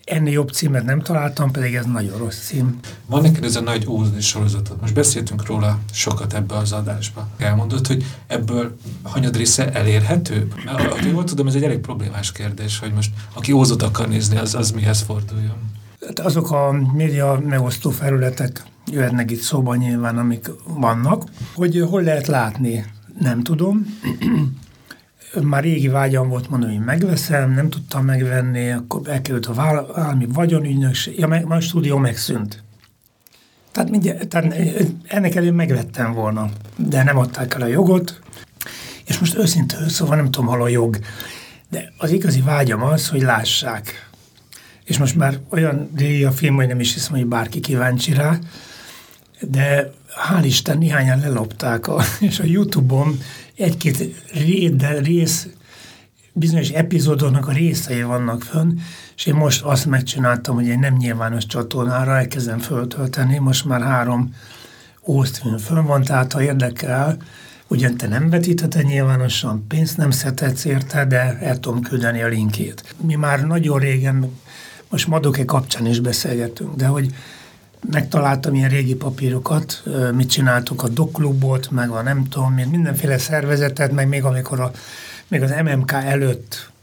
Ennél jobb címet nem találtam, pedig ez nagyon rossz cím. Van neked ez a nagy ózdi sorozatod. Most beszéltünk róla sokat ebbe az adásba. Elmondod, hogy ebből hanyad része elérhető? Mert ahogy jól tudom, ez egy elég problémás kérdés, hogy most aki ózot akar nézni, az, az mihez forduljon. Hát azok a média megosztó felületek jöhetnek itt szóba nyilván, amik vannak, hogy hol lehet látni nem tudom. Már régi vágyam volt mondani, hogy megveszem, nem tudtam megvenni, akkor elkerült a valami vagyonügynökség, ja, meg, a stúdió megszűnt. Tehát, mindjárt, tehát ennek elő megvettem volna, de nem adták el a jogot, és most őszintén, szóval nem tudom, hol a jog, de az igazi vágyam az, hogy lássák. És most már olyan régi a film, hogy nem is hiszem, hogy bárki kíváncsi rá, de hál' Isten néhányan lelopták, a, és a Youtube-on egy-két rész, bizonyos epizódoknak a részei vannak fönn, és én most azt megcsináltam, hogy egy nem nyilvános csatornára elkezdem föltölteni, most már három ósztfilm fönn van, tehát ha érdekel, ugyan te nem vetítheted nyilvánosan, pénzt nem szedhetsz érte, de el tudom küldeni a linkét. Mi már nagyon régen, most Madoke kapcsán is beszélgetünk, de hogy megtaláltam ilyen régi papírokat, mit csináltuk a dokklubot, meg a nem tudom, mindenféle szervezetet, meg még amikor a, még az MMK előtt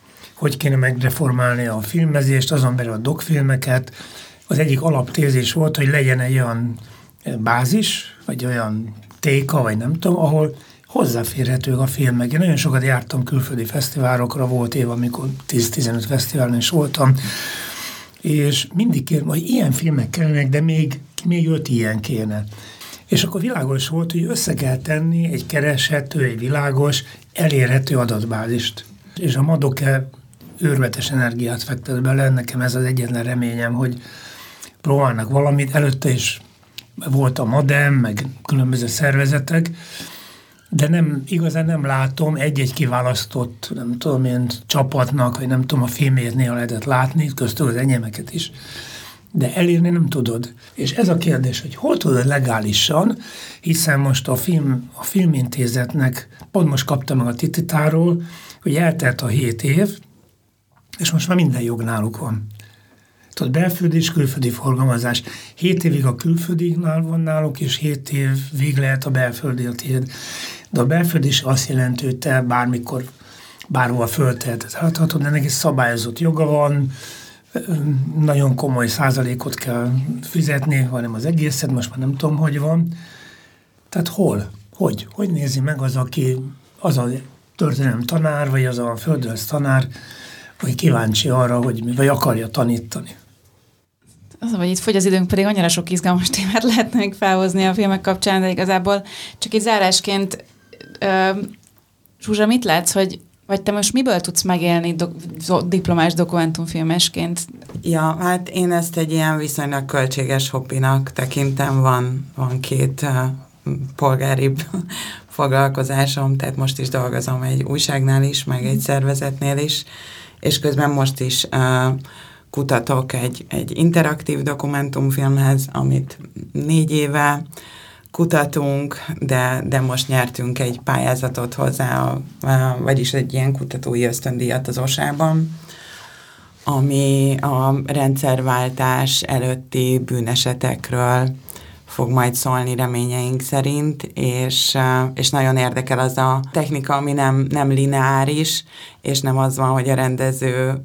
hogy kéne megreformálni a filmezést, azon belül a dokfilmeket. Az egyik alaptézés volt, hogy legyen egy olyan bázis, vagy olyan téka, vagy nem tudom, ahol hozzáférhetők a filmek. Én nagyon sokat jártam külföldi fesztiválokra, volt év, amikor 10-15 fesztiválon is voltam, és mindig kér, hogy ilyen filmek kellenek, de még, még öt ilyen kéne. És akkor világos volt, hogy össze kell tenni egy kereshető, egy világos, elérhető adatbázist. És a Madoke őrvetes energiát fektet bele, nekem ez az egyetlen reményem, hogy próbálnak valamit, előtte is volt a Madem, meg különböző szervezetek, de nem, igazán nem látom egy-egy kiválasztott, nem tudom én, csapatnak, vagy nem tudom, a filmét néha lehetett látni, köztük az enyémeket is, de elérni nem tudod. És ez a kérdés, hogy hol tudod legálisan, hiszen most a, film, a filmintézetnek, pont most kaptam meg a tititáról, hogy eltelt a hét év, és most már minden jog náluk van. Tehát belföldi és külföldi forgalmazás. Hét évig a külföldinál van náluk, és hét évig lehet a belföldi a tiéd. De a belföldi is azt jelenti, hogy te bármikor, bárhol fölteheted. Hát, de neki szabályozott joga van, nagyon komoly százalékot kell fizetni, hanem az egészet, most már nem tudom, hogy van. Tehát hol? Hogy? Hogy nézi meg az, aki az a történelem tanár, vagy az a földröz tanár, vagy kíváncsi arra, hogy vagy akarja tanítani. Az, hogy itt fogy az időnk, pedig annyira sok izgalmas témát lehetne még felhozni a filmek kapcsán, de igazából csak egy zárásként Zsuzsa, mit látsz, hogy vagy te most miből tudsz megélni do- diplomás dokumentumfilmesként? Ja, hát én ezt egy ilyen viszonylag költséges hobbinak tekintem. Van, van két uh, polgári foglalkozásom, tehát most is dolgozom egy újságnál is, meg egy szervezetnél is, és közben most is uh, kutatok egy, egy interaktív dokumentumfilmhez, amit négy éve kutatunk, de, de most nyertünk egy pályázatot hozzá, a, a, vagyis egy ilyen kutatói ösztöndíjat az osában, ami a rendszerváltás előtti bűnesetekről fog majd szólni reményeink szerint, és, és nagyon érdekel az a technika, ami nem, nem lineáris, és nem az van, hogy a rendező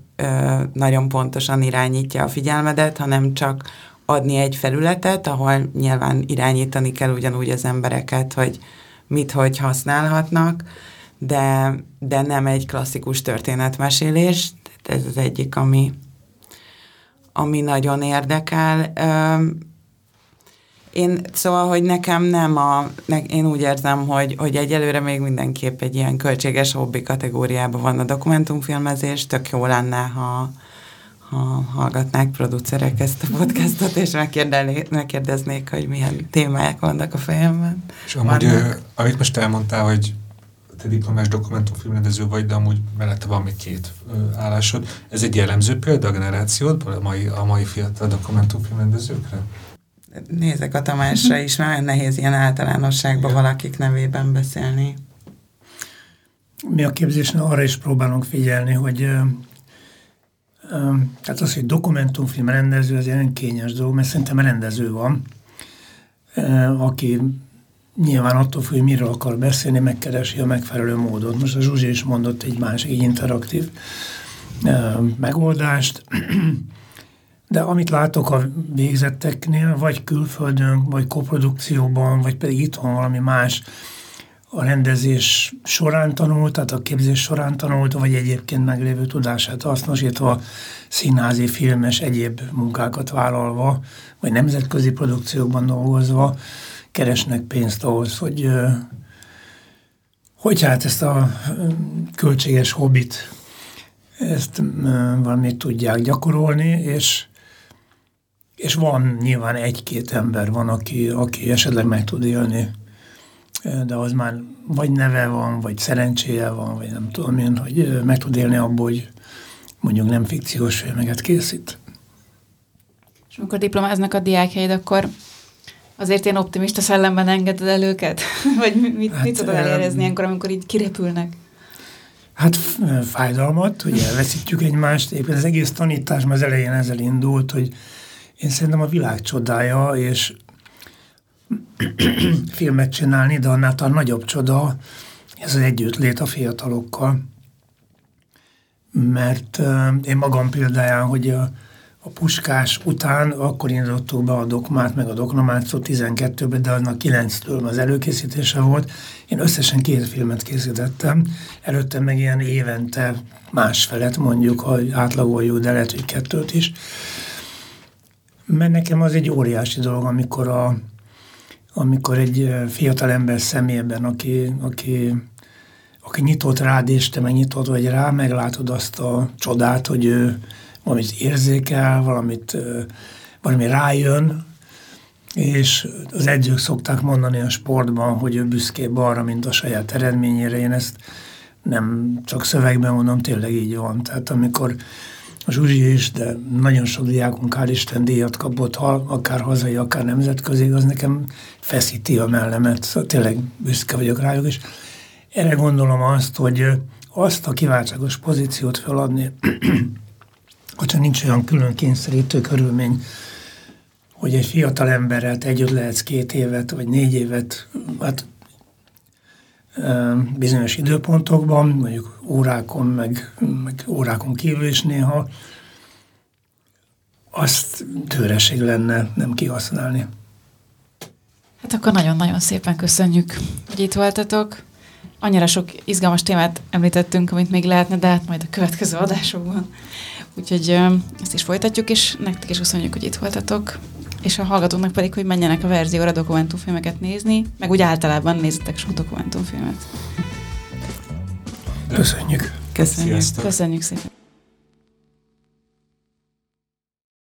nagyon pontosan irányítja a figyelmedet, hanem csak adni egy felületet, ahol nyilván irányítani kell ugyanúgy az embereket, hogy mit, hogy használhatnak, de, de nem egy klasszikus történetmesélés. Ez az egyik, ami, ami nagyon érdekel. Én, szóval, hogy nekem nem a, ne, én úgy érzem, hogy, hogy egyelőre még mindenképp egy ilyen költséges hobbi kategóriában van a dokumentumfilmezés, tök jó lenne, ha, ha hallgatnák producerek ezt a podcastot, és megkérdeznék, hogy milyen témák vannak a fejemben. És amúgy, ö, amit most elmondtál, hogy te diplomás dokumentumfilmrendező vagy, de amúgy mellette van még két ö, állásod. Ez egy jellemző példa a generációdból, a mai, a mai fiatal dokumentumfilmrendezőkre? Nézek a Tamásra is, mert nehéz ilyen általánosságban valakik nevében beszélni. Mi a képzésnél arra is próbálunk figyelni, hogy tehát az, hogy dokumentumfilm rendező, az ilyen kényes dolog, mert szerintem rendező van, aki nyilván attól függ, hogy miről akar beszélni, megkeresi a megfelelő módot. Most a Zsuzsi is mondott egy másik egy interaktív megoldást, de amit látok a végzetteknél, vagy külföldön, vagy koprodukcióban, vagy pedig itthon valami más a rendezés során tanult, tehát a képzés során tanult, vagy egyébként meglévő tudását hasznosítva, színházi, filmes, egyéb munkákat vállalva, vagy nemzetközi produkciókban dolgozva, keresnek pénzt ahhoz, hogy, hogy hát ezt a költséges hobbit ezt valamit tudják gyakorolni, és és van nyilván egy-két ember van, aki, aki esetleg meg tud élni, de az már vagy neve van, vagy szerencséje van, vagy nem tudom én, hogy meg tud élni abból, hogy mondjuk nem fikciós filmeket készít. És amikor diplomáznak a diákjaid, akkor azért ilyen optimista szellemben engeded el őket? Vagy mit, hát, mit tudod elérezni ilyenkor, amikor így kirepülnek? Hát fájdalmat, hogy elveszítjük egymást. Éppen az egész tanítás az elején ezzel indult, hogy én szerintem a világ csodája, és filmet csinálni, de annál talán nagyobb csoda ez az együttlét a fiatalokkal. Mert én magam példáján, hogy a, a puskás után akkor indítottuk be a dokmát, meg a doknomátszó 12-ben, de annak 9-től az előkészítése volt. Én összesen két filmet készítettem, előtte meg ilyen évente másfelet mondjuk, ha átlagoljuk, de lehet, hogy kettőt is. Mert nekem az egy óriási dolog, amikor, a, amikor egy fiatal ember szemében, aki, aki, aki nyitott rád, és te meg nyitott vagy rá, meglátod azt a csodát, hogy ő valamit érzékel, valamit, valami rájön, és az edzők szokták mondani a sportban, hogy ő büszkébb arra, mint a saját eredményére. Én ezt nem csak szövegben mondom, tényleg így van. Tehát amikor a Zsuzsi is, de nagyon sok diákunk hál' Isten díjat kapott, akár hazai, akár nemzetközi, az nekem feszíti a mellemet. Szóval tényleg büszke vagyok rájuk, és erre gondolom azt, hogy azt a kiváltságos pozíciót feladni, hogyha nincs olyan külön kényszerítő körülmény, hogy egy fiatal emberrel együtt lehetsz két évet, vagy négy évet, hát bizonyos időpontokban, mondjuk órákon, meg, meg órákon kívül is néha, azt tőreség lenne nem kihasználni. Hát akkor nagyon-nagyon szépen köszönjük, hogy itt voltatok. Annyira sok izgalmas témát említettünk, amit még lehetne, de hát majd a következő adásokban. Úgyhogy ezt is folytatjuk, és nektek is köszönjük, hogy itt voltatok és a hallgatóknak pedig, hogy menjenek a verzióra dokumentumfilmeket nézni, meg úgy általában nézzetek sok dokumentumfilmet. Köszönjük. Köszönjük. Köszönjük szépen.